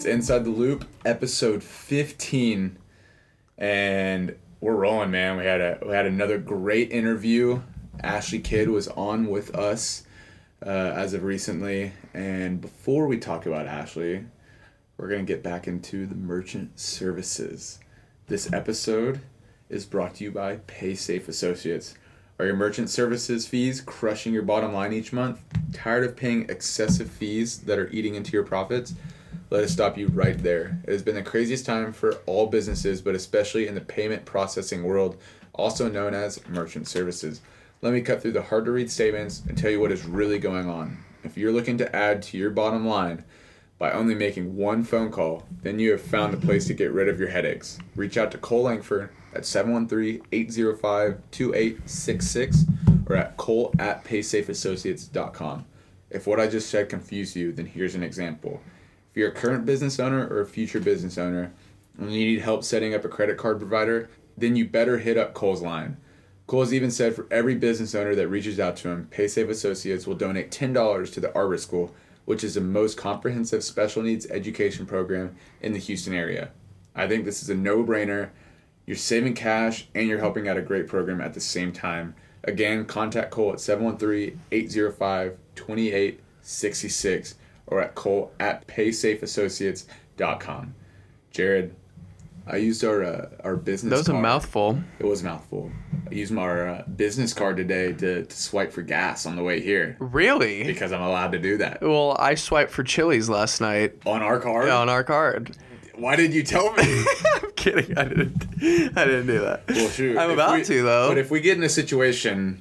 It's Inside the Loop, episode 15, and we're rolling, man. We had a we had another great interview. Ashley Kidd was on with us uh, as of recently, and before we talk about Ashley, we're gonna get back into the merchant services. This episode is brought to you by PaySafe Associates. Are your merchant services fees crushing your bottom line each month? Tired of paying excessive fees that are eating into your profits? Let us stop you right there. It has been the craziest time for all businesses, but especially in the payment processing world, also known as merchant services. Let me cut through the hard to read statements and tell you what is really going on. If you're looking to add to your bottom line by only making one phone call, then you have found the place to get rid of your headaches. Reach out to Cole Langford at 713-805-2866 or at cole at paysafeassociates.com. If what I just said confused you, then here's an example. If you're a current business owner or a future business owner and you need help setting up a credit card provider, then you better hit up Cole's line. Cole's even said for every business owner that reaches out to him, PaySafe Associates will donate $10 to the Arbor School, which is the most comprehensive special needs education program in the Houston area. I think this is a no brainer. You're saving cash and you're helping out a great program at the same time. Again, contact Cole at 713 805 2866 or at Cole at paysafeassociates.com. Jared, I used our uh, our business That was a card. mouthful. It was a mouthful. I used my uh, business card today to, to swipe for gas on the way here Really? because I'm allowed to do that. Well, I swiped for Chili's last night On our card? on our card. Why did you tell me? I'm kidding. I didn't. I didn't do that. well, shoot. I'm about we- to though. But if we get in a situation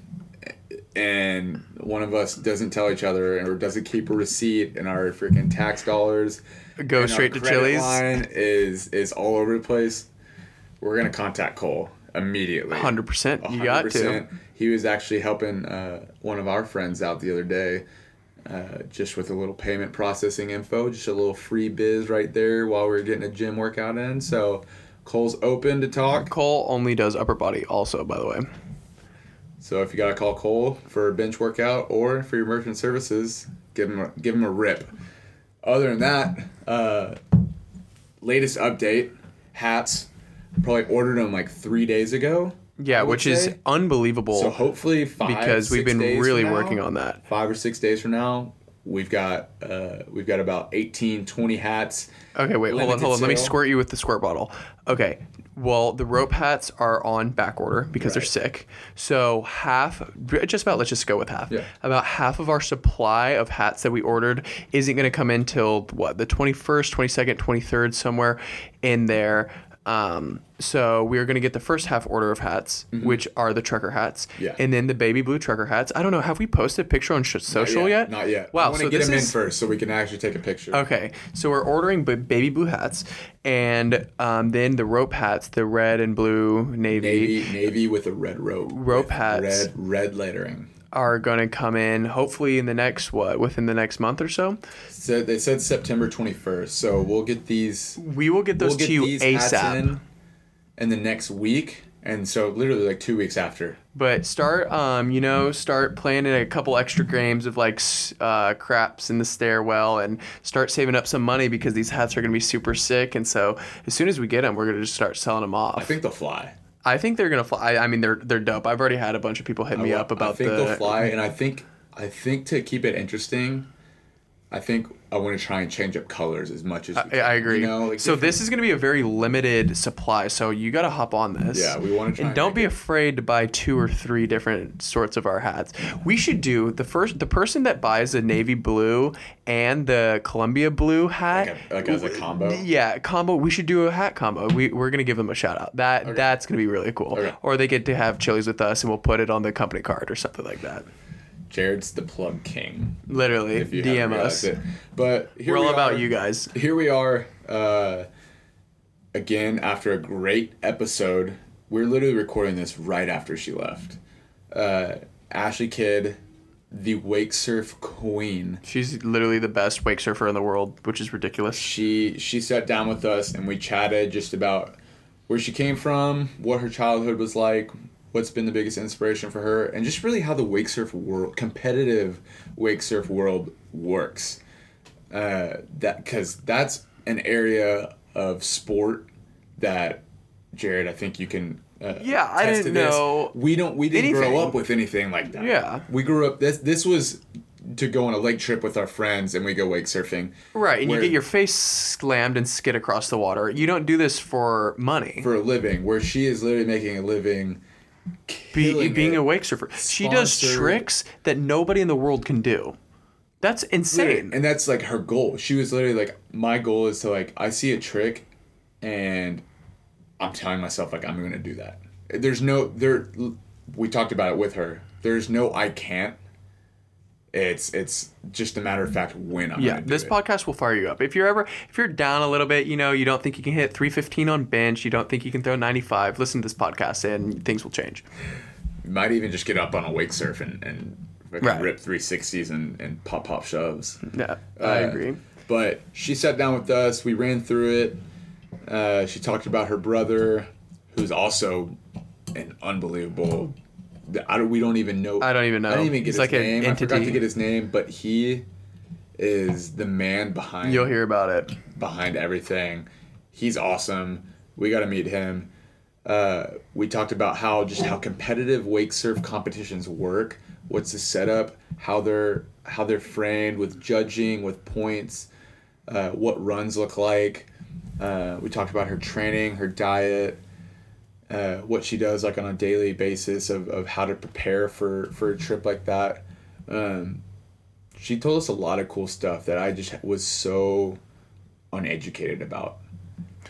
and one of us doesn't tell each other or doesn't keep a receipt and our freaking tax dollars Go straight to Chili's. line is is all over the place, we're gonna contact Cole immediately. Hundred percent. You got to. He was actually helping uh, one of our friends out the other day, uh, just with a little payment processing info, just a little free biz right there while we were getting a gym workout in. So Cole's open to talk. Cole only does upper body, also, by the way. So if you gotta call Cole for a bench workout or for your merchant services, give him a, give him a rip. Other than that, uh, latest update, hats. Probably ordered them like three days ago. Yeah, which is unbelievable So hopefully five because we've been really now, working on that. Five or six days from now, we've got uh, we've got about 18, 20 hats. Okay, wait, hold on, hold on. Let me squirt you with the squirt bottle. Okay. Well, the rope hats are on back order because they're sick. So half, just about, let's just go with half. Yeah. About half of our supply of hats that we ordered isn't going to come in till what the 21st, 22nd, 23rd, somewhere in there. Um, so we are going to get the first half order of hats, which are the trucker hats, Mm-hmm. Yeah. and then the baby blue trucker hats. I don't know. Have we posted a picture on sh- social Not yet? Not yet. I Wow. want So to get this them is in first so we can actually take a picture. Okay, so we're ordering b- baby blue hats, and um, then the rope hats, the red and blue navy, Navy, navy with a red rope. Rope hats. Red, red lettering. Are gonna come in hopefully in the next what within the next month or so. So they said September twenty first. So we'll get these. We will get those we'll get to you ASAP. in, in the next week, and so literally like two weeks after. But start, um, you know, start playing in a couple extra games of like uh, craps in the stairwell, and start saving up some money because these hats are gonna be super sick. And so as soon as we get them, we're gonna just start selling them off. I think they'll fly. I think they're gonna fly. I, I mean, they're they're dope. I've already had a bunch of people hit me I, up about I think the. they'll fly, and I think I think to keep it interesting, I think I want to try and change up colors as much as we I, can, I agree. You know, like so different- this is going to be a very limited supply. So you got to hop on this. Yeah, we wanna try And don't be it- afraid to buy two or three different sorts of our hats. We should do the first. The person that buys the navy blue and the Columbia blue hat. like, a, like as a combo. Yeah, combo. We should do a hat combo. We we're gonna give them a shout out. That that's gonna be really cool. Okay. Or they get to have chilies with us, and we'll put it on the company card or something like that. Jared's the plug king. Literally, If you DM us. it. But here We're all we about are. you guys. Here we are. Uh, again, after a great episode we're literally recording this right after she left. Uh, Ashley Kidd, the wake surf queen. She's literally the best wake surfer in the world, which is ridiculous. She she sat down with us and we chatted just about where she came from, what her childhood was like, what's been the biggest inspiration for her, and just really how the wake surf world, competitive wake surf world works. Uh, that because that's an area of sport that Jared, I think you can. Uh, Yeah, I didn't know We don't. We didn't grow up with anything like that. Yeah. we grew up. This this was to go on a lake trip with our friends and we go wake surfing. Right, and Where- you get your face slammed and skid across the water. You don't do this for money. for a living, where she is literally making a living. Be, being it. a wake surfer. She does tricks that nobody in the world can do. That's insane. and that's like her goal. She was literally like, my goal is to like, I see a trick, and I'm telling myself like I'm gonna do that. There's no there. We talked about it with her. There's no I can't. It's it's just a matter of fact when I'm Yeah, this podcast will fire you up. If you're ever if you're down a little bit, you know, you don't think you can hit 315 on bench, you don't think you can throw 95, listen to this podcast and things will change. Might even just get up on a wake surf and and Right. rip 360s and and pop pop shoves. Yeah, I Uh, agree. But she sat down with us. We ran through it. Uh, she talked about her brother, who's also an unbelievable. I don't, we don't even know. I don't even know. I didn't even get He's his like an name. I forgot to get his name, but he is the man behind You'll hear about it. behind everything. He's awesome. We got to meet him. Uh, we talked about how just how competitive wake surf competitions work. What's the setup? How they're how they're framed with judging, with points. Uh, what runs look like. Uh, we talked about her training, her diet, uh, what she does like on a daily basis of, of how to prepare for for a trip like that. Um, she told us a lot of cool stuff that I just was so uneducated about.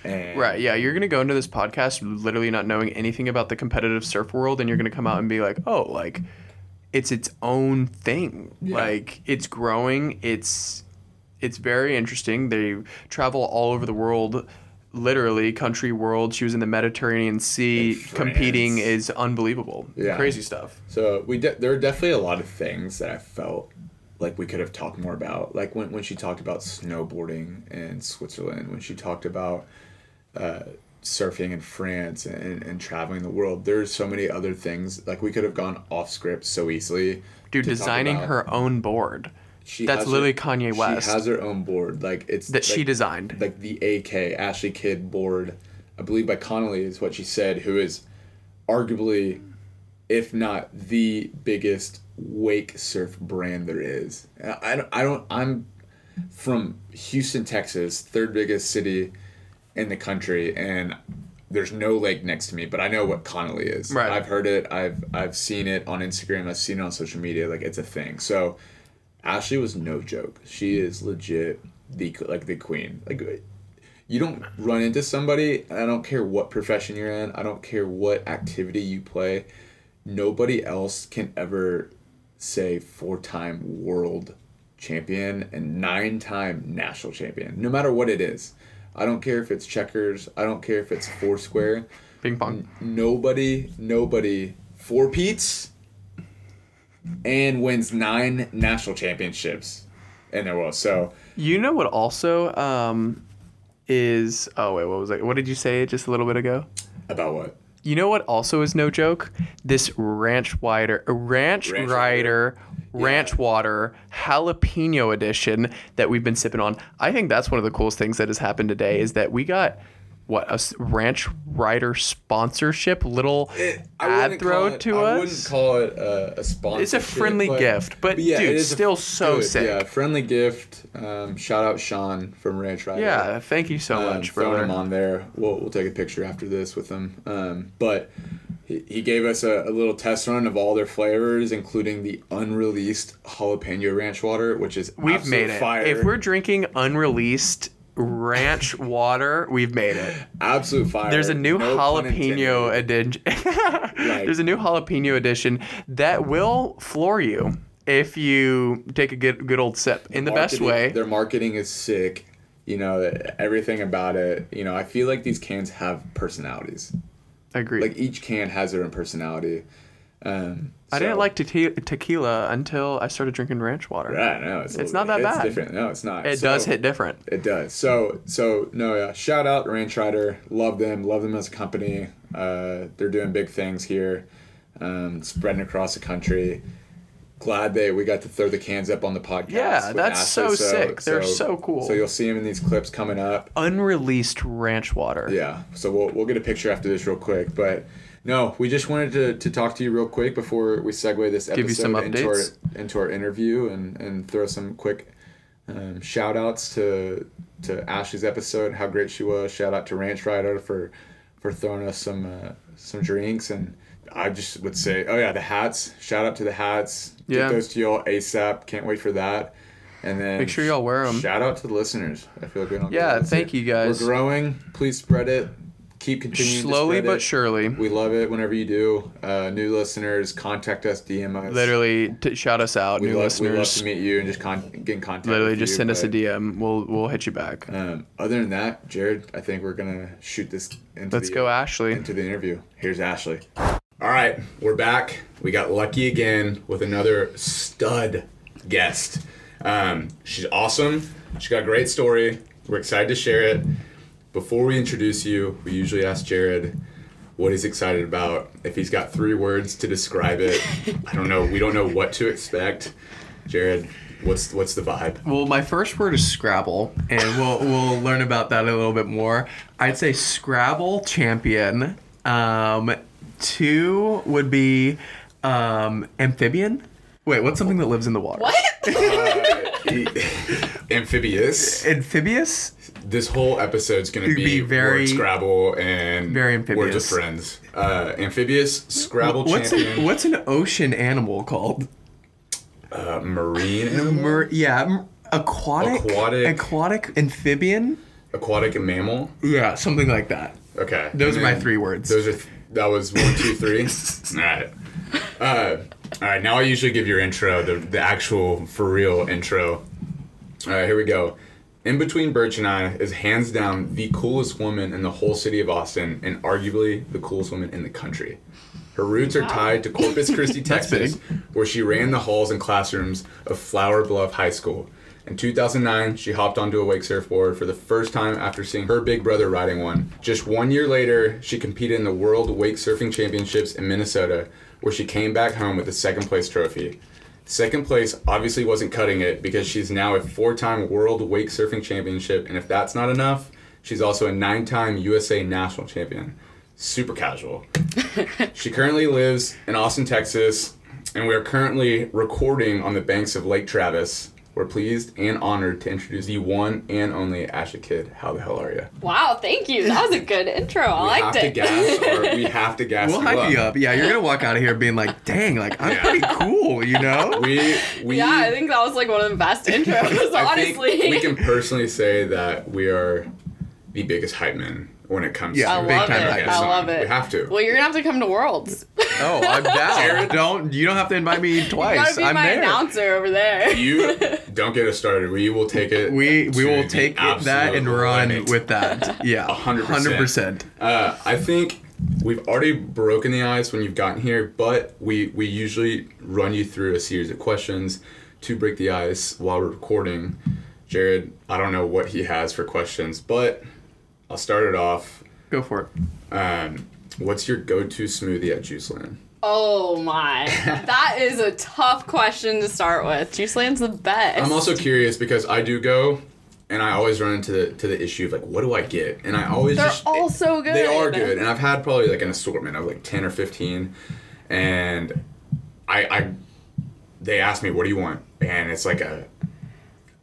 And Right, yeah, you're going to go into this podcast literally not knowing anything about the competitive surf world and you're going to come out and be like, "Oh, like it's its own thing. Yeah. Like it's growing. It's it's very interesting. They travel all over the world, literally country world. She was in the Mediterranean Sea competing is unbelievable. Yeah. Crazy stuff. So we de- there are definitely a lot of things that I felt like we could have talked more about. Like when when she talked about snowboarding in Switzerland, when she talked about uh, surfing in France and, and traveling the world. There's so many other things. Like we could have gone off script so easily. Dude, designing her own board She that's has her- Kanye West. She has her own board. Like it's that she designed. like the AK Ashley Kidd board, I believe by Connelly is what she said, who is arguably, if not the biggest wake surf brand there is. I don't, I don't I'm from Houston, Texas, third biggest city in the country, and there's no lake next to me, but I know what Connelly is. Right. I've heard it. I've I've seen it on Instagram. I've seen it on social media. Like it's a thing. So Ashley was no joke. She is legit the like the queen. Like you don't run into somebody. and I don't care what profession you're in. I don't care what activity you play. Nobody else can ever say four-time world champion and nine-time national champion. No matter what it is. I don't care if it's checkers. I don't care if it's foursquare. Ping pong. Nobody, nobody four peats and wins nine national championships in their world. So You know what also um, is oh wait, what was it? What did you say just a little bit ago? about what? You know what also is no joke? This ranch wider ranch, Ranch rider ranch water jalapeno edition that we've been sipping on. I think that's one of the coolest things that has happened today is that we got what a ranch rider sponsorship little ad throw it- to I us. wouldn't call it a, a sponsor. It's a friendly gift, but dude, it is a- still so good, sick. Yeah, friendly gift. Um, shout out Sean from Ranch Rider. yeah, thank you so um, much, throwing brother. him on there. We'll, we'll take a picture after this with him. Um, but he, he gave us a, a little test run of all their flavors, including the unreleased jalapeno ranch water, which is We've made it. Fire. If we're drinking unreleased ranch water, we've made it. absolute fire. There's a new no jalapeno edition. There's a new jalapeno edition that will floor you if you take a good good old sip in the best way. Their marketing is sick. You know everything about it. You know I feel like these cans have personalities. I agree. Like each can has their own personality. Um, I didn't like te- tequila until I started drinking ranch water. Yeah, no, it's, It's little- not that it's bad. different. No, it's not. It So- does hit different. It does. So so no, yeah. Shout out Ranch Rider. Love them. Love them as a company. Uh, they're doing big things here, um, spreading across the country. Glad that we got to throw the cans up on the podcast. Yeah, that's Ashley, so sick. They're so cool. So you'll see them in these clips coming up. Unreleased ranch water. Yeah. So we'll we'll get a picture after this real quick, but. No, we just wanted to, to talk to you real quick before we segue this episode Give you some into our into our interview and, and throw some quick um, shout outs to to Ashley's episode, how great she was. Shout out to Ranch Rider for for throwing us some uh, some drinks and I just would say, oh yeah, the hats. Shout out to the hats. Yeah. Get those to y'all ASAP. Can't wait for that. And then Make sure y'all wear them. Shout out to the listeners. I feel like we don't. Yeah, thank you guys. We're growing. Please spread it. Keep continuing. Slowly but surely. We love it whenever you do. Uh, new listeners, contact us, DM us. Literally, t- shout us out, we new love, we love listeners. to meet you and just con- get in contact. Literally, just you, send us a DM. We'll we'll hit you back. Um, other than that, Jared, I think we're gonna shoot this into Let's the, go, Ashley. into the interview. Here's Ashley. All right, we're back. We got lucky again with another stud guest. Um, she's awesome. She got a great story. We're excited to share it. Before we introduce you, we usually ask Jared what he's excited about. If he's got three words to describe it, I don't know. We don't know what to expect. Jared, what's what's the vibe? Well, my first word is Scrabble, and we'll we'll learn about that a little bit more. I'd say Scrabble champion. Um, two would be um, amphibian. Wait, what's something that lives in the water? What? Amphibious. Amphibious. This whole episode's gonna be, be very- word Scrabble and very words of friends. Uh, amphibious Scrabble What's champion. an, what's an ocean animal called? uh, marine animal? Mer- yeah, m- aquatic. Aquatic. Aquatic amphibian. aquatic mammal. Yeah, something like that. Okay. Those and are my three words. Those are th- that was one, two, three. all right. Uh, all right. Now I usually give your intro, the the actual for real intro. All right, here we go. In between Birch and I is hands down the coolest woman in the whole city of Austin, and arguably the coolest woman in the country. Her roots are tied to Corpus Christi, Texas, where she ran the halls and classrooms of Flour Bluff High School. In 2009, she hopped onto a wake surfboard for the first time after seeing her big brother riding one. Just one year later, she competed in the World Wake Surfing Championships in Minnesota, where she came back home with a second place trophy. Second place obviously wasn't cutting it because she's now a four time World Wake Surfing Championship, and if that's not enough, she's also a nine time USA National Champion. Super casual. she currently lives in Austin, Texas, and we are currently recording on the banks of Lake Travis. We're pleased and honored to introduce the one and only Ashley Kidd. How the hell are you? Wow, thank you. That was a good intro. I we liked have to it. gas, or we have to gas. We'll you hype up. you up. Yeah, you're gonna walk out of here being like, "Dang, like I'm Yeah. pretty cool," you know? We we yeah, I think that was like one of the best intros, I think honestly. we can personally say that we are the biggest hype men when it comes Yeah, I to big time it. hype I song. love it. We have to. Well, you're gonna have to come to Worlds. Oh, I'm down. Jared? Don't you don't have to invite me you twice. gotta be I'm my there. announcer over there. you don't get us started. We will take it. We we will take that and run limit. with that. Yeah, A hundred hundred percent. percent. Uh, I think we've already broken the ice when you've gotten here, but we we usually run you through a series of questions to break the ice while we're recording. Jared, I don't know what he has for questions, but I'll start it off. Go for it. Um, what's your go-to smoothie at Juiceland? Oh my. that is a tough question to start with. Juiceland's the best. I'm also curious because I do go, and I always run into the to the issue of like, what do I get? And I always They're just all so good. They are good, and I've had probably like an assortment of like ten or fifteen, and I I they ask me what do you want, and it's like a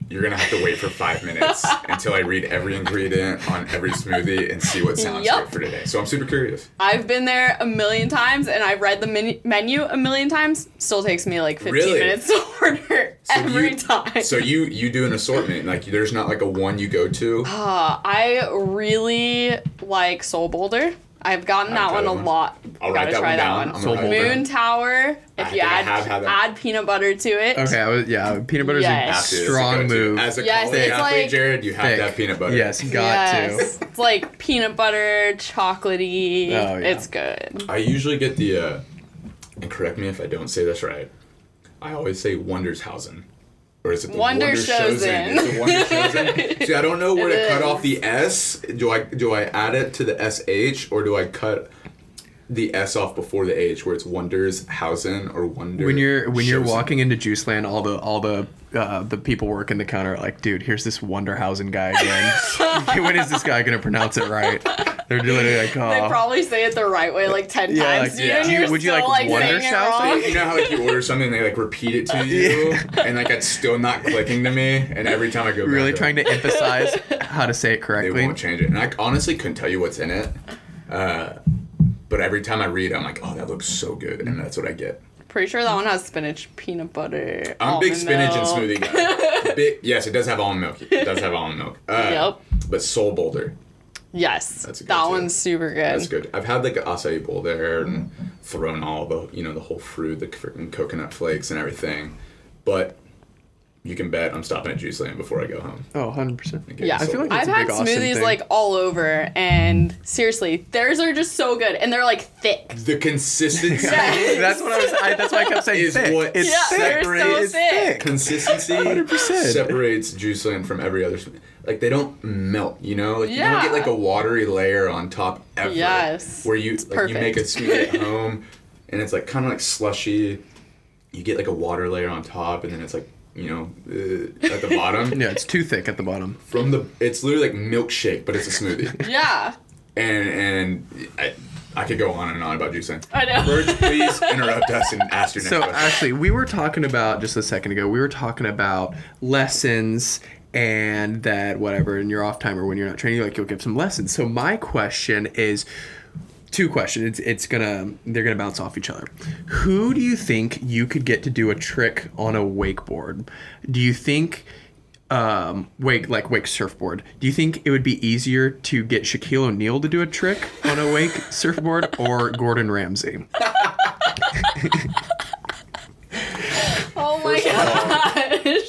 you're gonna have to wait for five minutes until I read every ingredient on every smoothie and see what sounds Yup. good for today. So I'm super curious. I've been there a million times and I've read the menu, menu a million times. Still takes me like 15 Really? minutes to order So every you- time. So you you do an assortment like there's not like a one you go to. Uh, I really like Soul Boulder. I've gotten that one a that one. lot. I'll Gotta that try one that down. one. I'm gonna Soul write that Boulder. Moon down. Tower. If if you add have had that. add peanut butter to it. Okay, I was, yeah, peanut butter is Yes. a Have to, a strong move. As a Yes, college it's athlete, like- Jared, you have Thick. to have peanut butter. Yes, got yes. It's like peanut butter, chocolatey. Oh, yeah. It's good. I usually get the, uh, and correct me if I don't say this right. I always say Wondershausen. Or is it the Wonderschosen. It's the Wonderschosen. See, I don't know where It to cut is. off the S. Do I do I add it to the SH or do I cut the S off before the H where it's Wondershausen or Wonder? when you're when you're Schosen? walking into Juice Land, all the all the uh, the people working the counter are like, dude, here's this Wonderhausen guy again. when is this guy gonna pronounce it right? They're doing it like, oh, They probably say it the right way like ten Yeah, times. like, yeah. and Do you- you're would you still, like like saying it Wondershausen? wrong. You know how like you order something, they like repeat it to you, and like it's still not clicking to me. And every time I go, really trying to emphasize how to say it correctly. they won't change it. And I honestly couldn't tell you what's in it. Uh, but every time I read, I'm like, oh, that looks so good, and that's what I get. Pretty sure that one has spinach, peanut butter. I'm a big almond spinach and smoothie guy. big, yes, it does have almond milk. It does have almond milk. Uh, Yep. But Soul Boulder, Yes, That's a good that too. one's super good. that's good. I've had like an acai bowl there and thrown all the you know the whole fruit, the freaking coconut flakes and everything. But you can bet I'm stopping at Juice Land before I go home. Oh, 100 percent. Okay, Yeah, I feel like I've a had big Austin smoothies thing. like all over, and seriously, theirs are just so good, and they're like thick. The consistency Yes. that's what I was. I, that's why I kept saying Is thick. what it's Yeah, thick. they're so thick. consistency 100%. separates Juiceland from every other. Like they don't melt, you know. Like you don't get like a watery layer on top ever. Yes. Where you like you make a smoothie at home, and it's like kind of like slushy. You get like a water layer on top, and then it's like you know uh, at the bottom. Yeah, it's too thick at the bottom. From the, it's literally like milkshake, but it's a smoothie. Yeah, and and I, I could go on and on about Juiceland. I know. Birch, please interrupt us and ask your next So question. actually, we were talking about just a second ago. We were talking about lessons and that whatever in your off time or when you're not training, like you'll give some lessons. So my question is two questions. It's, it's gonna they're gonna bounce off each other. Who do you think you could get to do a trick on a wakeboard? Do you think? Um, wake like wake surfboard. Do you think it would be easier to get Shaquille O'Neal to do a trick on a wake surfboard or Gordon Ramsay? Oh my gosh.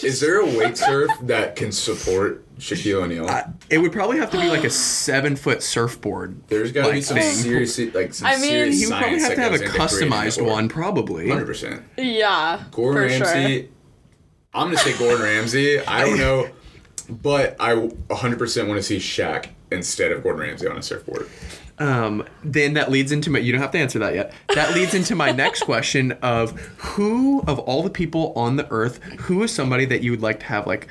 Is there a wake surf that can support Shaquille O'Neal? It would probably have to be like a seven foot surfboard. There's got to be like some thing. serious, like some I mean, serious He would probably have to have a goes into creating customized one, probably. Hundred percent. Yeah, Gordon for Ramsay. sure. I'm gonna say Gordon Ramsay. I don't know, but I 100 percent want to see Shaq instead of Gordon Ramsay on a surfboard. Um, then that leads into my. You don't have to answer that yet. That leads into my next question of who of all the people on the earth, who is somebody that you would like to have like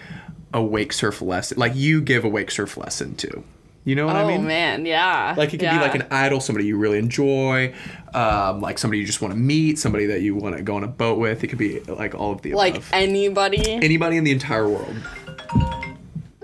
a wake surf lesson, like you give a wake surf lesson to. You know what Oh I mean? Oh man, yeah. Like it could yeah. be like an idol, somebody you really enjoy, um, like somebody you just want to meet, somebody that you want to go on a boat with. It could be like all of the like above. anybody. Anybody in the entire world.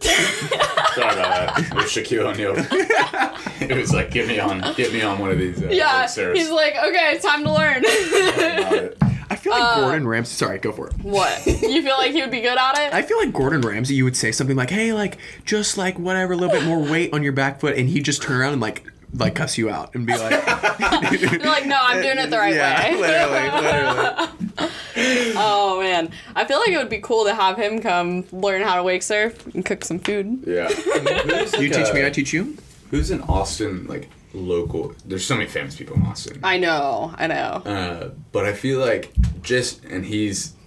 Sorry about that. It was Shaquille O'Neal. it was like, get me on, get me on one of these. Uh, yeah, wake surfs. he's like, okay, time to learn. I feel like Uh, Gordon Ramsay. Sorry, go for it. what? You feel like he would be good at it? I feel like Gordon Ramsay, you would say something like, "Hey, like just like whatever, a little bit more weight on your back foot," and he'd just turn around and like like cuss you out and be like, You're like, no, I'm doing it the right yeah, way. literally, literally. Oh man, I feel like it would be cool to have him come learn how to wake surf and cook some food. Yeah. Who's You like teach me, I teach you. Who's in Austin like local? There's so many famous people in Austin. I know, I know. Uh, but I feel like just and he's lit.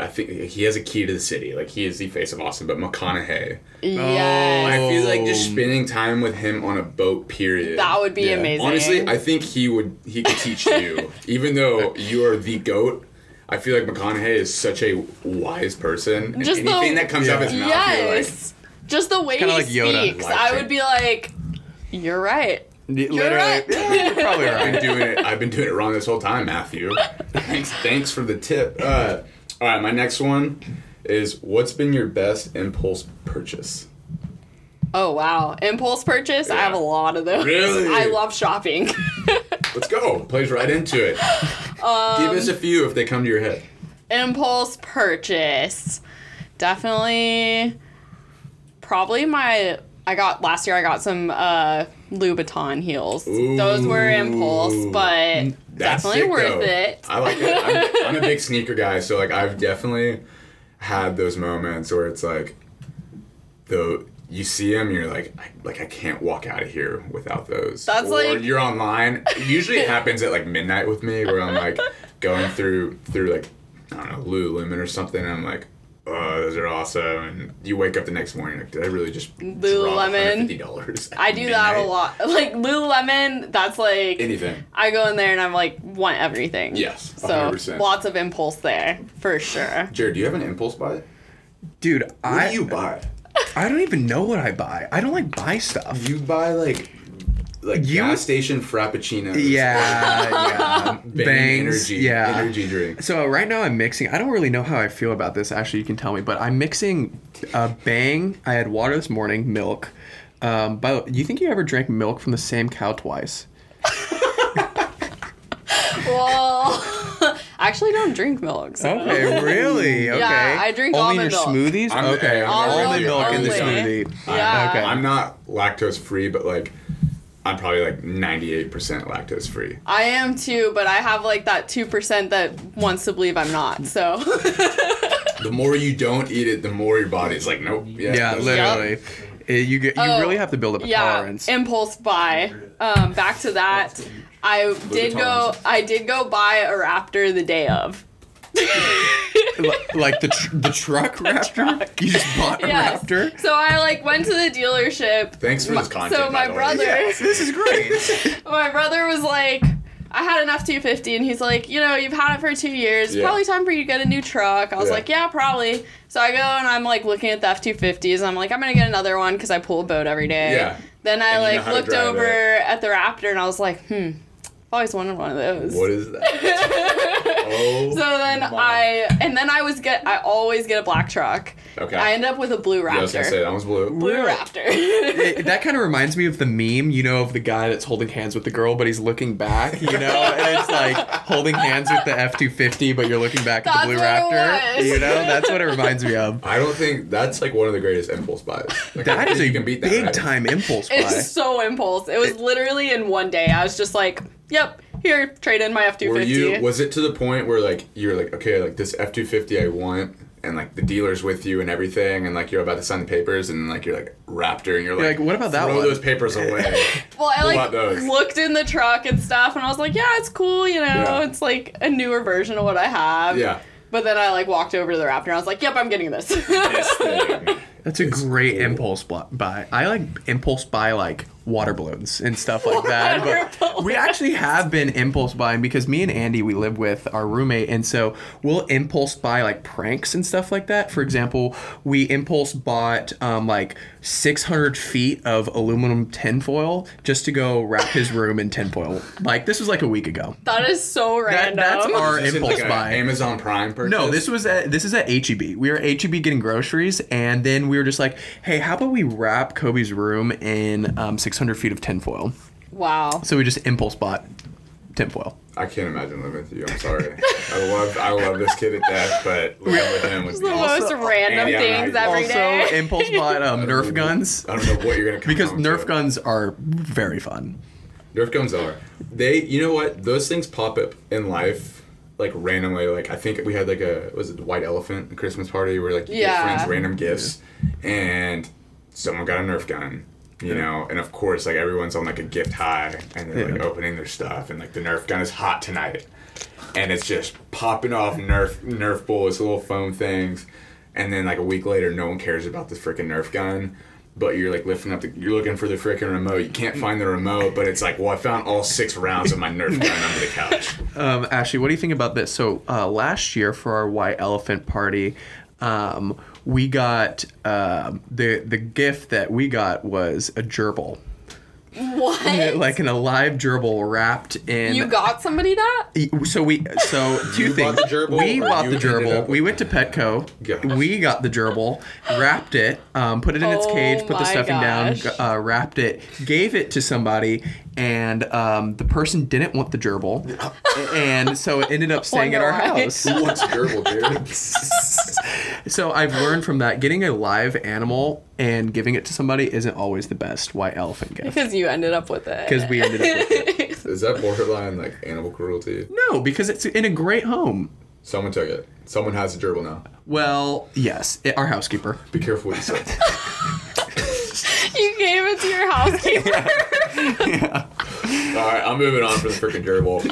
I think he has a key to the city. Like he is the face of Austin. But McConaughey, yes, I feel like just Oh. spending time with him on a boat. Period. that would be Yeah. amazing. Honestly, I think he would. He could teach you, even though you are the goat. I feel like McConaughey is such a wise person. and Just the- anything that comes out of his mouth, you're like, yes, just the way he kinda like Yoda. speaks, I would be like, "You're right." Literally, right. You're probably right. I've been doing it. I've been doing it wrong this whole time, Matthew. thanks, thanks for the tip. Uh, all right, my next one is what's been your best impulse purchase? Oh wow, impulse purchase. I have a lot of those. Really? I love shopping. Let's go. Plays right into it. Um, Give us a few if they come to your head. impulse purchase. Definitely probably my I got last year I got some uh Louboutin heels. Those were impulse, but That's definitely sick, worth though. it. I like it. I'm, I'm a big sneaker guy, so like I've definitely had those moments where it's like, the you see them, you're like, I, like I can't walk out of here without those. That's or like- you're online. Usually it happens at like midnight with me, where I'm like going through through like I don't know Lululemon or something, and I'm like. Oh, those are awesome! And you wake up the next morning, like, did I really just Lululemon. fifty dollars? I do that a lot. Like Lululemon, that's like Anything? I go in there and I'm like want everything. Yes, So 100%. lots of impulse there for sure. Jared, do you have an impulse buy? Dude, What I do you buy? I don't even know what I buy. I don't like buy stuff. You buy like like You- gas station frappuccino. Yeah, yeah. Bang Bangs, energy, yeah. energy drink. So right now I'm mixing. I don't really know how I feel about this. Actually, you can tell me. But I'm mixing uh, Bang. I had water this morning, milk. Um, but do you think you ever drank milk from the same cow twice? Well, I actually don't drink milk. So. Okay, really? Okay. Yeah, I drink only almond your milk. smoothies. I'm- okay, I'm almond almond milk in the smoothie. Yeah. Okay. I'm not lactose free, but like I'm probably like 98% lactose free. I am too, but I have like that two percent that wants to believe I'm not. So The more you don't eat it, the more your body's like, nope. Yeah, Yeah, those- literally. Uh, You get you Oh, really have to build up a yeah, tolerance. impulse buy. Um, back to that. I did go. I did go buy a Raptor the day of. Li- like the tr- the truck Raptor. You just bought a Yes. Raptor. So I like went to the dealership. Thanks for My- this content. So my the way. brother, This is great. my brother was like, I had an F two fifty, and he's like, you know, you've had it for two years. Yeah. Probably time for you to get a new truck. I was Yeah. like, yeah, probably. So I go and I'm like looking at the F two fifties. I'm like, I'm gonna get another one because I pull a boat every day. Yeah. Then I And you know like looked over it. at the Raptor and I was like, hmm, I've always wanted one of those. What is that? oh. So then oh my. I and then I was get I always get a black truck. Okay. I end up with a blue Yeah, I was Raptor. gonna say that one's blue. blue Really? Raptor. It- that kind of reminds me of the meme, you know, of the guy that's holding hands with the girl, but he's looking back, you know, and it's like holding hands with the F two fifty, but you're looking back at That's the blue Raptor. You know, that's what it reminds me of. I don't think that's like one of the greatest impulse buys. Like, I That don't is think a you can beat that, big right? time impulse buy. It's so impulse. It was literally in one day. I was just like, "Yep, here, trade in my F two fifty. Were you? Was it to the point where like you're like, okay, like this F two fifty I want, and like the dealer's with you and everything, and like you're about to sign the papers, and like you're like Raptor, and you're like, like, what about that throw one? those papers away. Well, I like looked in the truck and stuff, and I was like, "Yeah, it's cool. You know, Yeah. it's like a newer version of what I have." yeah. But then I like walked over to the Raptor and I was like, "Yep, I'm getting this." This thing. That's a great impulse buy. I like impulse buy like water balloons and stuff like that. Water But we actually have been impulse buying because me and Andy we live with our roommate, and so we'll impulse buy like pranks and stuff like that. For example, we impulse bought um, like 600 feet of aluminum tinfoil just to go wrap his room in tinfoil. Like this was like a week ago. that is so That, random. that's our Is impulse like buy. Amazon Prime purchase? No, this was at this is at HEB. We were at HEB getting groceries, and then we were just like, "Hey, how about we wrap Kobe's room in um, 600 feet of tinfoil?" wow. So we just impulse bought tinfoil. I can't imagine living with you. I'm sorry. I love I love this kid to death, but living with him was The be. most random things I- every also, day. impulse bought um, Nerf guns I don't know what you're gonna come because Nerf to. guns are very fun. Nerf guns are. They, you know what? Those things pop up in life like randomly. Like I think we had like a was it the white elephant Christmas party where like you Yeah. get friends random gifts, and someone got a Nerf gun. You know, and of course, like everyone's on like a gift high, and they're like opening their stuff, and like the Nerf gun is hot tonight, and it's just popping off Nerf Nerf bullets, little foam things, and then like a week later, no one cares about this freaking Nerf gun. But you're like lifting up the, you're looking for the freaking remote. You can't find the remote, but it's like, well, I found all six rounds of my Nerf gun under the couch. Um, Ashley, what do you think about this? So uh, last year for our white elephant party, um, we got um the the gift that we got was a gerbil. What? like an alive gerbil wrapped in you got somebody that? so we so two You things bought the gerbil, we bought the gerbil we went to petco Gosh. we got the gerbil wrapped it um, put it in its Oh cage put the my stuffing gosh. down uh, wrapped it gave it to somebody and um, the person didn't want the gerbil and so it ended up staying at our why. house Who wants gerbil, dude? So I've learned from that getting a live animal and giving it to somebody isn't always the best white elephant gift. Because you ended up with it. Because we ended up with it. Is that borderline like animal cruelty? No, because it's in a great home. Someone took it. Someone has a gerbil now. Well, yes, it, our housekeeper. Be careful what you say. you gave it to your housekeeper. Yeah. All right, I'm moving on from the freaking gerbil.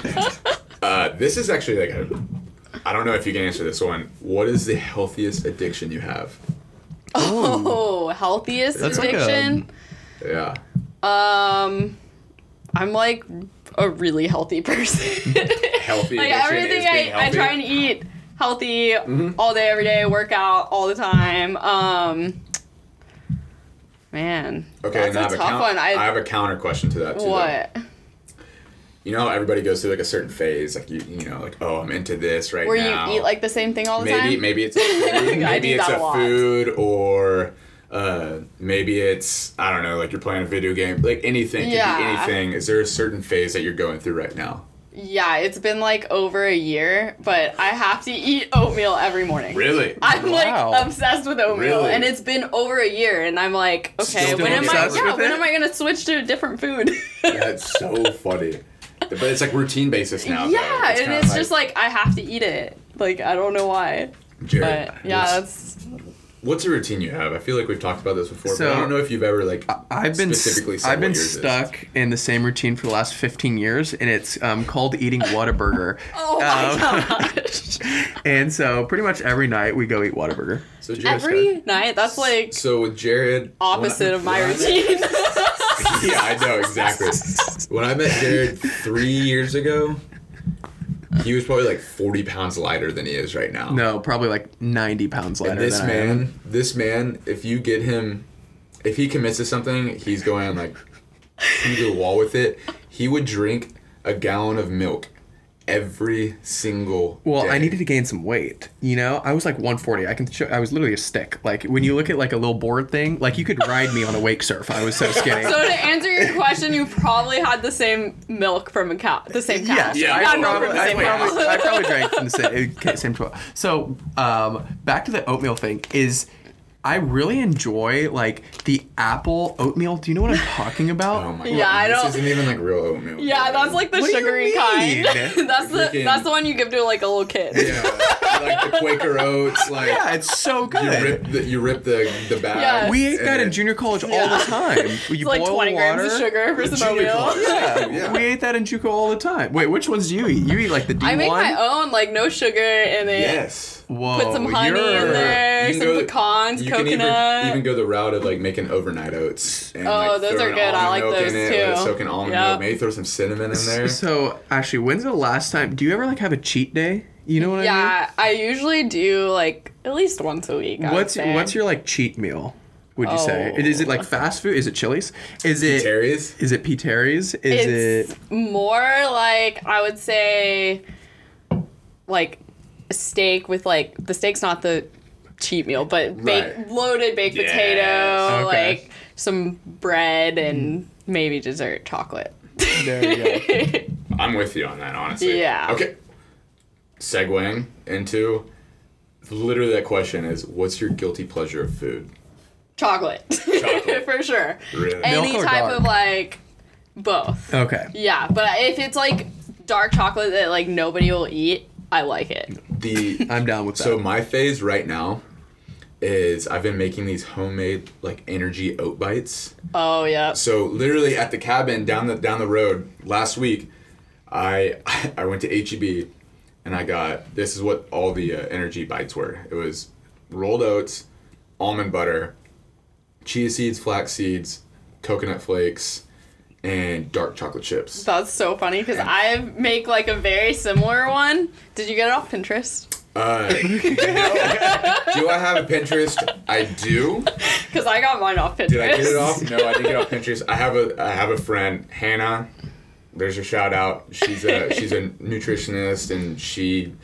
Uh, this is actually like a. I don't know if you can answer this one. What is the healthiest addiction you have? Oh, healthiest That's like a- addiction. Yeah. um, I'm like a really healthy person. Healthy like everything I, I try and eat healthy Mm-hmm. all day, every day, work out all the time. Um, man, Okay, that's a tough count- one. I, I have a counter question to that too. though. What? You know, everybody goes through like a certain phase, like you, you know, like oh, I'm into this right Where now. you eat like the same thing all the maybe time? maybe it's food, maybe it's a a food or uh, maybe it's I don't know, like you're playing a video game, like anything. Could Yeah. be anything. Is there a certain phase that you're going through right now? Yeah, it's been like over a year, but I have to eat oatmeal every morning. Really? I'm Wow. like obsessed with oatmeal, Really? and it's been over a year, and I'm like, okay, Still when am I? Yeah, when it? am I gonna switch to a different food? That's so funny. But it's like routine basis now. though. yeah, and kinda it's just like I have to eat it. Like I don't know why, Jared, but yeah, what's, that's what's a routine you have? I feel like we've talked about this before, but I don't know if you've ever like I've been specifically s- said I've been what yours is. stuck in the same routine for the last 15 years, and it's um, called eating Whataburger. oh my Um, gosh. and so pretty much every night we go eat Whataburger. So Jared, Every night, that's like so with Jared, opposite when of my when routine. Yeah, I know exactly. When I met Jared three years ago, he was probably like forty pounds lighter than he is right now. No, probably like 90 pounds lighter and this than I am. man, this man, if you get him, if he commits to something, he's going like to the wall with it. He would drink a gallon of milk every single. Well, day. I needed to gain some weight. You know, I was like 140. I can show. I was literally a stick. Like when you look at like a little board thing, like you could ride me on a wake surf. I was so skinny. so to answer your question, you probably had the same milk from a cow, the same cow. Yes, Yeah, you I got milk probably, from the I, same probably. I probably drank from the same, okay, same 12. So, um, back to the oatmeal thing is I really enjoy like the apple oatmeal. Do you know what I'm talking about? Oh my Yeah, god! I this don't- isn't even like real oatmeal. Yeah, that's like the What do you sugary mean? kind. that's the Freaking- that's the one you give to like a little kid. Yeah, like the Quaker Oats, like Yeah, it's so good. you good. rip the you rip the the bag. Yeah. we ate that in junior college all Yeah. the time. You It's like boil 20 water. grams of sugar for some oatmeal. Yeah, Yeah. we ate that in JUCO all the time. Wait, which ones do you eat? You eat like the D1? I make my own, like no sugar in it. Yes. Whoa, Put some honey in there, some go- pecans, you coconut. Can even, even go the route of like making overnight oats. And, Oh, like, those are good. I like those in it, too. soak in almond Yeah. milk. Maybe throw some cinnamon in there. So, actually, when's the last time? Do you ever like have a cheat day? You know what I mean? yeah, I usually do like at least once a week. I would What's say. what's your like cheat meal? Would you say? Oh. Is it like fast food? Is it Chili's? Is it Terry's. is it P Terry's? Is it's it more like I would say like a steak with like the steak's not the cheat meal, but baked Right. loaded baked Yes. potato, Okay. like some bread and maybe dessert chocolate. there you go. I'm with you on that, honestly. Yeah. Okay. Segueing into literally that question is, what's your guilty pleasure of food? chocolate. Chocolate. For sure. Really? Any or type dark? of like both. Okay. Yeah, but if it's like dark chocolate that like nobody will eat, I like it. The I'm down with that. so my phase right now is I've been making these homemade like energy oat bites. Oh yeah. So literally at the cabin down the down the road last week, I I went to HEB and I got this is what all the uh, energy bites were. It was rolled oats, almond butter, chia seeds, flax seeds, coconut flakes, and dark chocolate chips. That's so funny because I make like a very similar one. Did you get it off Pinterest? Uh, do I have a Pinterest? I do. Because I got mine off Pinterest. Did I get it off? No, I didn't get it off Pinterest. I have a I have a friend, Hannah. There's a shout out. She's a she's a nutritionist and she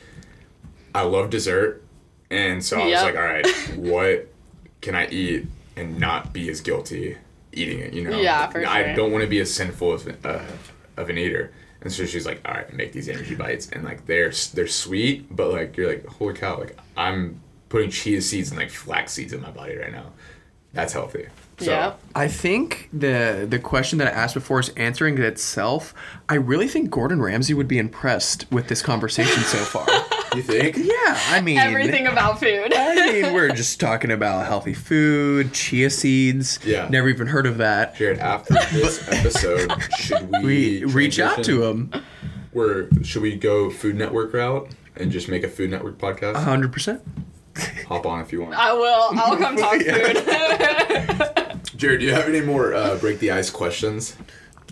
I love dessert. And so I was like, all right, what can I eat and not be as guilty eating it, you know? Yeah, for I sure. don't want to be as sinful of, uh, of an eater. And so she's like, all right, make these energy bites. And like they're they're sweet, but like you're like, holy cow, like I'm putting chia seeds and like flax seeds in my body right now. That's healthy. So, Yep. I think the the question that I asked before is answering it itself. I really think Gordon Ramsay would be impressed with this conversation so far. You think? yeah, I mean Everything about food. I mean, we're just talking about healthy food, chia seeds. Yeah. Never even heard of that. Jared, after this episode, should we We reach out to him. Where should we go Food Network route and just make a Food Network podcast? hundred percent. Hop on if you want. I will. I'll come talk food. Jared, do you have any more uh, break the ice questions?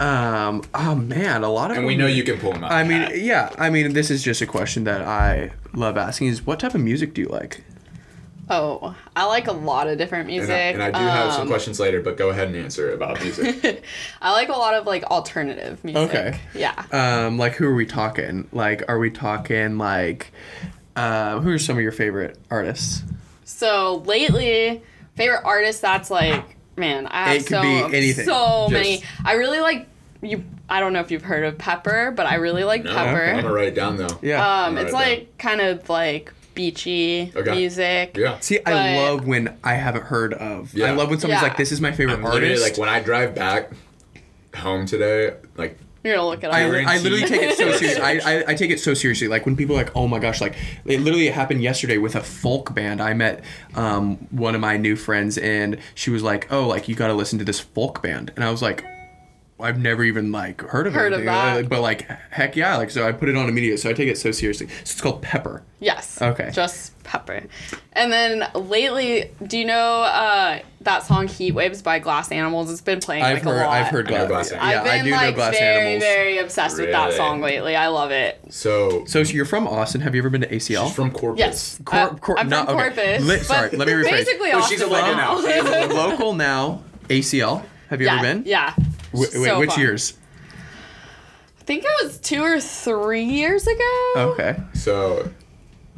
Um. Oh man, a lot of. And we know you can pull them out. I mean, hat. yeah. I mean, this is just a question that I love asking: is what type of music do you like? oh, I like a lot of different music. and I, and I do have some Um, questions later, but go ahead and answer about music. I like a lot of like alternative music. Okay. Yeah. Um, like who are we talking? Like, are we talking like, uh, who are some of your favorite artists? So lately, favorite artists that's like, man, I have It could so, be anything. so Just- many. I really like you. I don't know if you've heard of Pepper, but I really like No, Pepper. I'm gonna write it down though. Yeah. Um, Write it's it like kind of like beachy Okay. music. Yeah. See, I But- love when I haven't heard of. Yeah. I love when somebody's Yeah. like, "This is my favorite I'm literally artist." like when I drive back home today, like You're gonna look it. I, I literally take it so seriously. I, I, I take it so seriously. Like when people are like, oh my gosh, like it literally happened yesterday with a folk band. I met um, one of my new friends and she was like, oh, like you got to listen to this folk band, and I was like. I've never even like heard of Heard of that. uh, but like heck yeah, like so I put it on immediately. So I take it so seriously. So it's called Pepper. yes. Okay. Just Pepper. And then lately, do you know uh, that song "Heat Waves" by Glass Animals? It's been playing I've like heard a lot. I've heard I know Glass. Animals. Yeah, I've been I do like know Glass very, Animals. very obsessed with that song lately. I love it. so. So you're from Austin. Have you ever been to ACL? She's from Corpus. Yes. Cor- cor- I'm no, from okay. Corpus. Li- sorry, let me rephrase. Basically, Oh, she's a Austin legend now. now. She's a legend. Local now, ACL. Have you yeah, ever been? Yeah. Wh- wait, So which fun. years? I think it was two or three years ago. Okay. So,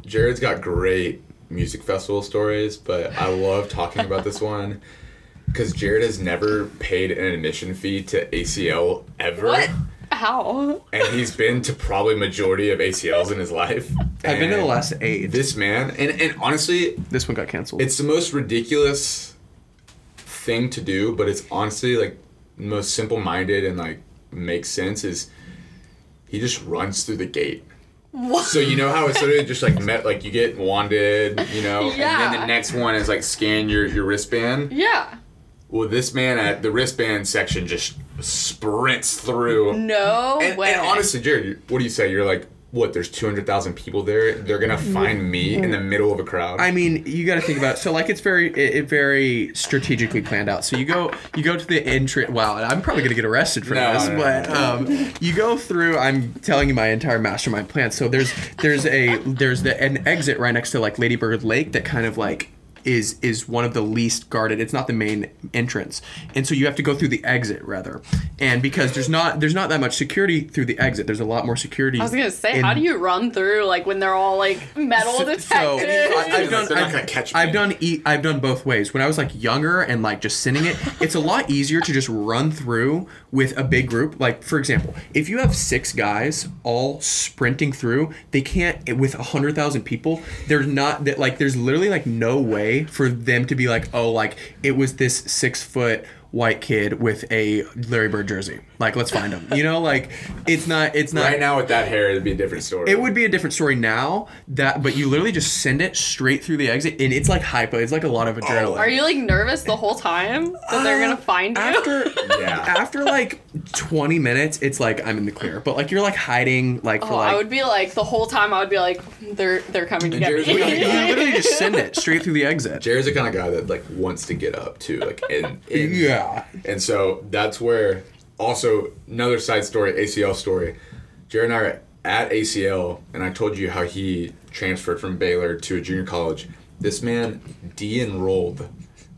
Jared's got great music festival stories, but I love talking about this one because Jared has never paid an admission fee to ACL ever. What? How? And he's been to probably majority of ACLs in his life. I've been to the last eight. This, This man, and, and honestly, this one got canceled. it's the most ridiculous thing to do, but it's honestly like the most simple minded and like makes sense is he just runs through the gate. What? So you know how it's sort of just like met like you get wanded, you know, yeah. and then the next one is like scan your your wristband. Yeah. Well, this man at the wristband section just sprints through. No And, way. and honestly, Jared, what do you say? You're like, what? There's 200,000 people there. They're gonna find me in the middle of a crowd. I mean, you got to think about it. so like it's very it, it very strategically planned out. So you go you go to the entrance. Wow, I'm probably gonna get arrested for No, this, no, no, but um, you go through. I'm telling you my entire mastermind plan. So there's there's a there's the an exit right next to like Lady Bird Lake that kind of like is is one of the least guarded. It's not the main entrance, and so you have to go through the exit rather. And because there's not there's not that much security through the exit. There's a lot more security. I was gonna say, in- how do you run through like when they're all like metal So- detectors? so, I- I've done. They're not I've, gonna catch me. I've done. E- I've done both ways. When I was like younger and like just sending it, it's a lot easier to just run through with a big group. Like for example, if you have six guys all sprinting through, they can't with a hundred thousand people. There's not that like. There's literally like no way for them to be like, oh, like it was this six foot white kid with a Larry Bird jersey. Like let's find him. You know, like it's not. It's not. right now with that hair, it'd be a different story. It would be a different story now that, but you literally just send it straight through the exit, and it's like hypo. It's like a lot of adrenaline. Are you like nervous the whole time that they're gonna uh, find you? after Yeah. after like twenty minutes? It's like I'm in the clear, but like you're like hiding like for oh, like I would be like the whole time. I would be like, they're they're coming to get Jared's you, like, me. you literally just send it straight through the exit. Jared's the kind of guy that like wants to get up too, like and, and Yeah. And so that's where also another side story, ACL story. Jared and I are at ACL, and I told you how he transferred from Baylor to a junior college. This man de-enrolled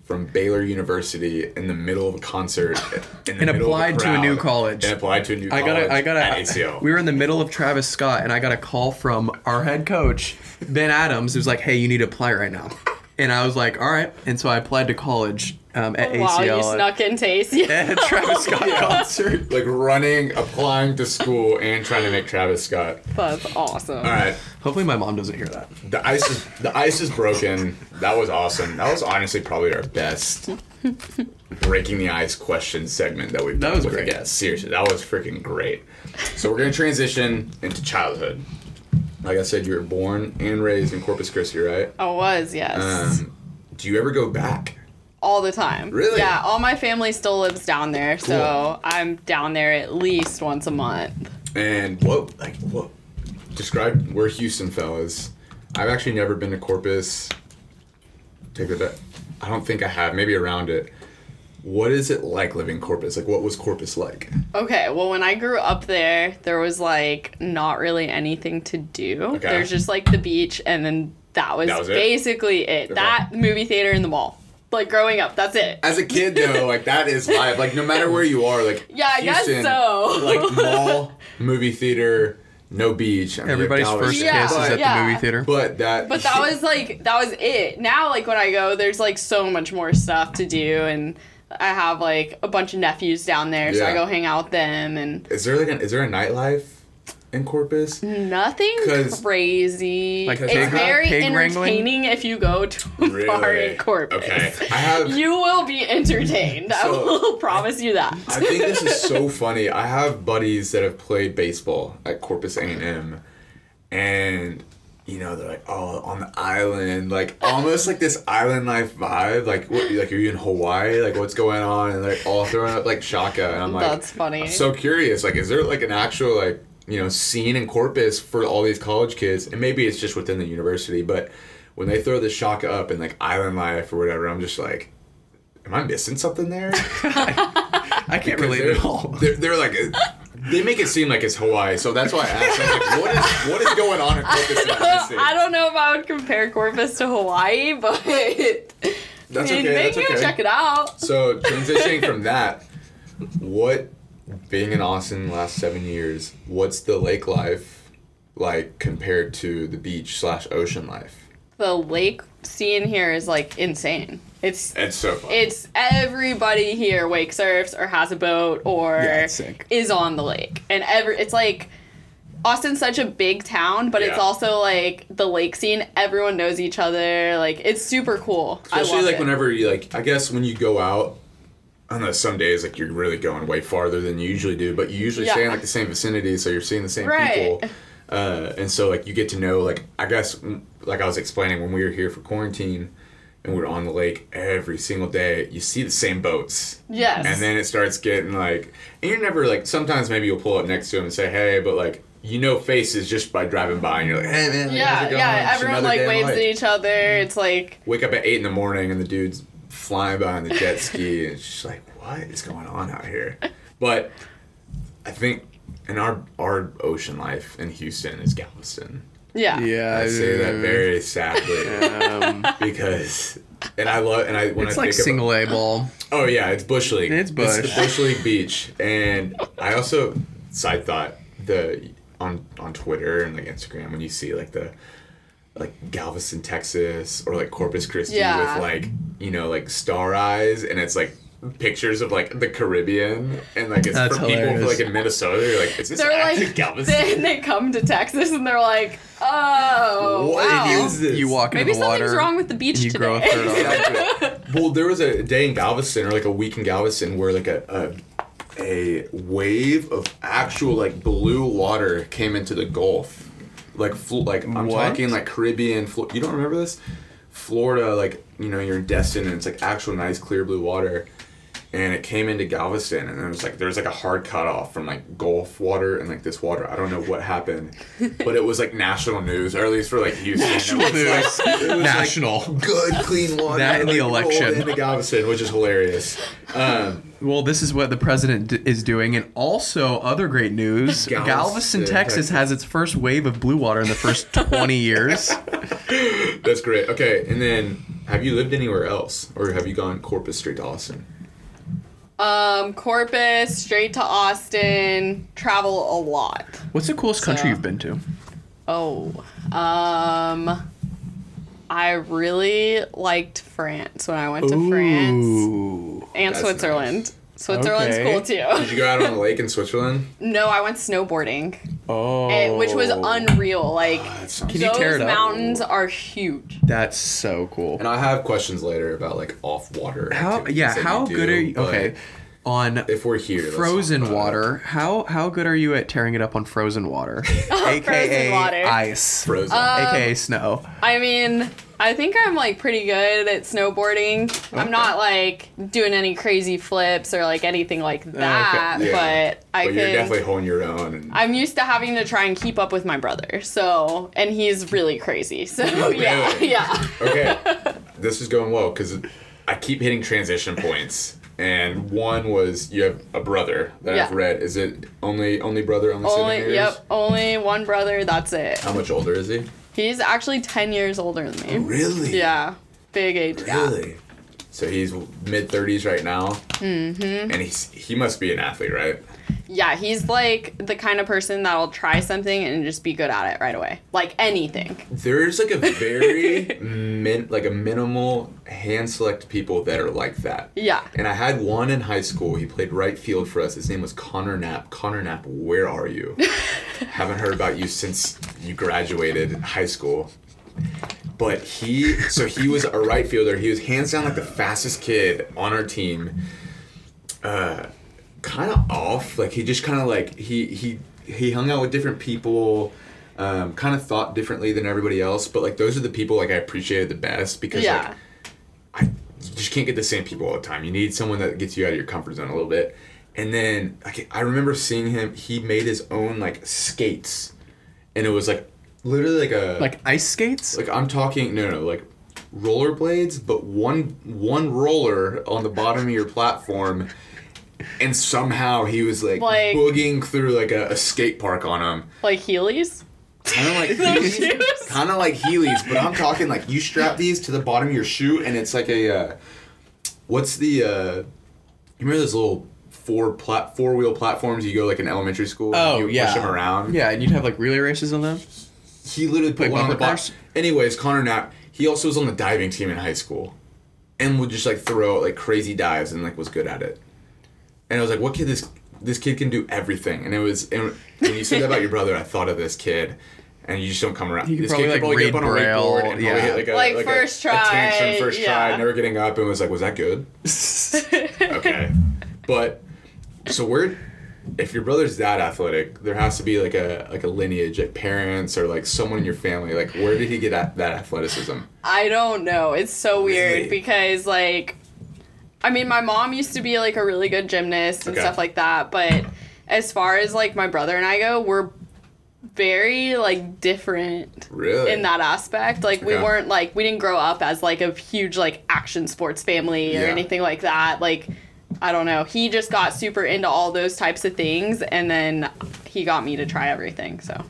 from Baylor University in the middle of a concert And applied to a new college. And applied to a new I college. got a, I got at a, ACL. we were in the middle of Travis Scott, and I got a call from our head coach, Ben Adams, who's like, "Hey, you need to apply right now." And I was like, all right. And so I applied to college um, at wow, you snuck into ACL. at, at Travis Scott concert. Like running, applying to school, and trying to make Travis Scott. That's awesome. All right, Hopefully, my mom doesn't hear that. the ice is the ice is broken. That was awesome. That was honestly probably our best breaking the ice question segment that we've done. That was with great. a guest. Seriously, that was freaking great. So we're gonna transition into childhood. Like I said, you were born and raised in Corpus Christi, right? I was, yes. Um, do you ever go back? all the time. Really? Yeah, all my family still lives down there, so I'm down there at least once a month. And what, like, what? Describe where Houston fellas. I've actually never been to Corpus. Take that. I don't think I have. Maybe around it. What is it like living in Corpus? Like, what was Corpus like? Okay, well, when I grew up there, there was like not really anything to do. Okay. There's just like the beach, and then that was, That was it? basically it. That movie theater in the mall. Like growing up, that's it. As a kid, though, like that is life. Like, no matter where you are, like Yeah, I guess Houston, so. like mall, movie theater, no beach. I mean, Everybody's that was- first Yeah, kiss is at yeah. the movie theater. But that. But that was like that was it. Now like when I go, there's like so much more stuff to do, and I have like a bunch of nephews down there, so I go hang out with them, and Is there like an, is there a nightlife in Corpus? nothing 'Cause- crazy. Like it's pig- very pig wrangling? entertaining if you go to a bar in Corpus. Okay. I have. You will be entertained. I will promise you that. I think this is so funny. I have buddies that have played baseball at Corpus A and M, and you know they're like, oh, on the island, like almost like this island life vibe. Like, what, like are you in Hawaii? Like, what's going on? And like all throwing up like shaka, and I'm like, That's funny. I'm so curious. Like, is there like an actual like you know scene in Corpus for all these college kids? And maybe it's just within the university, but when they throw the shaka up and like island life or whatever, I'm just like. Am I missing something there? I can't relate they're, at all. They're, they're like, they make it seem like it's Hawaii, so that's why I asked. I like, what is what is going on in Corpus I'm missing? I don't know if I would compare Corpus to Hawaii, but That's I okay. maybe That's okay. check it out. So transitioning from that, what being in Austin the last seven years, what's the lake life like compared to the beach slash ocean life? The lake scene here is like insane. It's It's so fun. it's everybody here wake surfs or has a boat or Yeah, is on the lake. And every it's like Austin's such a big town, but it's also like the lake scene. Everyone knows each other. Like it's super cool. I Especially love like it. whenever you like, I guess when you go out. I don't know. Some days, like you're really going way farther than you usually do, but you usually stay in like the same vicinity, so you're seeing the same Right. people. Uh, and so like you get to know like I guess like I was explaining when we were here for quarantine, and we're on the lake every single day. You see the same boats, Yes. and then it starts getting like, and you're never like. Sometimes maybe you'll pull up next to them and say hey, but like you know faces just by driving by, and you're like, hey man, yeah, it going? yeah. Everyone like day on the waves at each other. It's like wake up at eight in the morning and the dude's flying by on the jet ski and it's just like what is going on out here but i think in our our ocean life in houston is galveston yeah. Yeah, i say that very sadly Um, because and i love and i when it's i like think single A ball. oh yeah it's bush league It's bush. the bush league beach and i also side thought the on on twitter and like instagram when you see like the like Galveston, Texas, or like Corpus Christi Yeah. with like you know like star eyes, and it's like pictures of like the Caribbean, and like it's That's for people like in Minnesota. You're like, is this They're actually like Galveston? then they come to Texas and they're like, oh What wow. is this? You walk into Maybe the water. something's wrong with the beach you today. grow a third. Exactly. well, there was a day in Galveston, or like a week in Galveston, where like a, a a wave of actual like blue water came into the Gulf. Like, fl- like I'm What? talking like Caribbean. Flo- you don't remember this? Florida, like you know, you're in Destin, and it's like actual nice clear blue water. And it came into Galveston, and it was like there was like a hard cutoff from like Gulf water and like this water. I don't know what happened, but it was like national news, or at least for like Houston. National It was, news. like- it was, like, National. good clean water. That and the like, rolled election. into Galveston, which is hilarious. Um, Well, this is what the president d- is doing, and also other great news. Galveston, Galveston, Texas, Texas. has its first wave of blue water in the first 20 years. that's great. Okay, and then have you lived anywhere else, or have you gone Corpus straight to Austin? Um, Corpus, straight to Austin, travel a lot. What's the coolest country you've been to? Oh, um, I really liked France when I went to France and Switzerland. Switzerland's Okay. cool too. Did you go out on a lake in Switzerland? No, I went snowboarding, Oh. and- which was unreal. Like ah, That sounds Can you those tear it up? mountains are huge. That's so cool. And I have questions later about like off water. How yeah, how good are you okay. On If we're here, frozen about it. water, how how good are you at tearing it up on frozen water? AKA water. ice. Frozen. Um, AKA snow. I mean, I think I'm like pretty good at snowboarding. I'm not like doing any crazy flips or like anything like that, Yeah. but I but can. you're definitely holding your own. And I'm used to having to try and keep up with my brother. So, and he's really crazy. So, oh, yeah, Really? yeah. okay, this is going well because I keep hitting transition points. And one was you have a brother that I've read. Is it only only brother, only, Only, seven years? yep, only one brother. That's it. How much older is he? He's actually 10 years older than me. Really? Yeah, big age gap. Really? So he's mid thirties right now. Mm-hmm. And he's he must be an athlete, right? Yeah, he's like the kind of person that'll try something and just be good at it right away. Like anything. There's like a very min like a minimal hand select people that are like that. Yeah. And I had one in high school. He played right field for us. His name was Connor Knapp. Connor Knapp, where are you? Haven't heard about you since you graduated high school. But he, so he was a right fielder. He was hands down like the fastest kid on our team. Uh, kind of off. Like he just kind of like he he he hung out with different people. Um, kind of thought differently than everybody else. But like those are the people like I appreciated the best because Yeah. like I you just can't get the same people all the time. You need someone that gets you out of your comfort zone a little bit. And then like I remember seeing him. He made his own like skates, and it was like literally like a Like ice skates? like I'm talking no no like rollerblades, but one one roller on the bottom of your platform. And somehow he was like, Like- boogieing through like a, a skate park on him, Like Heelys? kind of like Those Heelys, kind of like Heelys, but I'm talking like you strap these to the bottom of your shoe, and it's like a, uh, what's the, uh, you remember those little four plat four wheel platforms you go like in elementary school? Oh, you yeah. push them around. Yeah, and you'd have like relay races on them. He literally put Like one on the bumper box. Anyways, Connor Knapp, he also was on the diving team in high school, and would just like throw out like crazy dives and like was good at it. And I was like, what kid this this kid can do everything. And it was and when you said that about your brother, I thought of this kid. And you just don't come around. He could this probably, kid like, could probably get up on a Braille, wakeboard and probably yeah. hit like a Like like first a, try, a tantrum first try, yeah. never getting up, and was like, was that good? okay, but so where, if your brother's that athletic, there has to be like a like a lineage, like parents or like someone in your family. Like, where did he get that, that athleticism? I don't know. It's so weird Really? because like I mean my mom used to be like a really good gymnast and Okay. stuff like that, but as far as like my brother and I go, we're very like different Really? in that aspect. Like we weren't like we didn't grow up as like a huge like action sports family or Yeah. anything like that. Like I don't know. He just got super into all those types of things and then he got me to try everything. So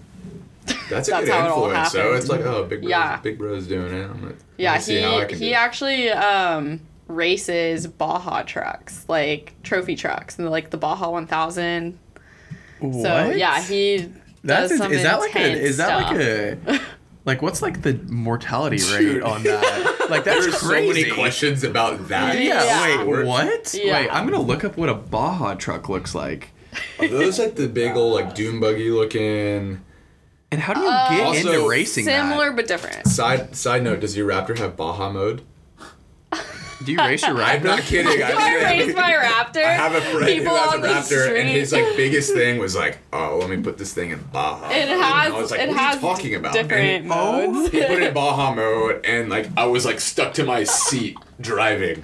That's a That's good how it all influence. So it's like, oh, big bro, Yeah. big bro's doing it. I'm gonna, Yeah, gonna see how I he he actually um races Baja trucks, like trophy trucks, and like the Baja 1000. what? So yeah, he That's does some is that like a is that stuff. like a like what's like the mortality rate Dude. on that? Like that's There's so crazy. many questions about that. Yeah, Yeah. wait, what? Yeah. Wait, I'm gonna look up what a Baja truck looks like. Are those like the big old like dune buggy looking? And how do you Uh, get Also, into racing Similar that? but different. Side side note: Does your Raptor have Baja mode? Do you race your raptor? I'm not kidding. Do I race my Raptor? I have a friend People who has a on the Raptor, and his like biggest thing was like, "Oh, let me put this thing in Baja." It mode." has And I was like, it "What has are you talking about?" different And modes. he put it in Baja mode, and like I was like stuck to my seat driving.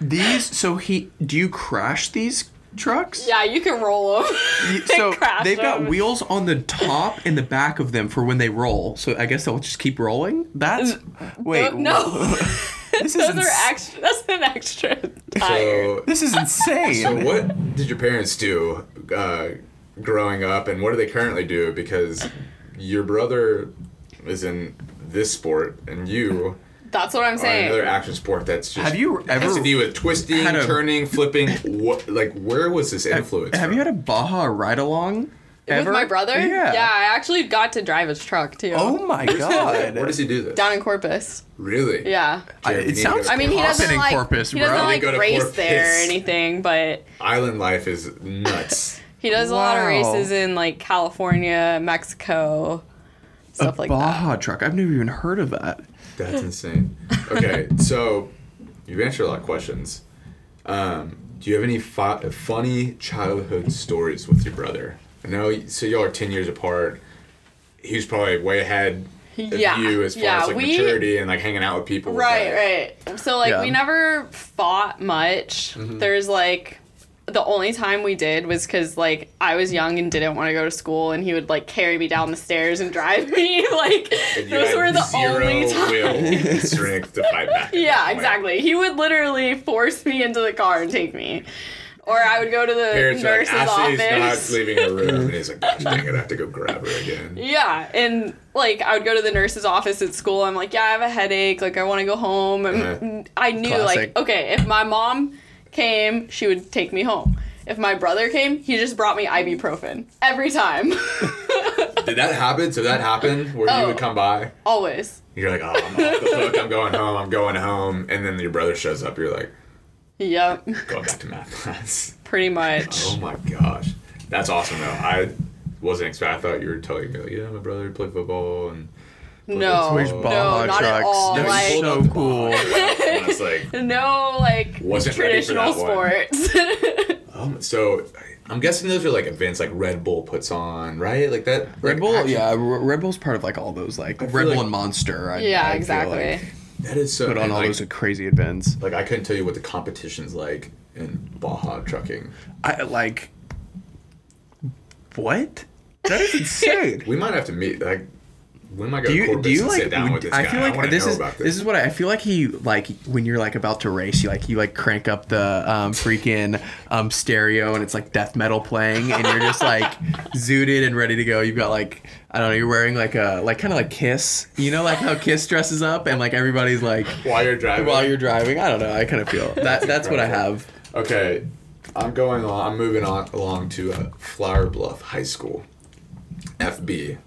These so he do you crash these trucks? yeah, you can roll them. You- So crash they've got them. wheels on the top and the back of them for when they roll. So I guess they'll just keep rolling. That's wait. no, this is those ins- are extra. That's an extra tire. So, This is insane. so what did your parents do uh, growing up, and what do they currently do? Because your brother is in this sport, and you That's what I'm saying. another action sport that's just Have you ever has to do with twisting, a- turning, flipping. What like where was this influence? have from? you had a Baja ride along? Ever? With my brother? Yeah. Yeah, I actually got to drive his truck too. Oh my god. Where does he do this? Down in Corpus. Really? Yeah. I- it sounds I mean, he doesn't in like Corpus, he bro. doesn't You like go race Corpus. there or anything, but Island life is nuts. he does a lot of races in like California, Mexico, stuff like that. Baja truck. I've never even heard of that. That's insane. Okay, so you've answered a lot of questions. Um, do you have any fu- funny childhood stories with your brother? I know, so y'all are 10 years apart. He was probably way ahead of Yeah, you as far yeah, as like we- maturity and like hanging out with people. Right, but- right. So like Yeah. we never fought much. Mm-hmm. There's like the only time we did was because like I was young and didn't want to go to school, and he would like carry me down the stairs and drive me. like And you those were the zero only times. will strength to fight back. Yeah, exactly. He would literally force me into the car and take me. Or I would go to the Parents are like, nurse's Ashley's office. not leaving her room. And he's like, gosh dang it, I have to go grab her again. Yeah, and like I would go to the nurse's office at school. I'm like, yeah, I have a headache. Like I want to go home. And Uh-huh. I knew Classic. like, okay, if my mom came, she would take me home. If my brother came, he just brought me ibuprofen every time, Did that happen? So that happened where you Oh. would come by? always. You're like, oh, I'm off the hook. I'm going home. I'm going home. And then your brother shows up. You're like, Yep, going back to math class. pretty much. Oh my gosh, that's awesome though. I wasn't expecting. I thought you were telling me like, yeah, my brother played football and. No, Which Oh. Baja not at trucks. all, They're like- so cool. I was like, no, like Wasn't ready for traditional that one. sports. um, so I'm guessing those are like events like Red Bull puts on, right? Like that. Red like, Bull, actually- yeah, Red Bull's part of like all those like feel Red Bull like- and Monster. I, yeah, I feel exactly. like, That is so. put on all like, those crazy events. Like I couldn't tell you what the competition's like in Baja trucking. I like. What? That is insane. We might have to meet. Like, when am I do going to you do you like? sit down with this I guy? feel like wanna this is about this. is what I, I feel like. He like when you're like about to race, you like you like crank up the um, freaking um, stereo and it's like death metal playing, and you're just like zooted and ready to go. You've got like I don't know. You're wearing like a like kind of like Kiss. You know like how Kiss dresses up and like everybody's like While you're driving. while you're driving. I don't know. I kind of feel that. That's what I have. Okay, I'm going on. I'm moving on along to uh, Flour Bluff High School, FB.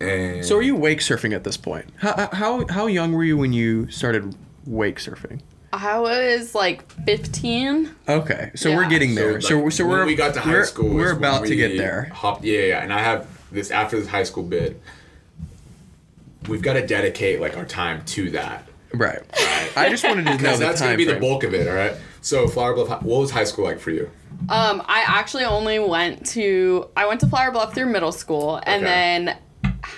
And So are you wake surfing at this point? How how how young were you when you started wake surfing? I was like 15. Okay, so we're getting there. So like, so, when we're we got to high we're, school. We're when about to get there. Hopped, yeah, yeah, and I have this after this high school bit. We've got to dedicate like our time to that. Right. I just wanted to know the that's gonna be the bulk of it. All right. So Flour Bluff, what was high school like for you? Um, I actually only went to I went to Flour Bluff through middle school, and Okay. then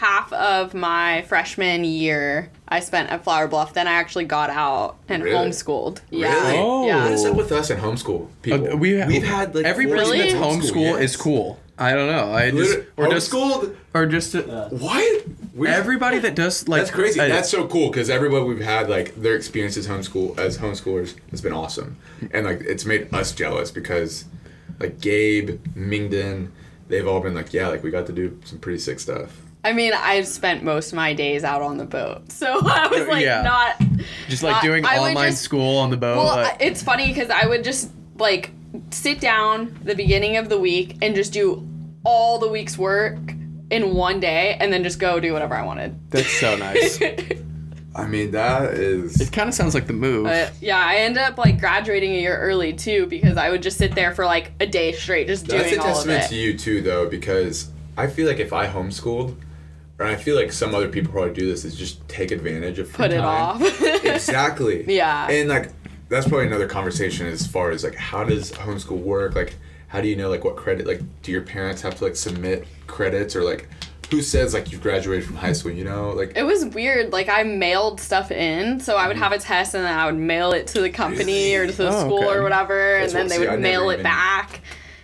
half of my freshman year I spent at Flour Bluff. Then I actually got out and Really? homeschooled. Yeah, Really? Oh. yeah. What is up with us and homeschool people? Uh, we We've had like every person years that's of homeschool yes. is cool. I don't know. I just Literally- or just homeschooled. or just uh, What? We- everybody that does like That's crazy. uh, That's so cool because everybody we've had like their experiences as homeschool as homeschoolers has been awesome, and like it's made us jealous because like Gabe, Mingden, they've all been like, yeah, like we got to do some pretty sick stuff. I mean, I spent most of my days out on the boat, so I was like Yeah. not. just like I- doing I online just- school on the boat. Well, like- it's funny because I would just like sit down the beginning of the week and just do all the week's work in one day, and then just go do whatever I wanted. that's so nice. I mean, that is. it kind of sounds like the move. But yeah, I end up like graduating a year early too because I would just sit there for like a day straight just That's doing all of it. That's a testament to you too, though, because I feel like if I homeschooled, or I feel like some other people probably do this, is just take advantage of free Put it time. off. exactly. Yeah. And like that's probably another conversation as far as like how does homeschool work? Like how do you know like what credit like do your parents have to like submit credits or like who says like you've graduated from high school, you know? Like it was weird. Like I mailed stuff in, so I would mm-hmm. have a test and then I would mail it to the company or to the Oh, school okay. or whatever, That's and then what- they see, would never mail it even- back.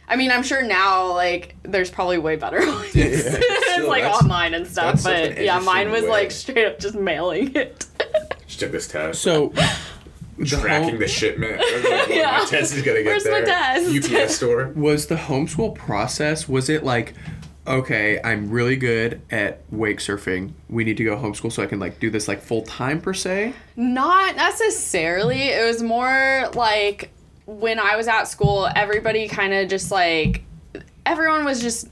I mean, I'm sure now like there's probably way better ways. Yeah. it's Still, like that's- online and stuff, that's an but yeah, mine was interesting like straight up just mailing it. just took this test. so the tracking home- the shipment. Like, when Yeah. My test is gonna get Where's my there. test? UPS store. was the homeschool process was it like okay i'm really good at wake surfing we need to go homeschool so i can like do this like full time per se Not necessarily. It was more like when I was at school, everybody kind of just like everyone was just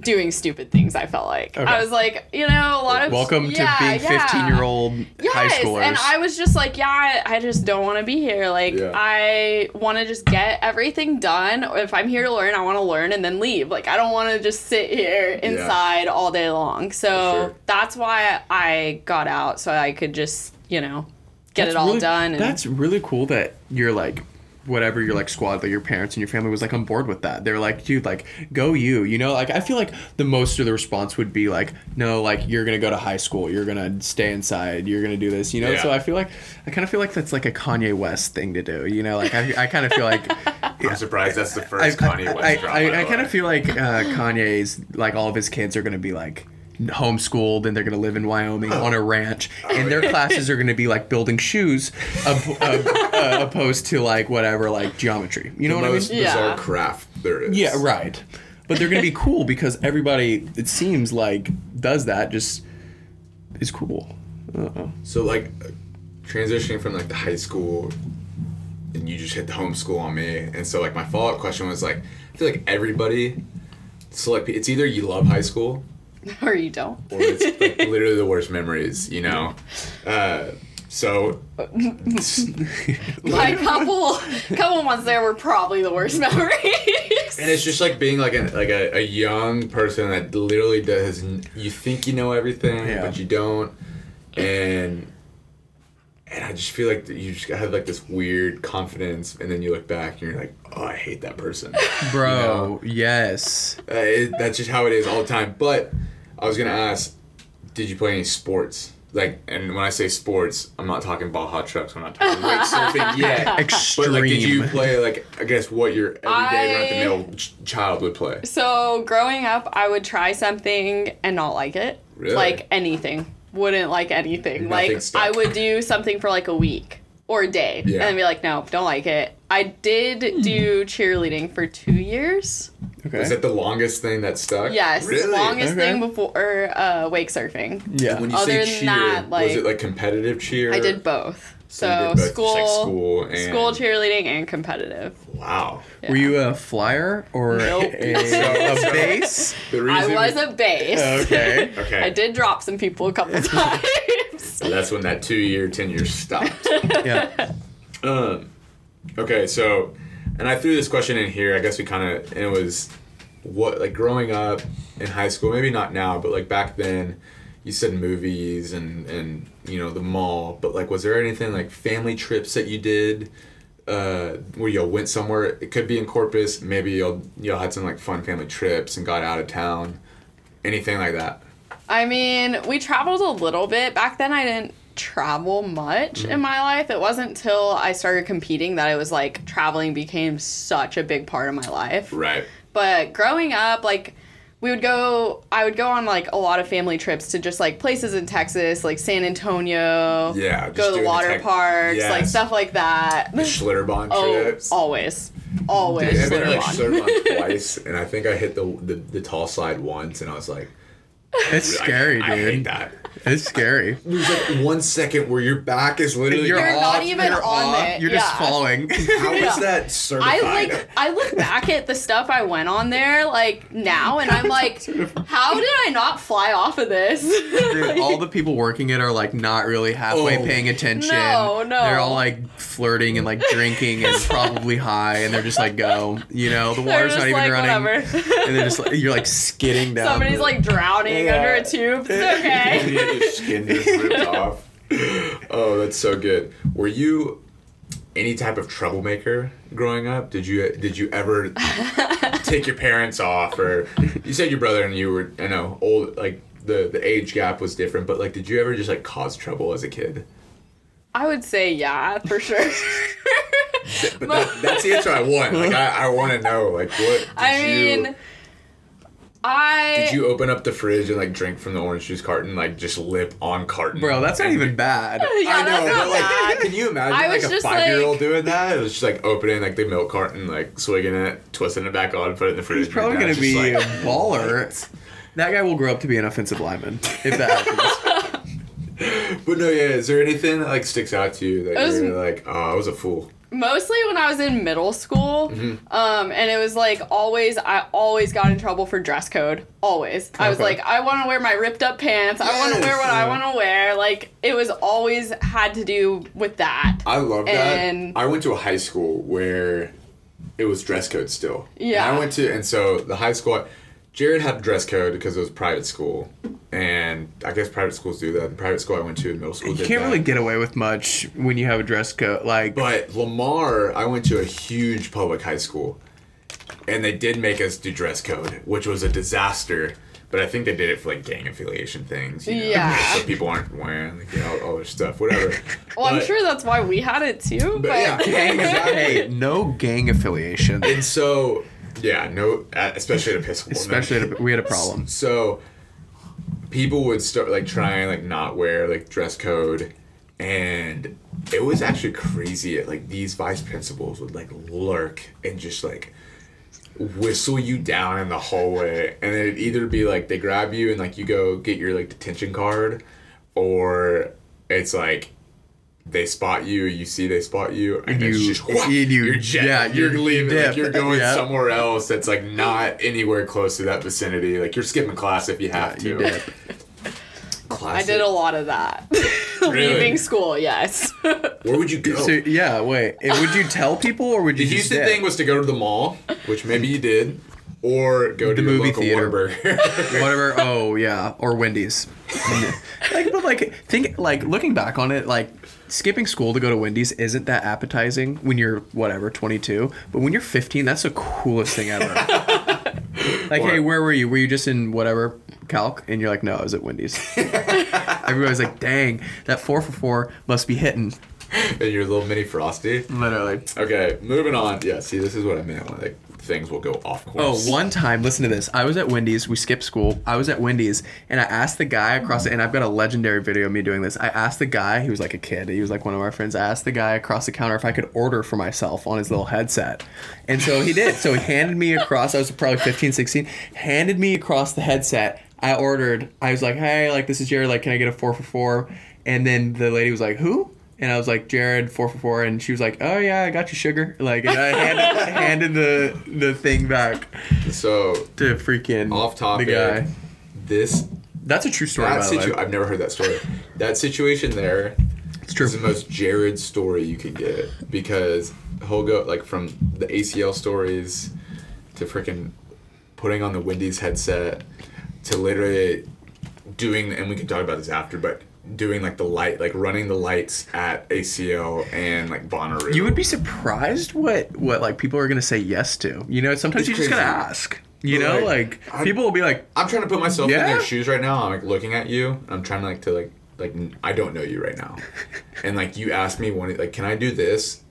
doing stupid things. I felt like Okay. I was like, you know, a lot of Welcome yeah, to being yeah. 15 year old high Yes, schoolers. and I was just like, yeah, I, I just don't want to be here. Like, Yeah. I want to just get everything done. If I'm here to learn, I want to learn and then leave. Like, I don't want to just sit here inside all day long. So sure. that's why I got out, so I could just, you know, get That's it all really- done. And That's really cool that you're like whatever your like squad like your parents and your family was like on board with that. They're like dude like go you you know? Like i feel like the most of the response would be like no like you're gonna go to high school. You're gonna stay inside. You're gonna do this you know? Yeah. so i feel like i kind of feel like that's like a kanye west thing to do you know? Like i, I kind of feel like I'm surprised that's the I, first Kanye West I, drop. I, I kind of feel like uh, Kanye's like all of his kids are gonna be like homeschooled and they're gonna live in Wyoming on a ranch and their classes are gonna be like building shoes op- uh, uh, opposed to like whatever like geometry you know the what most I mean bizarre Yeah. craft there is. yeah right but they're gonna be cool because everybody it seems like does that just is cool uh-uh. So like transitioning from like the high school and you just hit the homeschool on me. And so like my follow up question was like I feel like everybody so like it's either you love high school or you don't. or it's like literally the worst memories, you know. Uh, so My couple, couple months there were probably the worst memories. and it's just like being like a like a, a young person that literally does you think you know everything Yeah. but you don't and and I just feel like that you just have like this weird confidence and then you look back and you're like oh I hate that person bro yes uh, it, that's just how it is all the time but I was gonna ask did you play any sports like and when I say sports I'm not talking Baja trucks I'm not talking wake surfing yet extreme but like did you play like I guess what your everyday run of the I- mill ch- child would play So growing up, I would try something and not like it. Really? Like anything. Wouldn't like anything. Nothing like stuck. I would do something for like a week or a day Yeah. and then be like, no, don't like it. I did do cheerleading for two years. Okay Is that the longest thing that stuck? Yes, Really? longest Okay. thing before uh, wake surfing. yeah When you Other say than cheer, that, like- was it like competitive cheer? I did both. So So, did both, school, like, school and- school cheerleading and competitive. Wow. Yeah. Were you a flyer or Nope. a, a So- base? The I reason was a base. Okay. Okay. I did drop some people a couple times. So that's when that two year tenure stopped. Yeah. um, okay, so, and I threw this question in here. I guess we kind of, and it was what, like growing up in high school, maybe not now, but like back then, you said movies and, and, you know, the mall, but like, was there anything like family trips that you did? Uh, where y'all went somewhere, it could be in Corpus. Maybe y'all y'all had some like fun family trips and got out of town. Anything like that? I mean, we traveled a little bit. Back then, I didn't travel much Mm-hmm. in my life. It wasn't until I started competing that it was like traveling became such a big part of my life. Right. But growing up, like, we would go, I would go on like a lot of family trips to just like places in Texas, like San Antonio. Yeah, Go to the the water tech- parks, like stuff like that. The Schlitterbahn Oh, trips. always. Always. I've been to like Schlitterbahn. Schlitterbahn twice, and I think I hit the, the the tall slide once, and I was like, It's I- scary, I, hate dude. that. It's scary. There's like one second where your back is literally. You're, You're off, not even you're on off, it, You're just falling. How is Yeah. that I like I look back at the stuff I went on there like now and I'm like how did I not fly off of this? Dude, all the people working it are like not really halfway Oh. paying attention. No, no. They're all like flirting and like drinking and probably high, and they're just like go. You know, the water's not even like, running, whatever. and they're just like you're like skidding down. Somebody's the- like drowning Yeah. under a tube. It's okay. your skin just ripped off. Oh, that's so good. Were you any type of troublemaker growing up? Did you did you ever take your parents off, or you said your brother and you were I know old like the the age gap was different, but like did you ever just like cause trouble as a kid? I would say yeah, for sure. But that, that's the answer I want. Like I, I want to know like what I you mean I did you open up the fridge and like drink from the orange juice carton like just lip on carton? Bro, that's not even bad. yeah, I know, that's not but like, bad. can you imagine I like a just, five year old like- doing that? It was just like opening like the milk carton, like swigging it, twisting it back on, put it in the fridge. He's probably and gonna be just a baller. That guy will grow up to be an offensive lineman if that happens. But no, yeah. Is there anything that like sticks out to you that It was- you're like, oh, I was a fool? Mostly when I was in middle school. Mm-hmm. Um, and it was like always, I always got in trouble for dress code. Always. I was like, I want to wear my ripped up pants. I want to wear what I want to wear. Like, it was always had to do with that. I love that. I went to a high school where it was dress code still. Yeah. And I went to, and so the high school, Jared had dress code because it was private school, and I guess private schools do that. The private school I went to in middle school You did can't that. really get away with much when you have a dress code. Like, But Lamar, I went to a huge public high school, and they did make us do dress code, which was a disaster. But I think they did it for like gang affiliation things. You know? Yeah. So people aren't wearing like, you know all their stuff, whatever. Well, I'm sure that's why we had it too. But, yeah. gang, hey, no gang affiliation. And so, yeah, no, uh, especially at Episcopal. no. Especially, at a- we had a problem. So, people would start like trying like not wear like dress code, and it was actually crazy. Like these vice principals would like lurk and just like whistle you down in the hallway, and then it'd either be like they grab you and like you go get your like detention card, or it's like. They spot you, you see they spot you, and it's You- just wha- you- you're jet, yeah, you're you leaving, dip. like you're going Yeah. somewhere else that's like not anywhere close to that vicinity. Like you're skipping class if you have to. you did. I did a lot of that. Really? Leaving school, yes. Where would you go? So yeah, wait. eh, Would you tell people or would you just The Houston dip? thing was to go to the mall, which maybe you did, or go to The movie theater. Whataburger. whatever. Oh yeah, or Wendy's. like, but like, think like looking back on it, like skipping school to go to Wendy's isn't that appetizing when you're whatever 22, but when you're 15, that's the coolest thing ever. like, hey, where were you? Were you just in whatever calc? And you're like, no, I was at Wendy's. Everybody's like, dang, that four for four must be hitting. and your little mini frosty. Literally. Okay, moving on. Yeah, see, this is what I meant. Like things will go off Oh, course. one time, listen to this. I was at Wendy's. We skipped school. I was at Wendy's, and I asked the guy across the, and I've got a legendary video of me doing this. I asked the guy, he was like a kid, he was like one of our friends. I asked the guy across the counter if I could order for myself on his little headset. And so he did. So he handed me across, I was probably 15, 16, handed me across the headset. I ordered, I was like, hey, like, this is Jared, like, can I get a four for four? And then the lady was like, who? And I was like, Jared, four for four, and she was like, "Oh yeah, I got you sugar." Like, and I handed, handed the the thing back So to freaking off topic. the guy. This That's a true story. that by the way. situ- I've never heard that story. that situation there It's true. is the most Jared story you could get because he'll go like from the ACL stories to freaking putting on the Wendy's headset to literally doing and we can talk about this after, but doing like the light like running the lights at ACL and like Bonnaroo. You would be surprised what what like people are gonna say yes to. You know, sometimes It's you just gotta ask. You But, know, like, like I- people will be like, I'm trying to put myself in Yeah? their shoes right now. I'm like looking at you. I'm trying to like to like like I don't know you right now, and like you ask me one like, can I do this,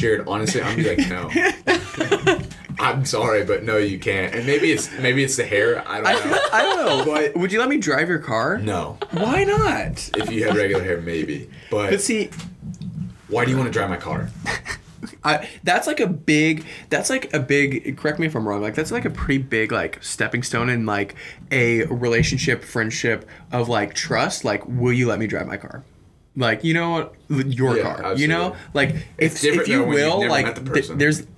Jared? Honestly, I'm be like no. I'm sorry, but no, you can't. And maybe it's maybe it's the hair. I I, don't know. I don't know. But- would you let me drive your car? No, Why not? if you had regular hair, maybe. But But see, why do you want to drive my car? I that's like a big that's like a big correct me if I'm wrong like that's like a pretty big like stepping stone in like a relationship friendship of like trust like will you let me drive my car like you know what your Yeah, car you know like It's if, if you though you've will never like met the th- there's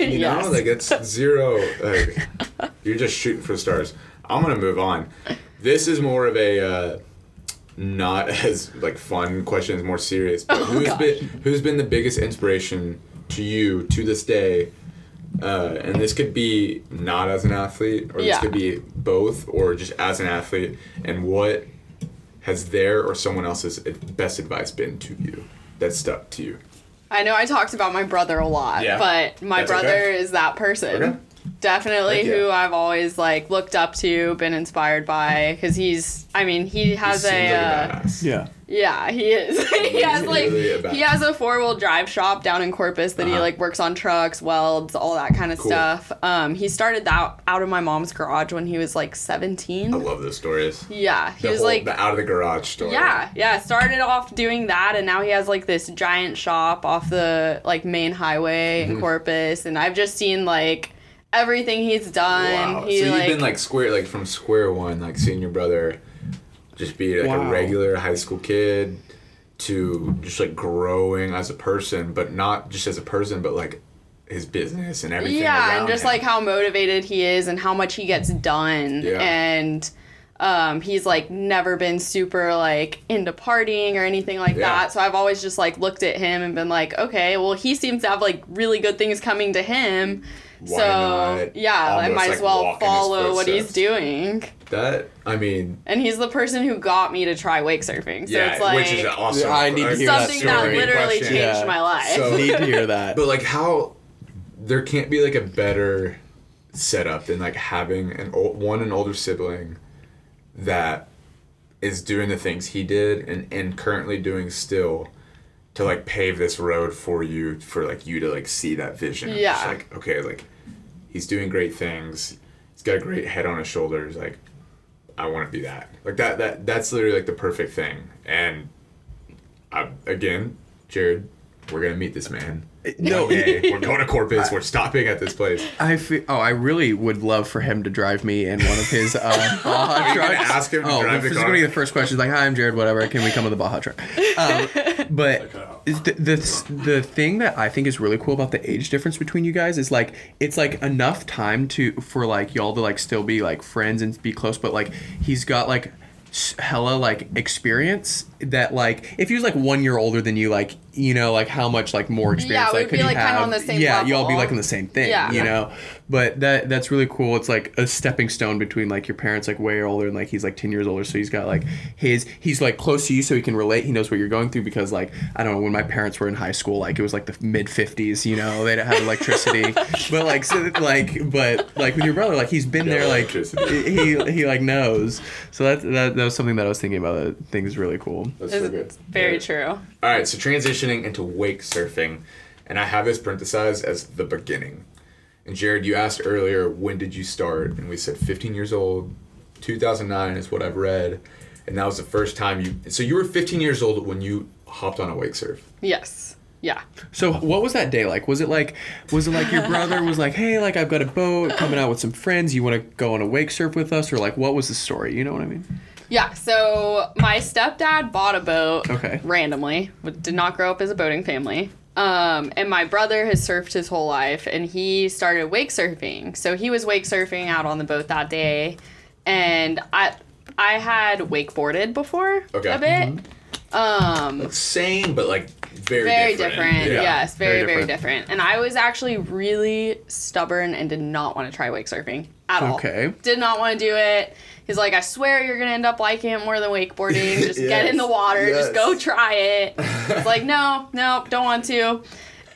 You Yes. know, like it's zero. Like, you're just shooting for the stars. I'm gonna move on. This is more of a uh, not as like fun question. It's more serious. But who's gosh. been who's been the biggest inspiration to you to this day? Uh, and this could be not as an athlete, or Yeah. this could be both, or just as an athlete. And what has their or someone else's best advice been to you that stuck to you? I know I talked about my brother a lot, Yeah. but my That's okay. brother is that person. Okay. Definitely yeah. who I've always like looked up to, been inspired by, because he's. I mean, he has He a. seems like uh, badass. yeah Yeah, he is. he has like really he has a four wheel drive shop down in Corpus that he Uh-huh. like works on trucks, welds, all that kind of Cool. stuff. Um, he started that out of my mom's garage when he was like seventeen. I love those stories. yeah, he The was whole, like the out of the garage story. yeah, yeah. Started off doing that, and now he has like this giant shop off the like main highway Mm-hmm. in Corpus, and I've just seen like everything he's done. Wow. He so you've like been like square, like from square one, like seeing your brother just be like Wow. a regular high school kid to just like growing as a person, but not just as a person, but like his business and everything. yeah and just him. like how motivated he is and how much he gets done Yeah. and um, he's like never been super like into partying or anything like Yeah. that so i've always just like looked at him and been like okay well he seems to have like really good things coming to him Why so not yeah i almost, might like, as well walk in his follow what he's doing that. I mean, and he's the person who got me to try wake surfing so yeah, it's like which is awesome. I need to hear that something that story. literally Question. changed Yeah. my life So- Need to hear that. But like how there can't be like a better setup than like having an old, one an older sibling that is doing the things he did and and currently doing still to like pave this road for you for like you to like see that vision. of just, Yeah. like okay, like he's doing great things. He's got a great head on his shoulders. Like I want to be that. Like that that that's literally like the perfect thing. And I, again, Jared, we're gonna meet this man. No. Hey, we're going to Corpus. We're stopping at this place. I feel, oh, I really would love for him to drive me in one of his uh, Baja you gonna trucks. ask him to oh, drive this the is going to be the first question. Like, "Hi, I'm Jared. Whatever. Can we come in the Baja truck?" Um, but is the, the the thing that I think is really cool about the age difference between you guys is like it's like enough time to for like y'all to like still be like friends and be close, but like he's got like hella like experience that like if he was like one year older than you like you know like how much like more experience Yeah, like we'd could be, you like, kinda have on the same yeah y'all be like on the same thing Yeah. you know? But that that's really cool. It's like a stepping stone between like your parents like way older and like he's like 10 years older so he's got like his he's like close to you so he can relate. He knows what you're going through because like i don't know when my parents were in high school like it was like the mid 50s you know they didn't have electricity. But like so like but like with your brother like he's been No there like he he like knows. So that, that that was something that i was thinking about that I think is really cool That's It's so good. very Yeah. true All right, so transitioning into wake surfing, and I have this parenthesized as the beginning. And Jared, you asked earlier, when did you start? And we said 15 years old. 2009 is what I've read, and that was the first time you. So you were 15 years old when you hopped on a wake surf. yes yeah So what was that day like? Was it like was it like your brother was like, "Hey, like I've got a boat coming out with some friends. You want to go on a wake surf with us?" Or like what was the story? You know what I mean? Yeah, so my stepdad bought a boat Okay. randomly. but Did not grow up as a boating family. Um, and my brother has surfed his whole life, and he started wake surfing. So he was wake surfing out on the boat that day, and I I had wakeboarded before Okay. a bit. Um, Same, but like very very different. different. Yeah. Yes, very, Very very different. And I was actually really stubborn and did not want to try wake surfing at all. Okay. Did not want to do it. He's like, I swear you're gonna end up liking it more than wakeboarding. Just get in the water. Just go try it. It's like, no, no, don't want to.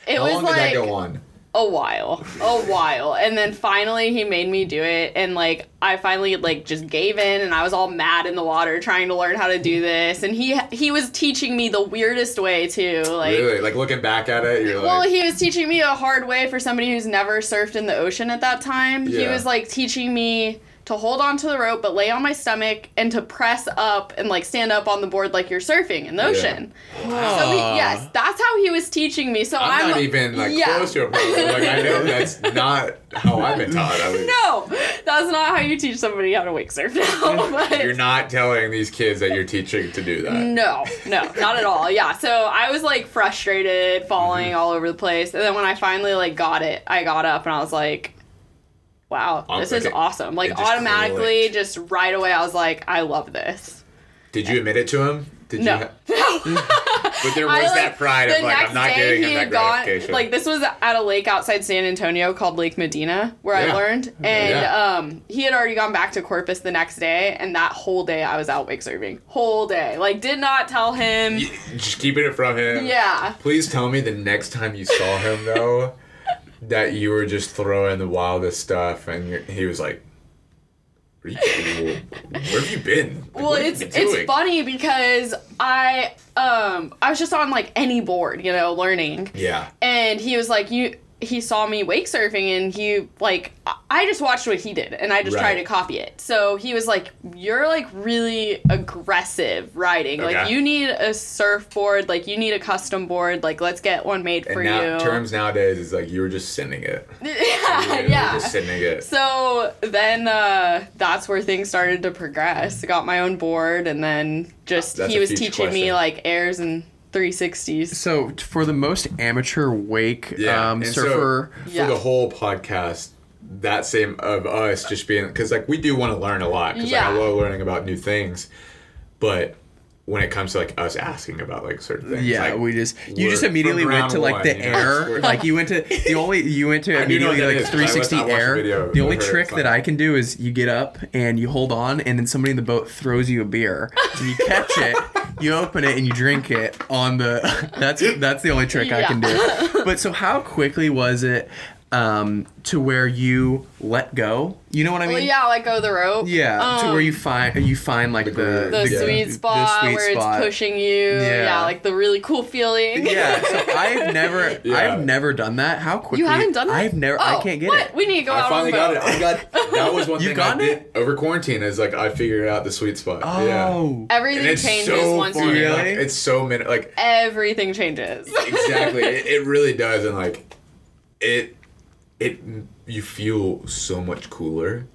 It How was long like did that go on? A while a while and then finally he made me do it and like i finally like just gave in and i was all mad in the water trying to learn how to do this and he he was teaching me the weirdest way too like really? Like looking back at it, you're well, like, he was teaching me a hard way for somebody who's never surfed in the ocean at that time. He was like teaching me to hold on to the rope but lay on my stomach and to press up and like stand up on the board like you're surfing in the Yeah. ocean. So he, yes, that's how he was teaching me. So I'm, I'm, not even like yeah. close to a pro. Like I know that's not how I've been taught. At least. No, that's not how you teach somebody how to wake surf now. But You're not telling these kids that you're teaching to do that. No, no, not at all. Yeah, so I was like frustrated, falling Mm-hmm. all over the place, and then when I finally like got it, I got up and I was like, "Wow, Um, this is awesome!" Like automatically, clicked. just right away, I was like, "I love this." Did you admit it to him? Did No. you? Ha- but there was I, like, that pride of like I'm not giving him that gratification. like this was at a lake outside San Antonio called Lake Medina where I learned and Yeah. um he had already gone back to Corpus the next day and that whole day I was out wake surfing whole day like did not tell him Just keeping it from him. yeah Please tell me the next time you saw him though, that you were just throwing the wildest stuff, and he was like, "Where you- "Where have you been? Well what it's it's funny because I um I was just on like any board you know learning Yeah. and he was like you he saw me wake surfing and he like I- just watched what he did and I just tried to copy it. So he was like you're like really aggressive riding. Like you need a surfboard, like you need a custom board, like let's get one made for And now you. terms nowadays is like you were just sending it. Yeah, yeah. Just sending it. So then uh, that's where things started to progress. I got my own board, and then just That's he was teaching me like airs and 360s. So for the most amateur wake um, and so surfer, Yeah. for the whole podcast, that same of us just being because like we do want to learn a lot because Yeah. like, I love learning about new things, but when it comes to like us asking about like certain things, yeah, like, we just you just immediately went to like one, the you know, air, like you went to the only you went to I do immediately like is, 'cause I watched- 360 I watched the air. The only trick that. I can do is you get up and you hold on, and then somebody in the boat throws you a beer, and you catch it, you open it, and you drink it on the. That's that's the only trick I can do. But so how quickly was it? Um, to where you let go, you know what I mean? Well, yeah, like go the rope. Yeah, to where Um, you find you find like the groove. the Yeah. sweet spot sweet where spot. it's pushing you. Yeah. Yeah. like the really cool feeling. Yeah, so I've never Yeah. I've never done that. How quickly? You haven't done that? I've never. I Oh, can't get what? it. We need to go I out finally on got it. I got that was one You thing got I did it? over quarantine is like I figured out the sweet spot. Yeah. Oh, Everything it's changes so once funny. you Really? Like, it's so many like Everything changes. exactly it, it really does and like it it you feel so much cooler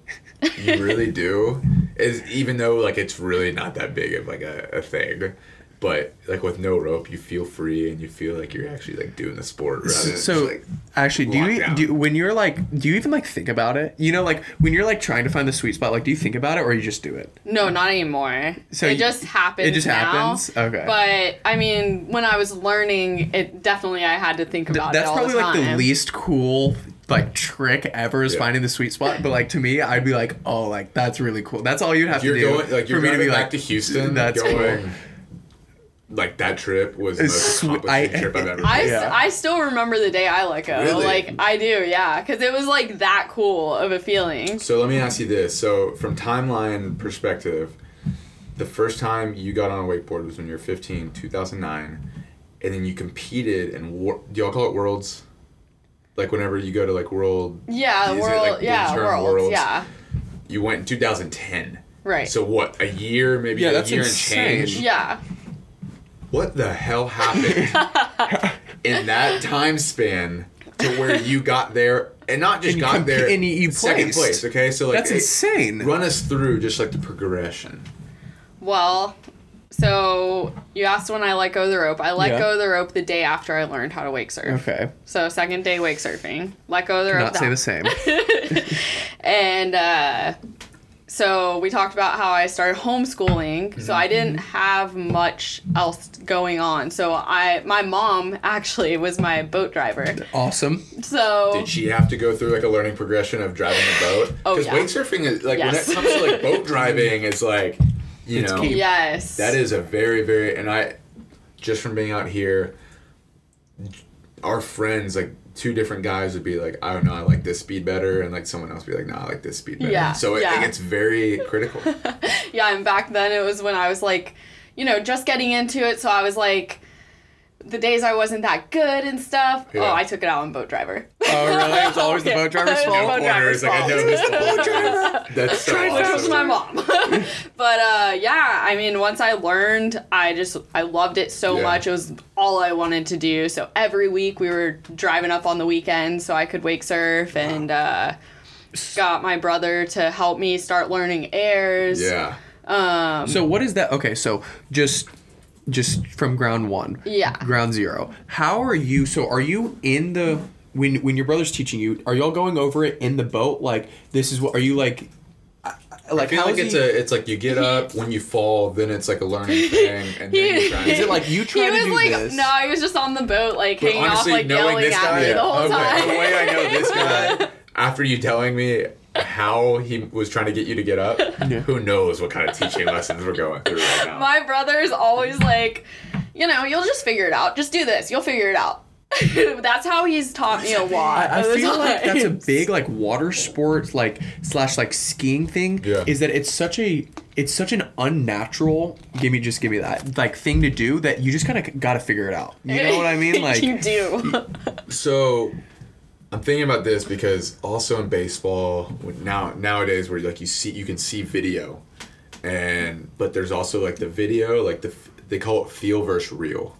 you really do is even though like it's really not that big of like a, a thing but like with no rope you feel free and you feel like you're actually like doing the sport rather than so just, like actually, do you, lockdown. do when you're like do you even like think about it? You know, like when you're like trying to find the sweet spot, like do you think about it or you just do it? No, not anymore. So it you- just happens. it just now. happens? Okay. But I mean, when I was learning, it definitely I had to think Th- about That's it all probably the like the least cool like trick ever is Yeah. finding the sweet spot. But like to me, I'd be like, oh, like that's really cool. That's all you'd have you're to do going like you're for me to be back like to Houston That's going cool. like that trip was the It's most swe- accomplishing I- trip I've ever I. Yeah. I still remember the day I let go. Really? Like I do, yeah, because it was like that cool of a feeling. So let me ask you this. So from timeline perspective, the first time you got on a wakeboard was when you were 15, 2009, and then you competed in war- do y'all call it worlds? Like whenever you go to like world Yeah, is it, world. like, yeah, term worlds. Yeah, You went in 2010. right. So what? A year, maybe Yeah, a that's year insane. and change. yeah, What the hell happened in that time span to where you got there and not just And got comp- there and you- you second place? Okay, so like That's it- insane. Run us through just like the progression. Well, so you asked when I let go of the rope. I let Yeah. go of the rope the day after I learned how to wake surf. Okay, So second day wake surfing. Let go of the rope. not say the same. And uh, so we talked about how I started homeschooling. So I didn't have much else going on. So I, my mom actually was my boat driver. awesome. So Did she have to go through like a learning progression of driving a boat? Oh, Because yeah. wake surfing is like Yes. when it comes to like boat driving, is like you It's know key. yes, that is a very very and I just from being out here, our friends like two different guys would be like I don't know I like this speed better and like someone else would be like no I like this speed better. Yeah, So it, yeah. it's very critical. yeah. And back then it was when I was like, you know, just getting into it. So I was like. The days I wasn't that good and stuff. Yeah. Oh, I took it out on boat driver. Oh really? It was always the boat driver's It was fault. boat driver's corners, like I fault. know this boat driver. That's so which was awesome. my mom. but uh, yeah, I mean, once I learned, I just I loved it so Yeah. much. It was all I wanted to do. So every week we were driving up on the weekend so I could wake surf and uh, got my brother to help me start learning airs. Yeah. Um, So what is that? Okay, so just just from ground one. Yeah. Ground zero. How are you? So are you in the when when your brother's teaching you? Are y'all going over it in the boat? Like this is what? Are you like? I- I Like feel how like it's he- a it's like you get up when you fall, then it's like a learning thing, and then you're trying. Is it like you he try to was do like, this? no, he was just on the boat, like But hanging off, like yelling this at guy, me the whole okay, time. the way I know this guy, after you telling me how he was trying to get you to get up, who knows what kind of teaching lessons we're going through right now. My brother's always like, you know, you'll just figure it out. Just do this. You'll figure it out. That's how he's taught me a lot. I, I of the feel like that's a big like water sport like slash like skiing thing. Yeah. Is that it's such a it's such an unnatural give me just give me that like thing to do that you just kind of got to figure it out. You know what I mean? Like you do. So, I'm thinking about this because also in baseball now nowadays where like you see you can see video, and but there's also like the video like the they call it feel versus real,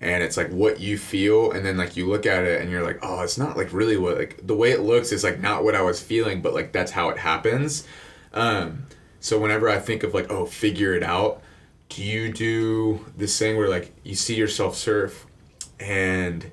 and it's like what you feel and then like you look at it and you're like oh it's not like really what like the way it looks is like not what I was feeling but like that's how it happens, um, so whenever I think of like oh figure it out, do you do this thing where like you see yourself surf and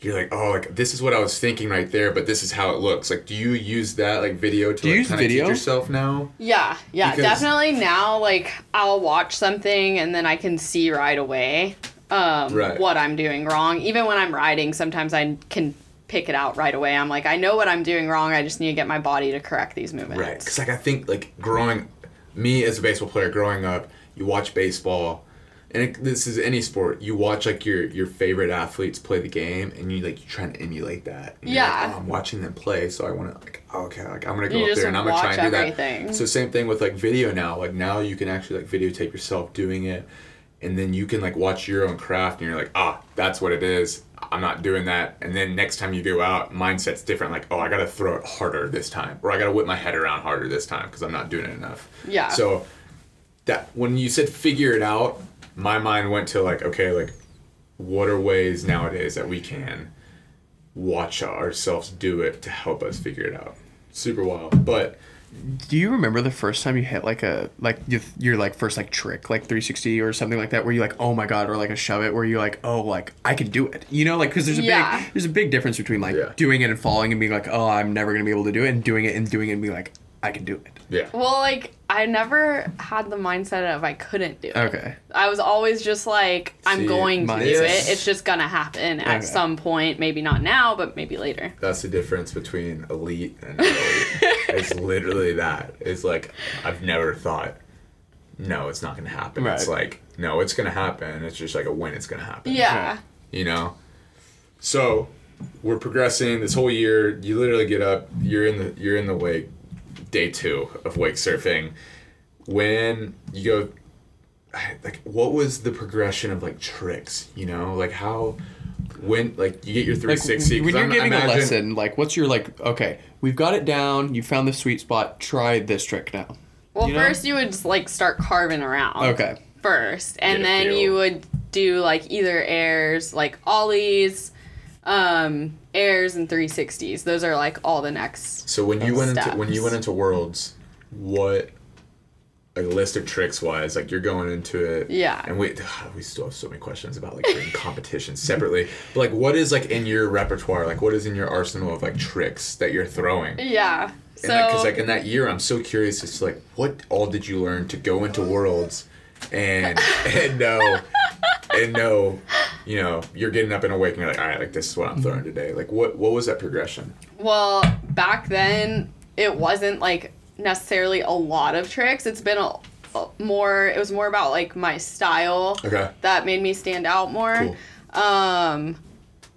you're like, oh, like this is what I was thinking right there, but this is how it looks. Like, do you use that like video to you like, use kind of video? teach yourself now? Yeah, yeah, Because- definitely now like I'll watch something and then I can see right away um Right. what I'm doing wrong. Even when I'm riding, sometimes I can pick it out right away. I'm like, I know what I'm doing wrong. I just need to get my body to correct these movements. Right. Because like I think like growing, me as a baseball player growing up, you watch baseball, and it, this is any sport. You watch like your your favorite athletes play the game, and you like you try and emulate that. And you're like, Yeah. oh, I'm watching them play, so I want to like oh, okay, like I'm gonna go You up there and I'm gonna try and do everything. that. So same thing with like video now. Like now you can actually like videotape yourself doing it. And then you can like watch your own craft, and you're like, ah, that's what it is. I'm not doing that. And then next time you go out, mindset's different. Like, oh, I gotta throw it harder this time, or I gotta whip my head around harder this time because I'm not doing it enough. Yeah. So that when you said figure it out, my mind went to like, okay, like what are ways nowadays that we can watch ourselves do it to help us figure it out? Super wild, but Do you remember the first time you hit like a like your, your like first like trick like 360 or something like that where you like oh my god or like a shove it where you're like oh like I can do it you know like because there's a Yeah. big there's a big difference between like Yeah. doing it and falling and being like oh I'm never gonna be able to do it and doing it and doing it and being like I can do it yeah. Well, like I never had the mindset of I couldn't do it. okay I was always just like, I'm See, going to do it. It's just gonna happen at Okay. some point. Maybe not now, but maybe later. That's the difference between elite and elite. it's literally that. It's like I've never thought, no, it's not gonna happen. It's like, no, it's gonna happen. It's just like a when it's gonna happen. Yeah. You know? So we're progressing this whole year. You literally get up, you're in the you're in the wake, day two of wake surfing. When you go like what was the progression of like tricks, you know? Like how when like you get your like 360 when 'cause you're I'm- giving a lesson like what's your like okay we've got it down you found the sweet spot try this trick now Well, You know? first you would just, like start carving around. okay First, and then feel. you would do like either airs, like ollies, um, airs, and 360s. Those are like all the next. So when you went into when you went into Worlds, what like list of tricks wise, like you're going into it. Yeah. And we we still have so many questions about like doing competitions separately. But like what is like in your repertoire? Like what is in your arsenal of like tricks that you're throwing? Yeah. So because like in that year, I'm so curious. It's like what all did you learn to go into Worlds, and and know and know, you know, you're getting up and awake and you're like, all right, like this is what I'm throwing today. Like what what was that progression? Well, back then it wasn't like necessarily a lot of tricks. It's been a, a more. It was more about like my style Okay. that made me stand out more. Cool. Um,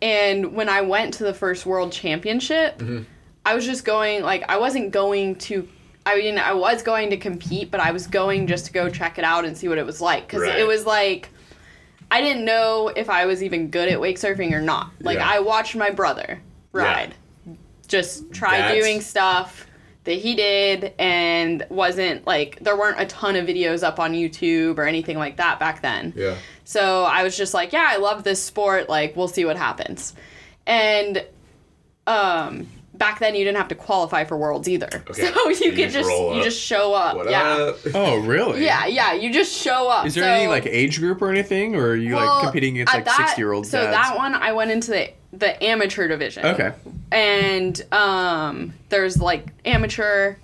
and when I went to the first world championship, Mm-hmm. I was just going like I wasn't going to. I mean, I was going to compete, but I was going just to go check it out and see what it was like because Right. it was like. I didn't know if I was even good at wake surfing or not. Like Yeah. I watched my brother ride just try That's- doing stuff that he did and wasn't like there weren't a ton of videos up on YouTube or anything like that back then. Yeah. So I was just like, yeah, I love this sport, like we'll see what happens. And um back then you didn't have to qualify for worlds either. Okay. So you, You could just just roll you up. just show up. What yeah. up? oh really Yeah, yeah, you just show up. is there So- any like age group or anything or are you well, like competing against like that- 60 year olds So dads? that one I went into the the amateur division. okay and um, there's like amateur,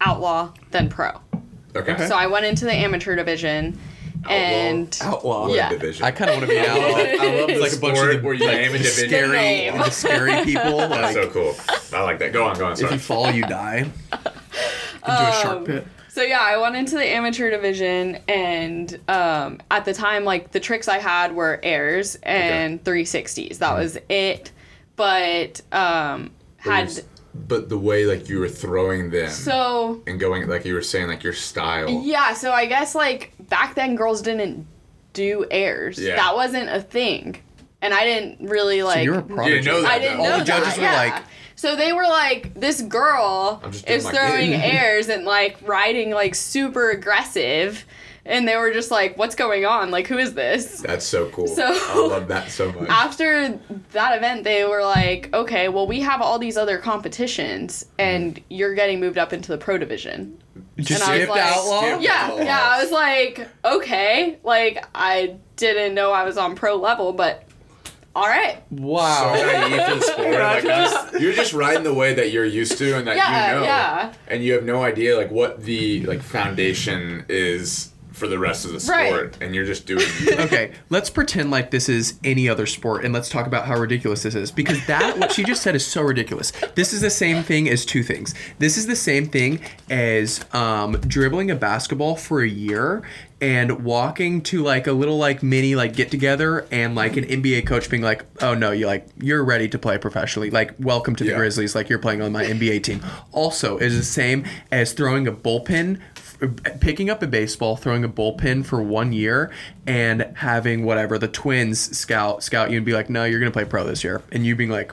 outlaw, then pro. Okay. Okay. So I went into the amateur division, and outlaw Yeah. division. I kind of want to be an outlaw. I love It's like a bunch of the where you like, name the scary, Name. the scary people. That's so cool. I like that. Go on, go on. if you fall, you die. Into a shark pit. so yeah, I went into the amateur division, and um, at the time, like the tricks I had were airs and 360s. That was it. But um, had but the way like you were throwing them so and going like you were saying like your style. Yeah, so I guess like back then girls didn't do airs. Yeah. That wasn't a thing. And I didn't really like so you're a prodigy. know that, I didn't though. know All the judges that. were yeah. like, so they were like, this girl I'm just doing is throwing thing. airs and like riding like super aggressive. And they were just like, what's going on? Like, who is this? That's so cool. So- I love that so much. After that event, they were like, okay, well, we have all these other competitions and you're getting moved up into the pro division. Just And I was skipped like- outlaw. Yeah, Outlaw. yeah. I was like, okay, like I didn't know I was on pro level, but all right. Wow. So naive to the sport. Like, you're, just, you're just riding the way that you're used to and that Yeah, you know. yeah. And you have no idea like what the like foundation is for the rest of the sport. Right. And you're just doing okay, let's pretend like this is any other sport and let's talk about how ridiculous this is because that what she just said is so ridiculous. This is the same thing as two things. This is the same thing as um, dribbling a basketball for a year and walking to like a little like mini like get together and like an NBA coach being like, "Oh no, you like you're ready to play professionally. Like welcome to the Yeah. Grizzlies. Like you're playing on my NBA team." Also, is the same as throwing a bullpen picking up a baseball, throwing a bullpen for one year, and having whatever the Twins scout scout you and be like, "No, you're gonna play pro this year," and you being like,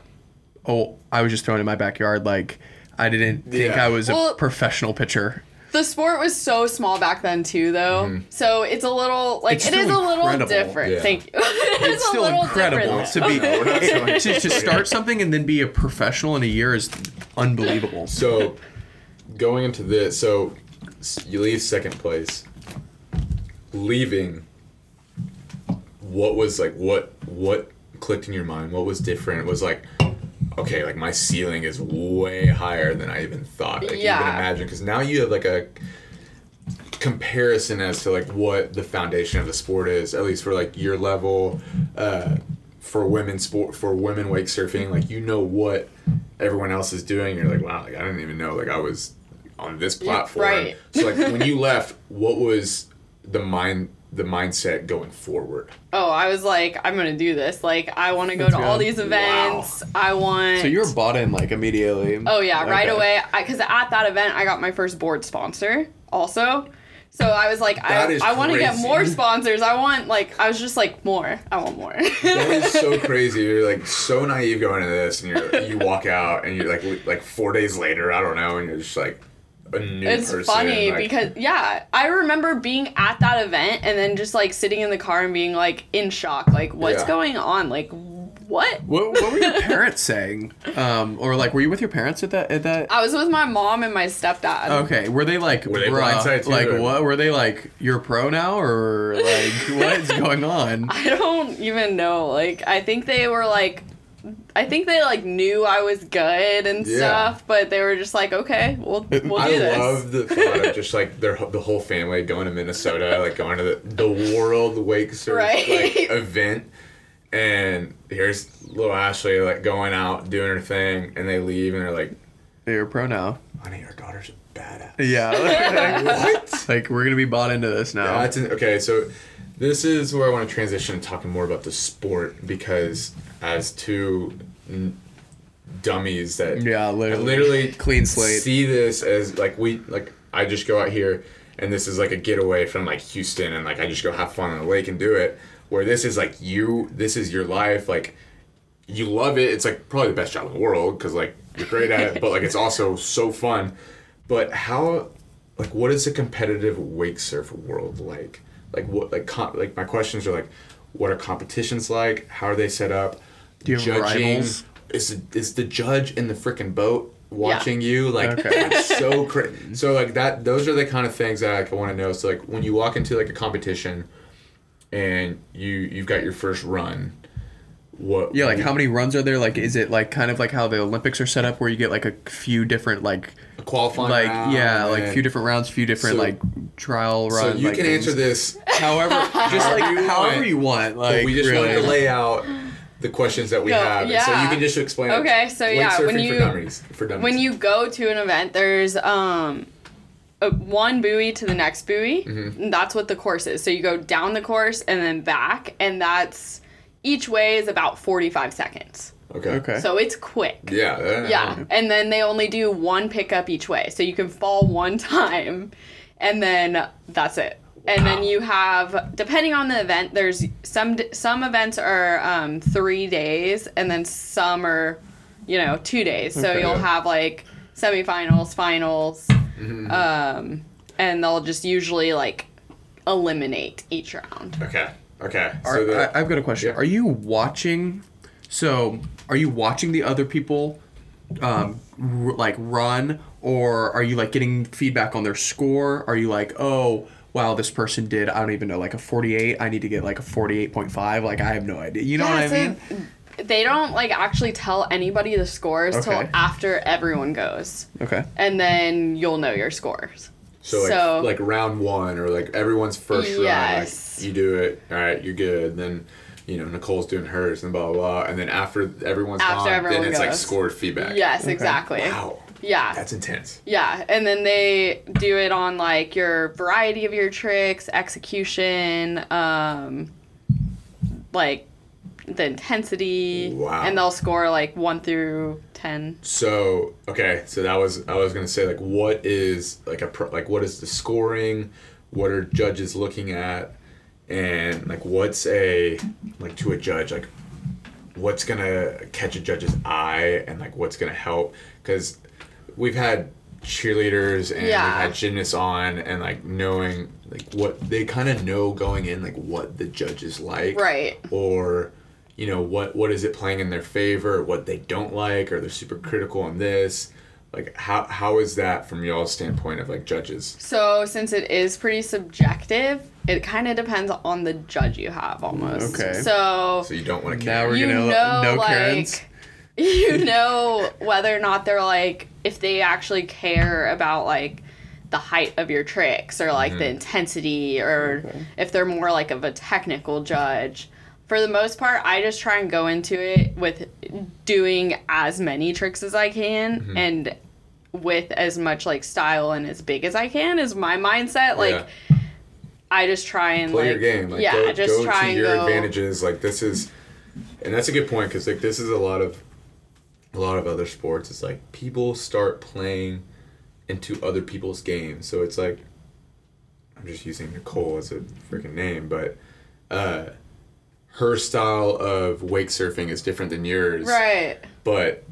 "Oh, I was just throwing in my backyard. Like, I didn't think Yeah. I was a professional pitcher." The sport was so small back then too, though. Mm-hmm. So it's a little like It's it is a little different. Yeah. Thank you. it's It's a still little incredible to be we're to, to start something and then be a professional in a year is unbelievable. So, going into this, so s- you leave second place. Leaving. What was like? What what clicked in your mind? What was different? It was like, okay, like my ceiling is way higher than I even thought. Like, you Yeah. can imagine because now you have like a comparison as to like what the foundation of the sport is, at least for like your level. Uh, for women sport for women wake surfing, like you know what everyone else is doing. You're like, wow, like I didn't even know like I was on this platform. right. So like when you left, what was the mind the mindset going forward? Oh, I was like, I'm gonna do this. Like, I want to go to all these events. I want. So you were bought in like immediately. Oh yeah, right Okay. away. Because at that event, I got my first board sponsor also. So I was like, That I, I want to get more sponsors. I want like I was just like more. I want more. That is so crazy. You're like so naive going into this, and you're you walk out, and you're like like four days later, I don't know, and you're just like a new it's person. funny like- because yeah, I remember being at that event and then just like sitting in the car and being like in shock, like what's Yeah. going on? Like what? What, what were your parents saying? Um, or like, were you with your parents at that? At that? I was with my mom and my stepdad. Okay, were they like, Were they bruh, blindsided like or- what? Were they like, you're pro now, or like, what is going on? I don't even know. Like, I think they were like, I think they like knew I was good and Yeah. stuff, but they were just like, okay, we'll we'll do this. I love the thought of just like their the whole family going to Minnesota, like going to the, the World Wake Surf Right. like, event, and here's little Ashley like going out doing her thing, and they leave, and they're like, You're pro now. "Honey, Your daughter's a badass." Yeah. what? like we're gonna be bought into this now. That's an, okay. So this is where I want to transition to talking more about the sport because as two n- dummies that Yeah, literally. literally Clean slate. see this as like we like I just go out here and this is like a getaway from like Houston and like I just go have fun on the lake and do it. Where this is like you, this is your life. Like you love it. It's like probably the best job in the world because like you're great at it, but like it's also so fun. But how, like, what is a competitive wake surf world like? Like what, like, com- like my questions are like, what are competitions like? How are they set up? Do you have rivals? Is is the judge in the freaking boat watching you? Like Okay. it's so crazy. So like that, those are the kind of things that like, I want to know. So like when you walk into like a competition, and you you've got your first run. What? yeah, like how many runs are there? Like, is it like kind of like how the Olympics are set up, where you get like a few different like, a qualifying like round yeah, like and- few different rounds, few different So- like trial runs So runs. you like, can things. answer this. however, just like However you want. you want. But Like we just really. wanted to lay out the questions that we Go, have, and so you can just explain. it. Okay, so Wake yeah, when you- for dummies, for dummies. when you go to an event, there's um a, one buoy to the next buoy. Mm-hmm. And that's what the course is. So you go down the course and then back, and that's each way is about 45 seconds. okay, Okay. So it's quick. yeah, that- Yeah, and then they only do one pickup each way, so you can fall one time, and then that's it. And then you have, depending on the event, there's some some events are um, three days, and then some are, you know, two days. So Okay. you'll have like semifinals, finals, Mm-hmm. um, and they'll just usually like eliminate each round. Okay, okay. Are, so the, I, I've got a question. Yeah. Are you watching? So, are you watching the other people, um, r- like run, or are you like getting feedback on their score? Are you like, oh, wow, this person did I don't even know like a 48. I need to get like a 48.5. Like I have no idea. You know Yeah, what I so mean? They don't like actually tell anybody the scores till after everyone goes, Okay. and then you'll know your scores. So like, So- like round one or like everyone's first Yes. run, like you do it, all right, you're good. Then you know Nicole's doing hers and blah blah blah, and then after everyone's After gone, everyone then it's like scored feedback. Yes, exactly. Wow, Yeah. that's intense. Yeah, and then they do it on like your variety of your tricks, execution, um, like the intensity, Wow. and they'll score like one through ten. So okay, so that was I was gonna say like what is like a pro, like what is the scoring? What are judges looking at? And like what's a like to a judge like what's gonna catch a judge's eye and like what's gonna help? Because we've had cheerleaders and Yeah. we've had gymnasts on and like knowing like what they kind of know going in like what the judges like Right. or you know what what is it playing in their favor what they don't like or they're super critical on this like how how is that from y'all's standpoint of like judges So since it is pretty subjective, it kind of depends on the judge you have almost. Okay. So so you don't want to Now we're you gonna know, no like, Karens. you know whether or not they're like if they actually care about like the height of your tricks or like the mm-hmm. intensity or if they're more like of a technical judge. For the most part i just try and go into it with doing as many tricks as i can mm-hmm. and with as much like style and as big as i can is my mindset. Like Yeah. i just try and play like your game. Like yeah go, just go try to and your go advantages. Like this is and that's a good point because like this is a lot of a lot of other sports it's like people start playing into other people's games. So it's like i'm just using nicole as a freaking name but uh her style of wake surfing is different than yours. Right. But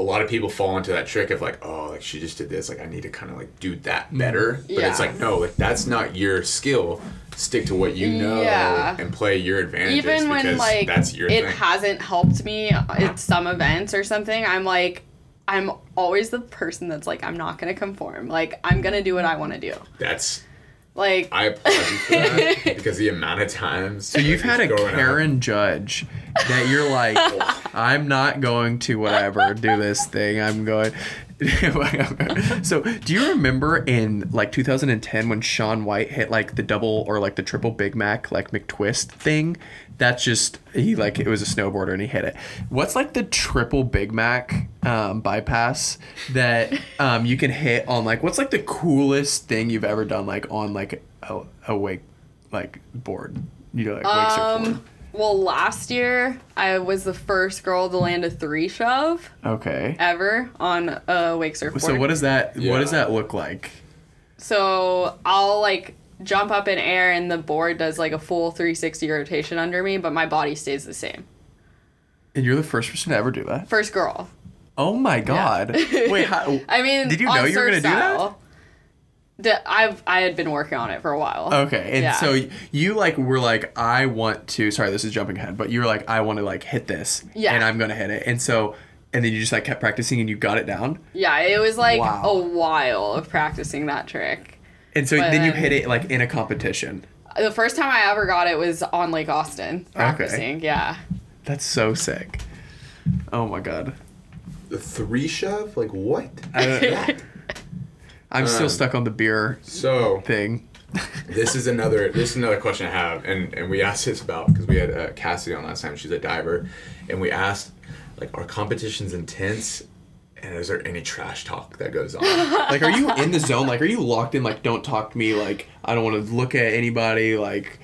a lot of people fall into that trick of like oh like she just did this like i need to kind of like do that mm-hmm. better. But Yeah. it's like no like that's not your skill stick to what you mm, know Yeah. and play your advantages even when because like that's your it thing. hasn't helped me at some events or something i'm like i'm always the person that's like i'm not gonna conform. Like i'm gonna do what i want to do. That's like i applaud you for that because the amount of times So you've had a Karen judge that you're like, I'm not going to whatever do this thing. I'm going. so do you remember in like 2010 when Shaun White hit like the double or like the triple Big Mac like McTwist thing? That's just he like it was a snowboarder and he hit it. What's like the triple Big Mac um, bypass that um, you can hit on like what's like the coolest thing you've ever done like on like a, a wake like board? You know like wake surf board. Well last year i was the first girl to land a three shove Okay. ever on a wake surfboard So what does that what does that look like? So I'll like jump up in air and the board does like a full 360 rotation under me, but my body stays the same. And you're the first person to ever do that. First girl. Oh my god. Wait, how I mean, Did you know you were gonna do that? Style. I've I had been working on it for a while. Okay. And Yeah. so you like were like I want to sorry, this is jumping ahead, but you were like I want to like hit this Yeah. and I'm going to hit it. And so and then you just like kept practicing and you got it down. Yeah, it was like Wow. a while of practicing that trick. And so But then you hit it like in a competition. The first time I ever got it was on Lake Austin practicing. Yeah. That's so sick. Oh my god. the three shove like what I don't, I'm still Um, stuck on the beer so thing. this is another this is another question I have, and and we asked this about because we had uh, Cassidy on last time. She's a diver, and we asked like, are competitions intense, and is there any trash talk that goes on? Like, are you in the zone? Like, are you locked in? Like, don't talk to me. Like, I don't want to look at anybody. Like,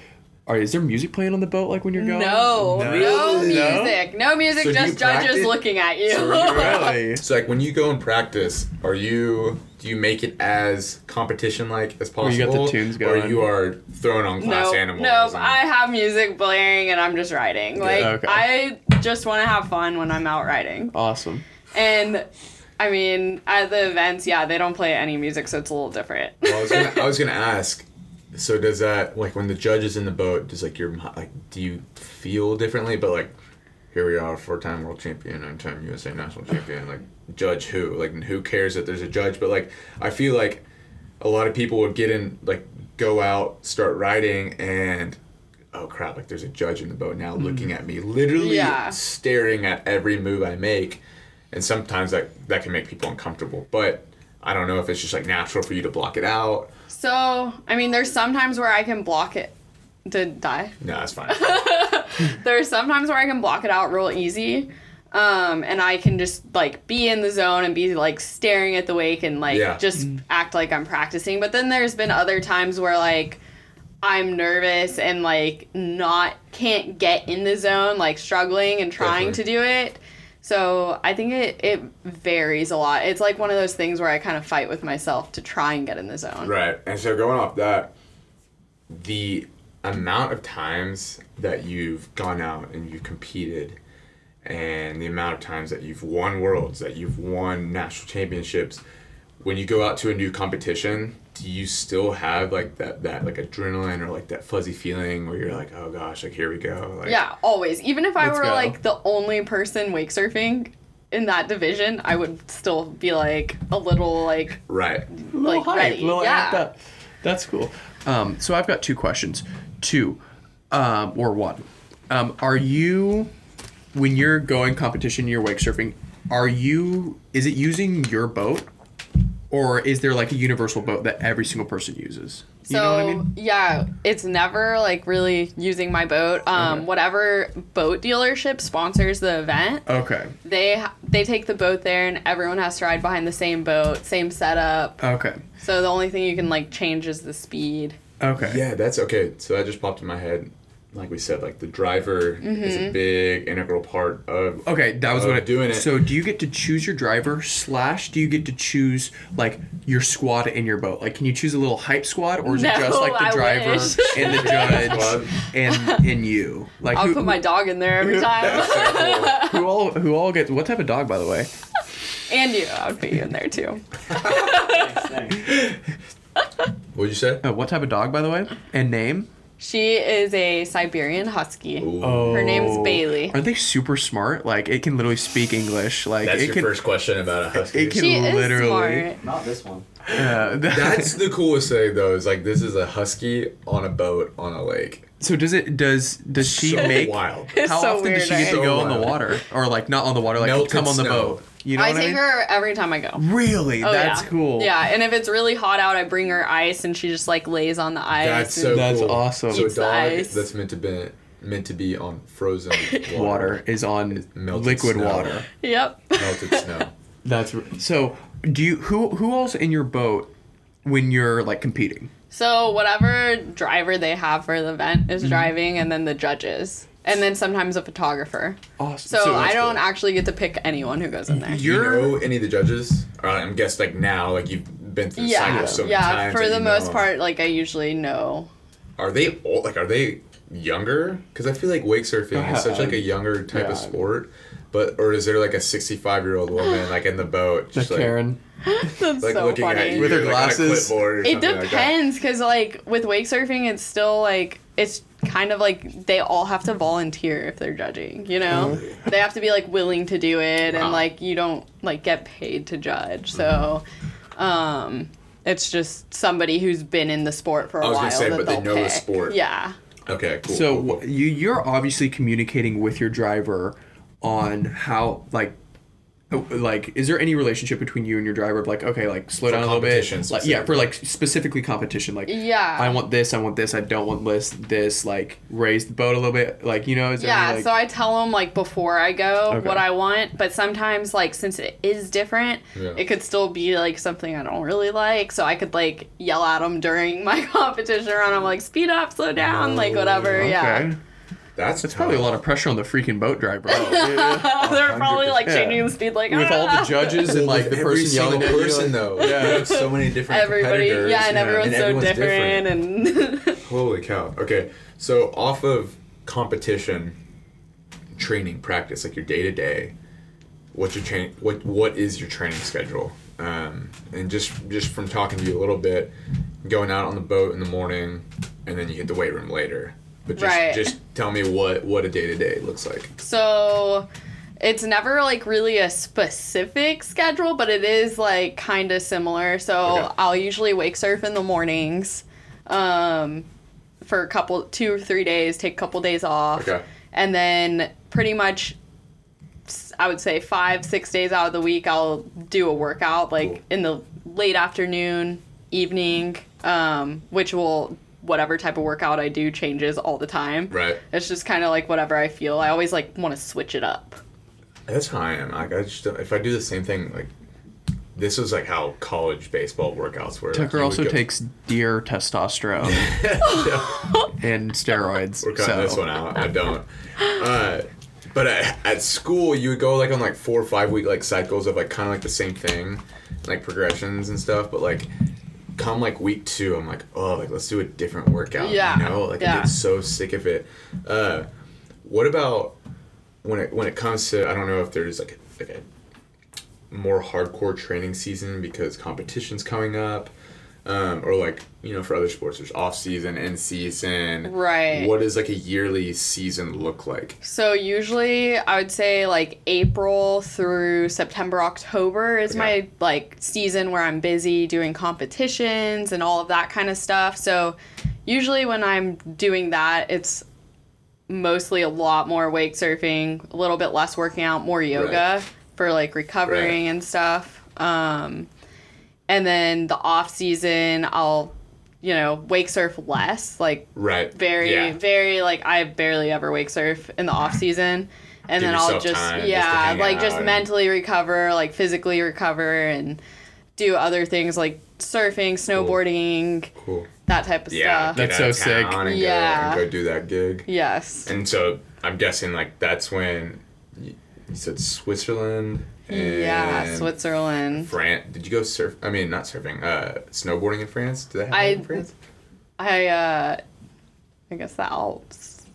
are is there music playing on the boat? Like when you're going? No, no, No? music. No music, So just judges practice? looking at you. So you- Really? so like when you go and practice, are you do you make it as competition like as Where possible, you got the tunes or you are thrown on class no, animals? no, and- I have music blaring and I'm just riding. Like Okay. I just want to have fun when I'm out riding. Awesome. And I mean, at the events, yeah, they don't play any music, so it's a little different. Well, I was gonna, I was gonna ask. So does that like when the judge is in the boat? Does like your mi- like do you feel differently? But like here we are, four-time world champion, nine-time USA national champion. Like, judge who? Like, who cares that there's a judge? But like, I feel like a lot of people would get in, like, go out, start riding, and oh crap, like there's a judge in the boat now hmm. looking at me, literally Yeah. staring at every move I make, and sometimes that that can make people uncomfortable. But I don't know if it's just like natural for you to block it out. So, I mean, there's sometimes where I can block it. Did die? No, that's fine. There's sometimes where I can block it out real easy. Um, and I can just like be in the zone and be like staring at the wake and like Yeah. just act like I'm practicing. But then there's been other times where like I'm nervous and like not can't get in the zone, like struggling and trying Definitely. to do it. So I think it it varies a lot. It's like one of those things where I kind of fight with myself to try and get in the zone. Right. And so going off that, the amount of times that you've gone out and you've competed and the amount of times that you've won worlds, that you've won national championships, when you go out to a new competition, do you still have like that that like adrenaline or like that fuzzy feeling where you're like, oh gosh, like here we go. Like Yeah, always. Even if I were go. like the only person wake surfing in that division, I would still be like a little like Right. like hype, ready. little yeah. up. That's cool. Um, so I've got two questions. Two, um, or one. Um, are you, when you're going competition, you're wake surfing, are you, is it using your boat? Or is there like a universal boat that every single person uses? You So know what I mean? yeah, it's never like really using my boat. Um, Okay. whatever boat dealership sponsors the event, Okay. they they take the boat there, and everyone has to ride behind the same boat, same setup. Okay. So the only thing you can like change is the speed. Okay. Yeah, that's okay. So that just popped in my head. Like we said, like the driver is a mm-hmm. big integral part of Okay, that was what I'm doing it. So, do you get to choose your driver slash do you get to choose like your squad in your boat? Like, can you choose a little hype squad, or is it just like the I driver wish. and the judge and and you? Like, I'll who, put my dog in there every time. who all who all gets what type of dog, by the way? and you, I would put you in there too. What'd you say? Uh, what type of dog, by the way? And name? She is a Siberian Husky. Oh, Her name's Bailey. Aren't they super smart? Like, it can literally speak English. Like, That's it your can. first question about a husky. It can She is literally. smart. Not this one. Uh, That's the coolest thing though. Is like this is a husky on a boat on a lake. so does it? Does does she so make? wild. It's How so often weird. does she get to So go on the water, or like not on the water, like Melted come on the snow. boat? You know I what I take mean? her every time I go. Really? Oh, That's yeah. cool. Yeah, and if it's really hot out, I bring her ice, and she just like lays on the ice. That's and- so That's cool. awesome. So a dog that's meant to be meant to be on frozen water, Water is on melted liquid snow. water. Yep. melted snow. That's r- so. Do you who who else in your boat when you're like competing? So whatever driver they have for the event Mm-hmm. is driving, and then the judges, and then sometimes a photographer. Awesome. So, that's I don't cool. actually get to pick anyone who goes in there. Do you You're- know any of the judges? Or I'm guess like now, like you've been through the Yeah, cycle so many yeah. times. For that the you know most them. part, like I usually know. are they old? Like, are they younger? Because I feel like wake surfing is such like a younger type Yeah. of sport. But or is there like a 65 year old woman like in the boat, The just like, Karen. That's like so looking funny. at you With her like, on a glasses? clipboard or It something like that? depends, cause like with wake surfing, it's still like it's kind of like they all have to volunteer if they're judging. You know, they have to be like willing to do it, Wow. and like you don't like get paid to judge. So, um, it's just somebody who's been in the sport for a I was while. gonna say, that but they they'll know the sport. Yeah. Okay, cool. So cool, cool. you you're obviously communicating with your driver on how like. Oh, Like, is there any relationship between you and your driver? Of like, okay, like slow For down a little bit. Like, yeah, for like specifically competition. Like, Yeah. I want this, I want this, I don't want this, this. Like, raise the boat a little bit. Like, you know, is there Yeah, any, like, so I tell them like before I go Okay. what I want, but sometimes like since it is different, Yeah. it could still be like something I don't really like. So I could like yell at them during my competition run. I'm like, speed up, slow down, oh, like whatever. okay. Yeah, that's That's probably a lot of pressure on the freaking boat driver. they're probably like 100%. changing the speed like With all "Ah." the judges and like the every person yelling single at you. person like- though. Yeah. You have so many different Everybody, competitors, yeah, and you know, everyone's so different, and Holy cow. Okay, so off of competition, training, practice, like your day to day, what's your train? What what is your training schedule? Um, and just just from talking to you a little bit, going out on the boat in the morning, and then you hit the weight room later. But just Right. just tell me what what a day to day looks like. So it's never like really a specific schedule, but it is like kind of similar. So Okay. I'll usually wake surf in the mornings um, for a couple, two or three days, take a couple days off. Okay. And then pretty much, I would say five, six days out of the week, I'll do a workout like Cool. in the late afternoon, evening, um, which will, whatever type of workout I do changes all the time. Right. It's just kind of like whatever I feel. I always like want to switch it up. That's how I am. Like I just if I do the same thing like this was like how college baseball workouts were. Tucker also go- takes deer testosterone and steroids. We're cutting so this one out. I don't. Uh, but at, at school, you would go like on like four or five week like cycles of like kind of like the same thing, like progressions and stuff. But like, come like week two, I'm like, oh, like let's do a different workout. Yeah, You know, like I yeah. get so sick of it. Uh, what about when it when it comes to I don't know if there's like like a more hardcore training season because competition's coming up. Um, or like you know for other sports there's off season in season Right. what does like a yearly season look like So usually I would say like April through September, October is Okay. my like season where I'm busy doing competitions and all of that kind of stuff. So usually when I'm doing that, it's mostly a lot more wake surfing, a little bit less working out, more yoga Right. for like recovering Right. and stuff. Um, and then the off season, I'll you know wake surf less, like right very yeah. very like I barely ever wake surf in the off season. And Give then I'll just time just yeah, like just and- mentally recover, like physically recover and do other things like surfing, snowboarding, cool that type of yeah stuff. get That's out of so sick. and Yeah. go, and go do that gig Yes. and so i'm guessing like that's when you, you said switzerland and Yeah, Switzerland. france did you go surf i mean not surfing uh snowboarding in france do they have I- in france I uh I guess the Alps.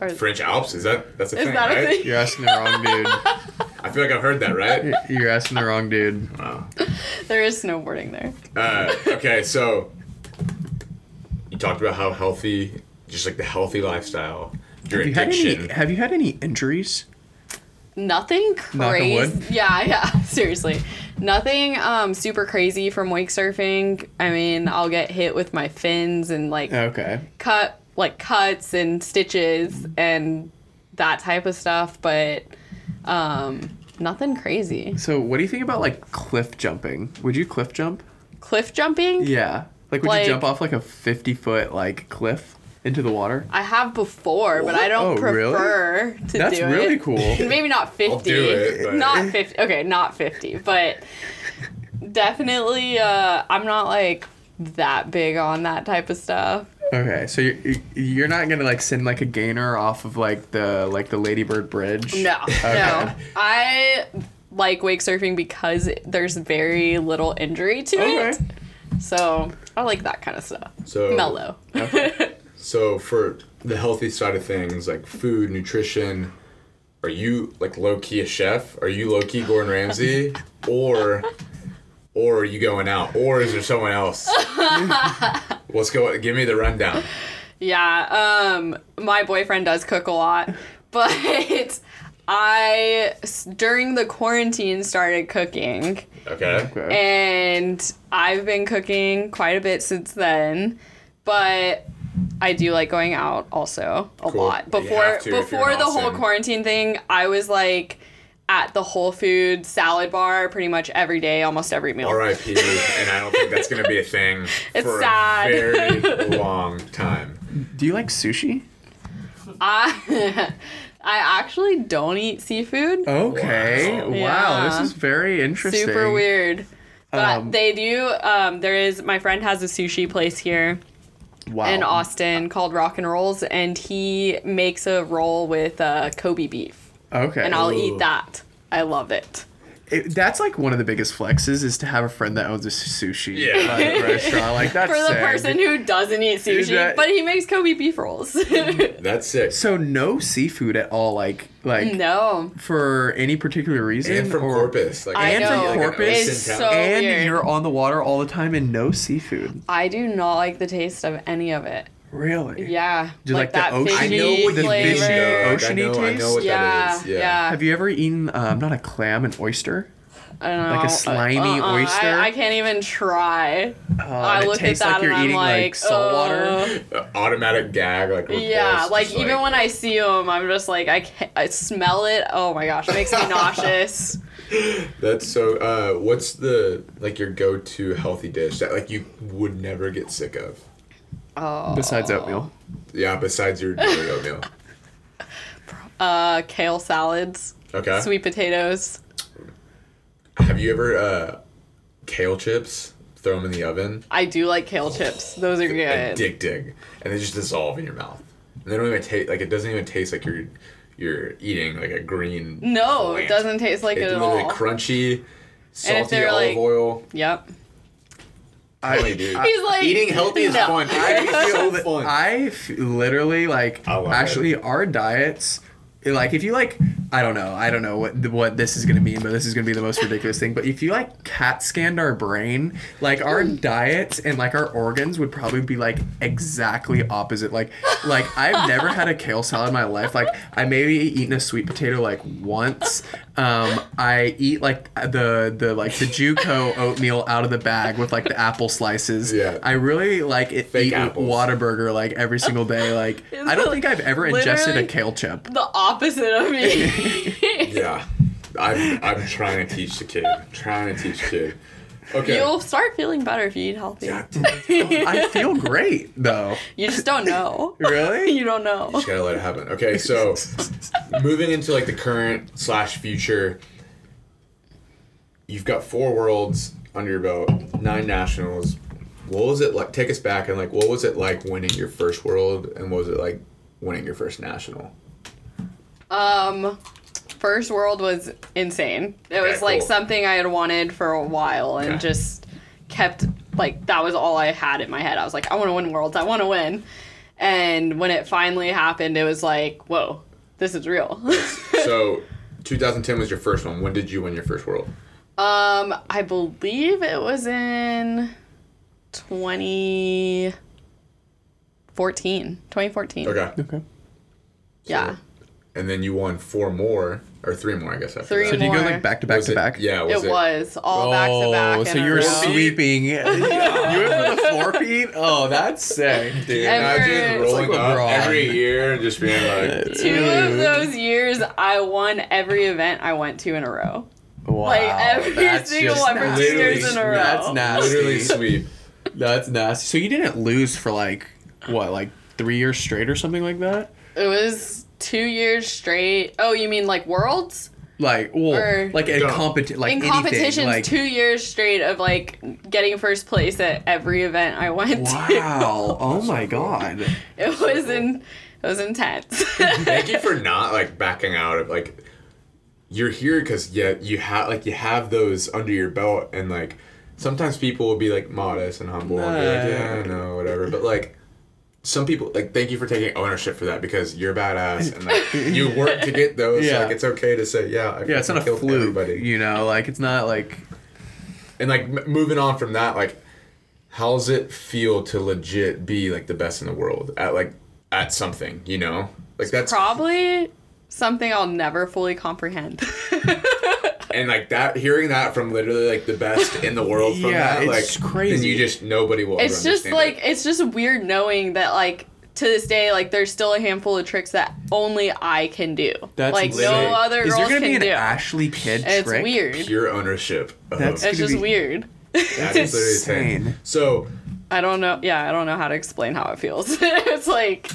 Or, french alps is that that's a is thing that right thing? You're asking the wrong dude. i feel like i've heard that right You're asking the wrong dude. wow There is snowboarding there. Uh, okay, so you talked about how healthy, just like the healthy lifestyle, your Have you had addiction. any? Have you had any injuries? Nothing crazy. Yeah, yeah. Seriously, nothing um super crazy from wake surfing. I mean, I'll get hit with my fins and like Okay. cut like cuts and stitches and that type of stuff, but um nothing crazy. So, what do you think about like cliff jumping? Would you cliff jump? Cliff jumping? Yeah. Like, would Like- you jump off like a 50 foot like cliff into the water? I have before, but I don't Oh, really? prefer to That's do it. That's really cool. Maybe not 50. I'll do it, but- Not 50. Okay, not 50, but definitely uh I'm not like that big on that type of stuff. Okay, so you're you're not gonna like send like a gainer off of like the like the Ladybird Bridge? No. No. I like wake surfing because there's very little injury to Okay. it. So, I like that kind of stuff. So Mellow. So for the healthy side of things, like food, nutrition, are you like low key a chef? Are you low key Gordon Ramsay, or or are you going out, or is there someone else? Let's go. Give me the rundown. Yeah, um, my boyfriend does cook a lot, but I during the quarantine started cooking, Okay. Okay. and I've been cooking quite a bit since then. But I do like going out also a Cool. lot. Before to before in the whole quarantine thing, I was like at the Whole Food salad bar pretty much every day, almost every meal. R.I.P. and I don't think that's gonna be a thing It's for sad. a very long time. do you like sushi? I I actually don't eat seafood. Okay. Wow. Wow. Yeah. this is very interesting. Super weird. But Um, they do. Um, there is my friend has a sushi place here Wow. in Austin called Rock and Rolls, and he makes a roll with uh, Kobe beef, Okay. and I'll Ooh. eat that. I love it. It, that's like one of the biggest flexes is to have a friend that owns a sushi Yeah. like, restaurant. Like that's For the sick. person who doesn't eat sushi, that- but he makes Kobe beef rolls. That's sick. So no seafood at all, like like no, for any particular reason. And from or- Corpus, like I And from know. Corpus, It's town. so- and weird. you're on the water all the time and no seafood. I do not like the taste of any of it. Really? Yeah, Do you like the that ocean- I know what you mean. fishy flavor. though. I oceany know, I know taste? what Yeah, that is. yeah. Yeah. Have you ever eaten um, not a clam, an oyster? I don't know. Like a slimy Uh-uh, oyster? I, I can't even try. Uh, I and it look at tastes that like you're and I'm eating like, like, salt water. uh, Uh, automatic gag like Yeah, like just even when I see them, I'm just like I can't. I smell it. Oh my gosh, it makes me nauseous. That's so. Uh, what's the like your go-to healthy dish that like you would never get sick of? Oh. Besides oatmeal. Yeah, besides your daily oatmeal. Uh, kale salads, Okay. sweet potatoes. Have you ever uh, kale chips? Throw them in the oven. I do like kale chips. Those are good. Addicting, and they just dissolve in your mouth. And they don't even taste like it. Doesn't even taste like you're you're eating like a green. No, plant. it doesn't taste like it It's at all. crunchy, salty olive like- oil. Yep. Funny, dude. He's like Eating healthy is no. fun. I feel that fun. I f- literally like I love actually our diets like if you like I don't know I don't know what what this is gonna mean but this is gonna be the most ridiculous thing but if you like cat scanned our brain like our diets and like our organs would probably be like exactly opposite like like I've never had a kale salad in my life like I maybe eaten a sweet potato like once um I eat like the the like the JUCO oatmeal out of the bag with like the apple slices Yeah. I really like it Fake eat apples. Whataburger like every single day. Like I don't think I've ever ingested a Literally- kale chip. the opposite of me. Yeah, I'm, I'm trying to teach the kid. I'm trying to teach the kid. Okay. You'll start feeling better if you eat healthy. I feel great though. You just don't know. Really? You don't know. Just gotta let it happen. Okay, so moving into like the current slash future, you've got four worlds under your belt, nine nationals. What was it like? Take us back and like, what was it like winning your first world, and what was it like winning your first national? Um, first world was insane. It Okay, was like cool. something I had wanted for a while and Okay. just kept like that was all I had in my head. I was like, I want to win worlds. I want to win. And when it finally happened, it was like, whoa, this is real. So, 2010 was your first one. When did you win your first world? um, I believe it was in 2014. 2014. Okay. Okay. Yeah. And then you won four more, or three more, I guess. After Three that. So do you go like back to back Was to it- back? Yeah. Was It, was all back to oh, back. Oh, so you were sweeping. you went for the four feet. Oh, that's sick, dude. Ever- Imagine It's rolling like up LeBron. every year and just being like, Two of those years, I won every event I went to in a row. Wow, Like, every that's single just one for two nasty. years in a row. That's nasty. literally sweep. That's nasty. So you didn't lose for like what, like three years straight or something like that? It was two years straight. Oh, you mean like worlds? Like, well, Or- like a Go. competition, like in anything, competitions, like, two years straight of like getting first place at every event I went to. Wow! Oh my god! It was in. It was intense. Thank you for not like backing out of like. You're here because yeah, you have like you have those under your belt, and like sometimes people will be like modest and humble and be like, Nah. yeah, no, whatever. But like some people like thank you for taking ownership for that because you're badass and like you work to get those. So, Yeah. like it's okay to say yeah. I Yeah, it's not a killed fluke. Everybody. You know, like it's not like And like m- moving on from that, like, how's it feel to legit be like the best in the world at like at something? You know, like that's Probably something I'll never fully comprehend. and like that. Hearing that from literally like the best in the world from Yeah, that, it's like crazy. Then you just nobody will. it's ever just like it. it's just weird knowing that like to this day like there's still a handful of tricks that only I can do. That's like literally- no other is girls there gonna can be an do. Ashley Kidd And it's trick? weird. pure ownership. Of, That's- It's just be- weird. that's literally the thing. Insane. So I don't know. Yeah, I don't know how to explain how it feels. it's like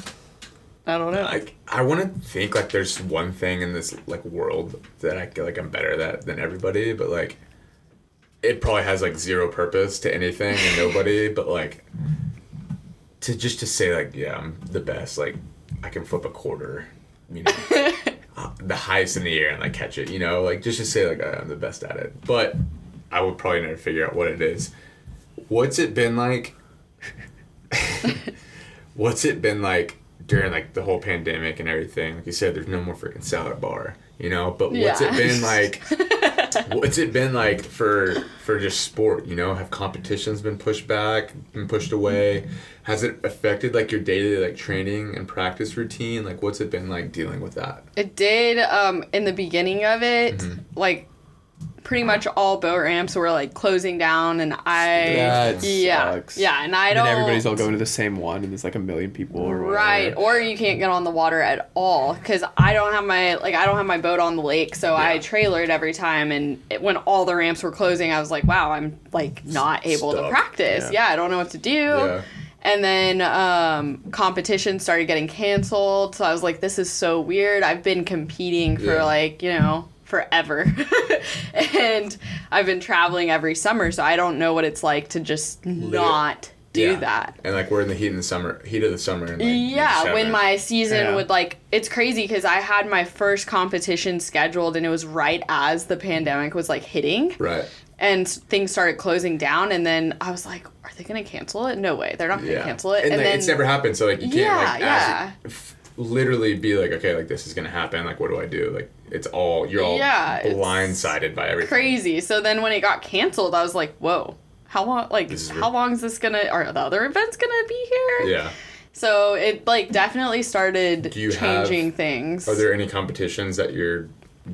I don't know. like I want to think like there's one thing in this like world that I feel like I'm better at than everybody, but like it probably has like zero purpose to anything and nobody, but like to just to say like yeah I'm the best like I can flip a quarter, you know, uh, the highest in the air and like catch it, you know, like just to say like I'm the best at it, but I would probably never figure out what it is. What's it been like? what's it been like during like the whole pandemic and everything? Like you said, there's no more freaking salad bar, you know. But what's it been like What's it been like for for just sport? You know, have competitions been pushed back, been pushed away? Has it affected like your daily like training and practice routine? Like, what's it been like dealing with that? It did um, in the beginning of it, Mm-hmm. like pretty much all boat ramps were like closing down, and I That yeah sucks. yeah, and I And don't. everybody's all going to the same one, and there's like a million people or. Right, or you can't get on the water at all because I don't have my like I don't have my boat on the lake, so I Yeah. trailered every time. And it, when all the ramps were closing, I was like, wow, I'm like not able to practice. Yeah. Yeah. I don't know what to do. Yeah. And then um, competition started getting canceled, so I was like, this is so weird. I've been competing for like you know forever, and I've been traveling every summer, so I don't know what it's like to just not do Yeah. that. And like we're in the heat in the summer, heat of the summer. And, like, Yeah, when my season Yeah. would like it's crazy because I had my first competition scheduled and it was right as the pandemic was like hitting right. and things started closing down and then I was like, are they gonna cancel it? No way, they're not gonna Yeah. cancel it. And, like, then it's never happened, so like you can't Yeah, like yeah. as f- literally be like, okay, like this is gonna happen. Like, what do I do? Like, it's all you're all Yeah, blindsided by everything. crazy. So then when it got canceled, I was like, whoa. How long? Like, This how long is this gonna? Are the other events gonna be here? Yeah. So it like definitely started Do you have- changing things. Are there any competitions that you're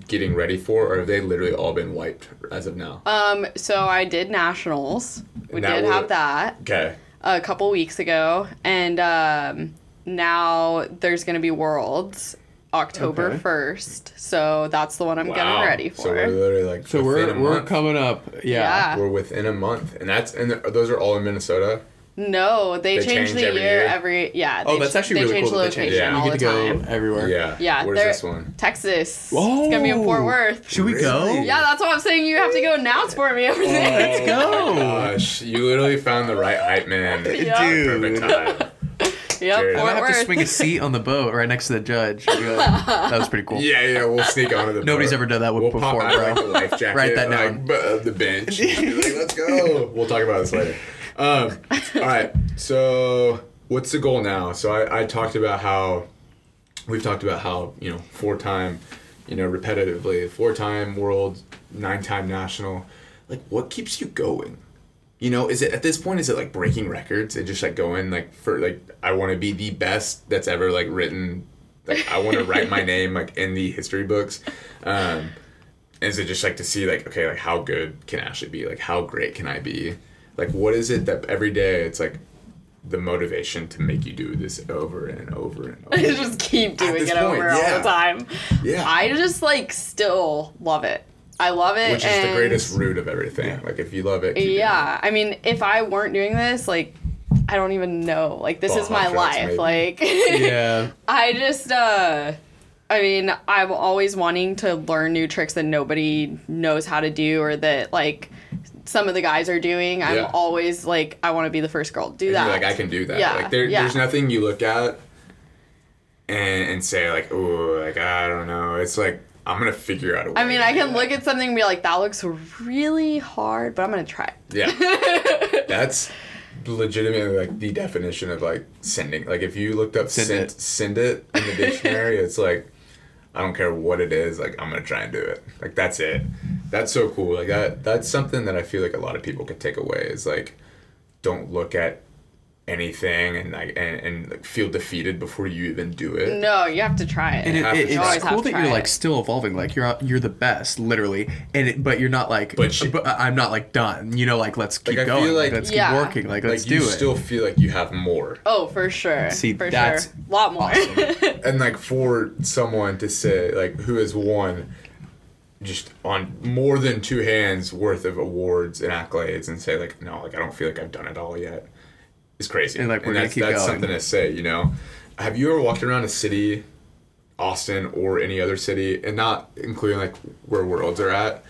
getting ready for, or have they literally all been wiped as of now? um. So I did nationals. We did have that. okay. a couple weeks ago, and um, now there's gonna be Worlds October Okay. first. So that's the one I'm Wow. getting ready for. So we're literally like So within we're a we're month. coming up. Yeah. Yeah. We're within a month, and that's and th- those are all in Minnesota. no, they, They change, change the every year, year? every yeah. Oh, they that's ch- actually they really change cool the that they change. location Yeah. all You the get to time. go everywhere. Yeah. Yeah, Where's they're- this one? Texas. Oh, it's gonna be in Fort Worth. Should we go? Really? Yeah, that's what I'm saying. You have to go announce for me over oh, there. Let's go. Oh gosh, you literally found the right hype man. Yeah. Perfect time. Yep, Jared. I Fort have to Worth. swing a seat on the boat right next to the judge. Be like, that was pretty cool. Yeah, yeah, we'll sneak onto the. Nobody's boat. ever done that We'll before, pop out bro. like the life jacket, Write that like, down. bu- uh, the bench. Like, Let's go. We'll talk about this later. Um, all right. So, what's the goal now? So, I, I talked about how we've talked about how you know four time, you know, repetitively four time world, nine time national. Like, what keeps you going? You know, is it at this point? Is it like breaking records and just like going like for like I want to be the best that's ever like written. Like I want to write my name like in the history books. Um, is it just like to see like okay like how good can Ashley be? Like how great can I be? Like what is it that every day it's like the motivation to make you do this over and over and over? just keep doing it point, over yeah. all the time. Yeah. I just like still love it. I love it. Which is the greatest root of everything. Like if you love it, keep doing it. Yeah, I mean, if I weren't doing this, like, I don't even know. Like, this Ball is my life. maybe. Like, Yeah. I just, uh, I mean, I'm always wanting to learn new tricks that nobody knows how to do or that, like, some of the guys are doing. I'm Yeah. always like, I want to be the first girl to do And that. You're like I can do that. Yeah, Like there, yeah. there's nothing you look at and and say like, oh, like I don't know. It's like I'm gonna figure out a way. I mean, I can look at something and be like, that looks really hard, but I'm going to try. Yeah. That's legitimately like the definition of like sending. Like if you looked up Send send, it. send it in the dictionary, it's like I don't care what it is, like I'm gonna try and do it. Like that's it. That's so cool. Like that that's something that I feel like a lot of people could take away is like don't look at anything and like and, and like feel defeated before you even do it. No, you have to try it. And it, it, it's cool that have to you're try like still evolving. Like you're you're the best, literally, and it, but you're not like. But she- I'm not like done. You know, like let's keep I feel going. Like, like- let's Yeah. keep working. Like let's like you do it. still feel like you have more. oh, for sure. See, for that's sure. A lot more. and like for someone to say like who has won just on more than two hands worth of awards and accolades and say like no like i don't feel like i've done it all yet is crazy And, like, we're gonna that's, keep that's going. something to say you know have you ever walked around a city austin or any other city and not including like where worlds are at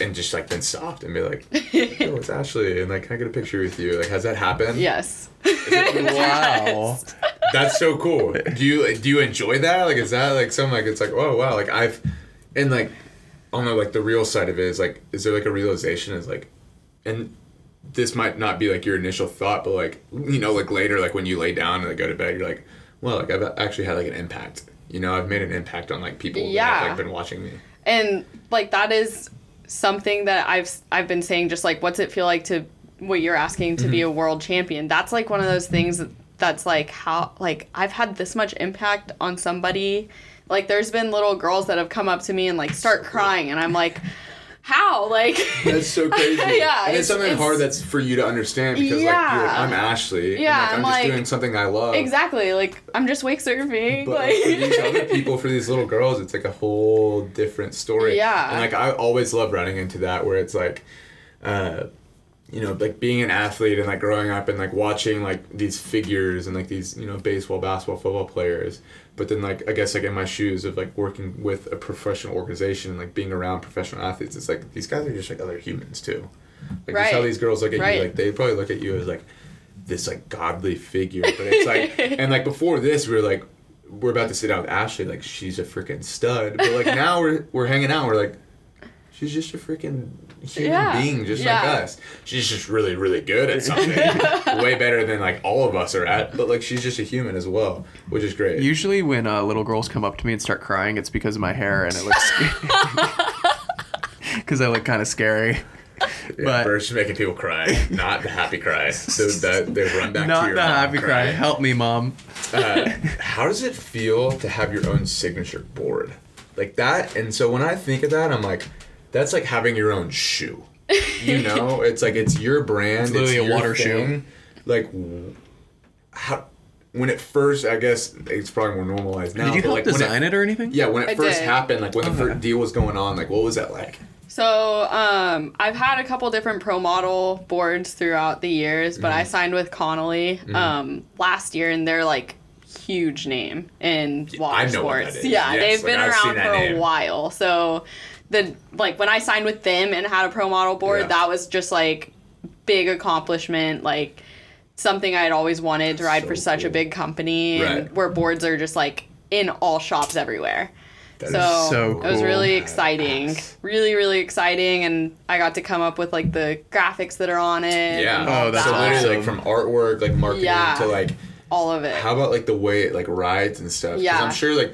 and just like been stopped and be like oh it's ashley and like can i get a picture with you like has that happened yes. wow. that's so cool. Do you do you enjoy that? Like, is that like something like it's like, oh wow, like I've, and like, on the like the real side of it is like, is there like a realization is like, and this might not be like your initial thought, but like you know, like later, like when you lay down and like, go to bed, you're like, well, like I've actually had like an impact. You know, I've made an impact on like people that Yeah. have like been watching me. and like that is something that I've I've been saying just like what's it feel like to what you're asking to be mm-hmm. a world champion. That's like one of those things that's like how like I've had this much impact on somebody. Like there's been little girls that have come up to me and like start crying and I'm like how like That's so crazy. Yeah, and it's, it's- something it's- hard that's for you to understand because like you're like, I'm Ashley. Yeah, and, like, I'm, I'm just like- doing something I love. exactly like I'm just wake surfing But like like, for these other people, for these little girls, it's like a whole different story. Yeah. And like I always love running into that where it's like, uh, you know, like being an athlete and like growing up and like watching like these figures and like these you know baseball, basketball, football players. But then like I guess like in my shoes of like working with a professional organization and like being around professional athletes, it's like these guys are just like other humans too. Like just how these girls look at Right. you, like they probably look at you as like this like godly figure. But it's like and like before this we were like we're about to sit down with Ashley, like she's a freaking stud. But like now we're we're hanging out, we're like, she's just a freaking human Yeah. being just Yeah. like us. She's just really, really good at something. Way better than like all of us are at. But like she's just a human as well, which is great. Usually, when uh, little girls come up to me and start crying, it's because of my hair and it looks because I look kind of scary. yeah, but- Bert's just making people cry, not the happy cry. So that they run back to Not your the mom happy cry. crying. Help me, mom. uh, how does it feel to have your own signature board like that and so when i think of that i'm like that's like having your own shoe you know it's like it's your brand It's literally a your water shoe. like how when it first i guess it's probably more normalized now Did you but, help like when design it, or anything? yeah when it I first did. happened like when the first deal was going on like what was that like So um, I've had a couple different pro model boards throughout the years, but Mm-hmm. I signed with Connelly um, last year, and they're like huge name in water I know what sports. that is. Yeah, Yes, they've like, been I've around for name. a while. So the like when I signed with them and had a pro model board, Yeah. that was just like big accomplishment. Like something I had always wanted to ride So for such a big company, and where boards are just like in all shops everywhere. That is So, so it was really exciting. Really, really exciting. And I got to come up with like the graphics that are on it. yeah Oh, that's so that. literally like from artwork like marketing Yeah. to like all of it. How about like the way it like rides and stuff? Yeah. I'm sure like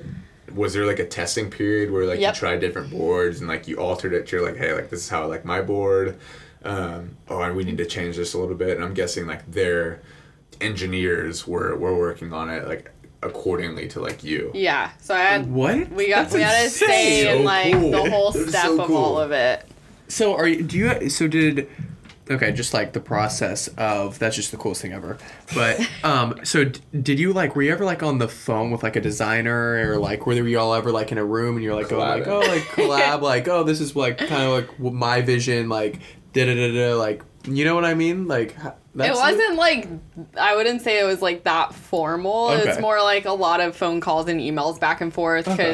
was there like a testing period where like Yep. you tried different boards and like you altered it? You're like, hey, like this is how I like my board. Um, oh, and we need to change this a little bit. And I'm guessing like their engineers were were working on it like accordingly to like you. yeah. So I had What? we got That's we had a insane. say So in like cool. the whole step so of cool. all of it. So are you? Do you? So did? Okay, just like the process of that's just the coolest thing ever. But um, so d- did you like? Were you ever like on the phone with like a designer or like were there you all ever like in a room and you're like going like oh like collab like oh this is like kind of like my vision like da da da da like you know what I mean like that's it wasn't like I wouldn't say it was like that formal. It's more like a lot of phone calls and emails back and forth Okay.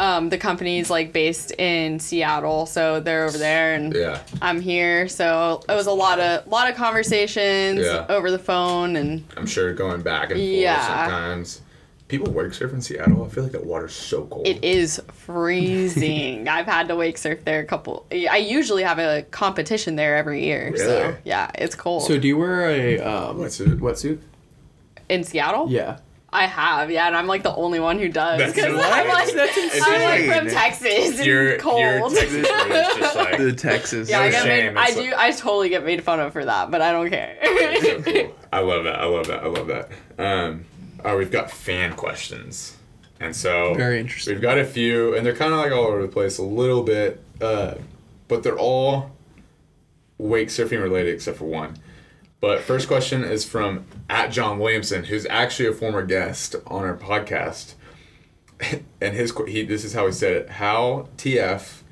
Because um, the company's like based in Seattle, so they're over there and Yeah. I'm here. So it was a lot of lot of conversations Yeah. over the phone and I'm sure going back and forth Yeah. sometimes. People wake surf in Seattle. I feel like that water's so cold. It is freezing. I've had to wake surf there a couple. I usually have a competition there every year. So Really? yeah, it's cold. So do you wear a um, Wetsuit? Wetsuit? in Seattle, Yeah. I have. Yeah, and I'm like the only one who does That's because? I'm like That's I'm like from Texas and Your cold. your Texas just like The Texas. yeah, No I shame, made, I it's do. I totally get made fun of for that, but I don't care. so cool. I love that. I love that. I love that. Um, all right, we've got fan questions, and so Very interesting. We've got a few, and they're kind of like all over the place a little bit, uh, but they're all wake surfing related except for one. But first question is from at John Williamson, who's actually a former guest on our podcast, and his qu- he this is how he said it: How TF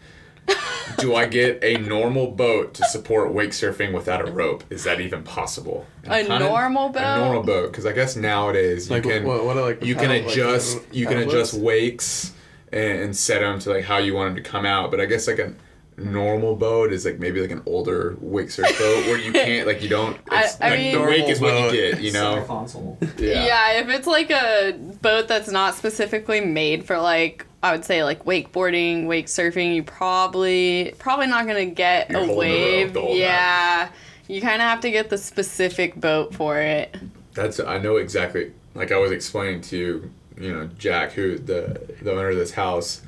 do I get a normal boat to support wake surfing without a rope? Is that even possible? And A kinda- normal boat. A normal boat, because I guess nowadays you can what? What are like you can paddle- like, adjust the you can adjust wakes and, and set them to like how you want them to come out. But I guess like a normal boat is like maybe like an older wake surf boat where you can't like you don't. I- It's, I like mean- the wake is what you get, you know. console. Yeah. Yeah. if it's like a boat that's not specifically made for like I would say like wakeboarding, wake surfing, you probably probably not gonna get You're a holding the rope wave. the whole time. Yeah, you kind of have to get the specific boat for it. That's I know exactly. Like I was explaining to you, you know, Jack, who the the owner of this house,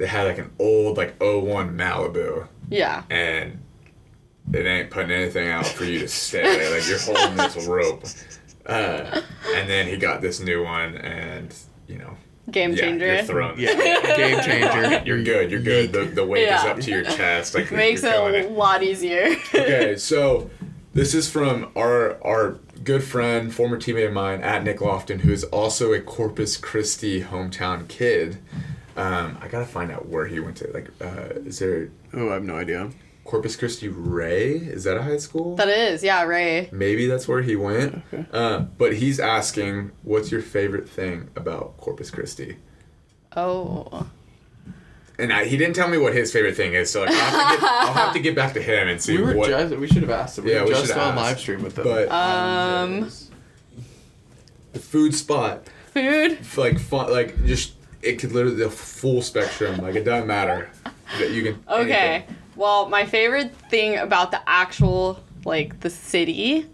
they had like an old like 01 Malibu, Yeah. and it ain't putting anything out for you to stay. like you're holding this rope. Uh, and then he got this new one, and you know, Game yeah, changer. you're thrown. Yeah, game changer. You're good. You're good. The, the weight Yeah. is up to your chest. Like Makes you're it a lot easier. okay, so this is from our our good friend, former teammate of mine at Nick Lofton, who is also a Corpus Christi hometown kid. Um, I gotta find out where he went to. Like, uh, is there Oh, I have no idea. Corpus Christi Ray? Is that a high school? that is, yeah, Ray. Maybe that's where he went. Okay. Uh, but he's asking, what's your favorite thing about Corpus Christi? Oh. And I, he didn't tell me what his favorite thing is, so like, I'll, have to get, I'll have to get back to him and see We were what. just, we should have asked him. We Yeah, were we just should on live stream with them. but Um, the food spot, food. like fun, like just it could literally the full spectrum. Like it doesn't matter that you can. Okay. anything. Well, my favorite thing about the actual, like, the city.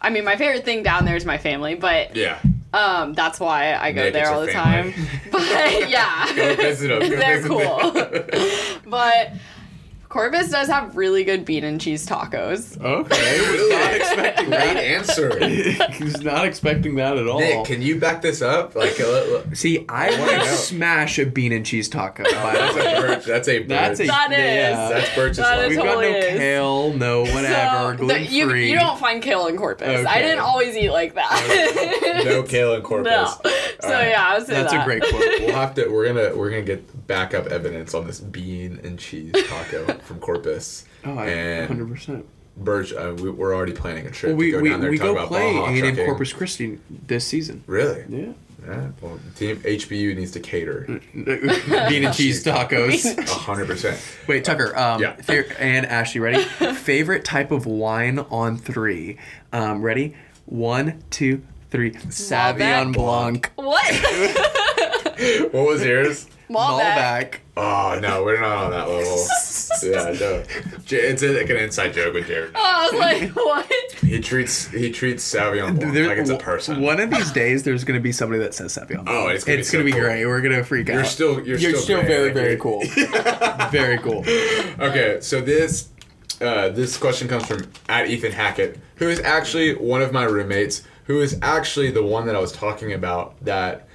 I mean, my favorite thing down there is my family, but Yeah. um, that's why I go Nick, there all the family. time. But yeah. Go visit them. Go They're cool. but Corpus does have really good bean and cheese tacos. okay, was not expecting Great that. answer. He's not expecting that at all. Nick, can you back this up? Like, uh, uh, See, I wanna smash a bean and cheese taco. that's a birch. That's a birch. That's a That is. yeah. That's Birch's That We've got no totally is. kale, no whatever, So, gluten the- you, free. you don't find kale in Corpus. I Okay. didn't always eat like that. No kale and corpus. No. So Alright. yeah, I would say That's that. a great quote. We'll have to. We're gonna. We're gonna get backup evidence on this bean and cheese taco from Corpus. Oh, I, and 100%. Birch, uh, we, we're already planning a trip Well, we to go we, down there we talk go about play Baja A&M. Corpus Christi this season. Really? Yeah. Yeah. Well, team HBU needs to cater. bean and cheese tacos. A hundred percent. Wait, Tucker. Um, Yeah. fa- and Ashley, ready? Favorite type of wine on three. Um, ready? One, two, three. Sauvignon Malbec. Blanc. What? What was yours? Malbec. Malbec. Oh no, we're not on that level. yeah, no. J- It's a, like an inside joke with Jared. Oh, I was like, what? He treats he treats Sauvignon Blanc There- like it's a person. One of these days, there's gonna be somebody that says Sauvignon. Oh, it's gonna be it's so gonna be cool. great. We're gonna freak out. You're still you're, You're still great. very Like, very you're- cool. very cool. Okay, so this uh, this question comes from at Ethan Hackett, who is actually one of my roommates, who is actually the one that I was talking about that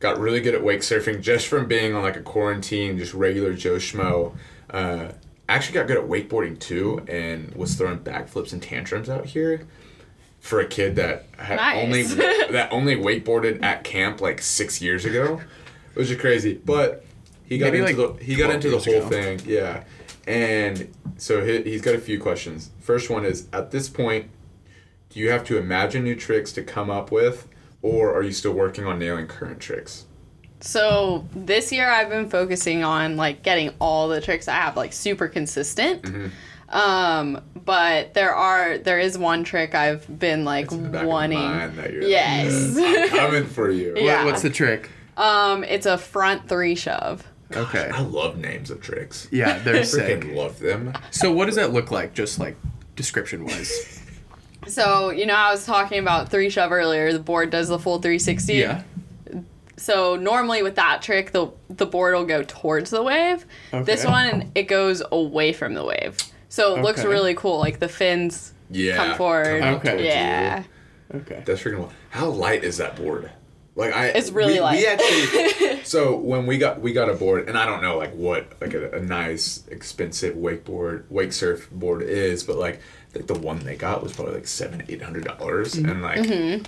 got really good at wake surfing just from being on like a quarantine, just regular Joe Schmo. Uh, actually got good at wakeboarding too, and was throwing backflips and tantrums out here for a kid that had Nice. only that only wakeboarded at camp like six years ago, which is crazy. But he got Maybe, into like, the he got into the whole ago. thing, yeah. And so he, he's got a few questions. First one is at this point, do you have to imagine new tricks to come up with, or are you still working on nailing current tricks? So this year I've been focusing on like getting all the tricks I have like super consistent. Mm-hmm. Um, but there are there is one trick I've been like It's in the back of wanting. mind that you're Yes. I'm coming for you. Yeah. What, what's the trick? um, it's a front three shove. Okay. I love names of tricks. Yeah, they're sick. Freaking love them. So what does that look like, just like description wise? So you know I was talking about three shove earlier. The board does the full 360. Yeah. So normally with that trick, the the board will go towards the wave. Okay. This one it goes away from the wave. So it looks really cool. Like the fins Yeah. come forward. come Okay. Yeah. you. Okay. That's freaking. Wild. How light is that board? Like I, It's really we, light. We actually, so when we got we got a board, and I don't know like what like a, a nice expensive wakeboard wake surf board is, but like Think the one they got was probably like seven eight hundred dollars, and like. Mm-hmm.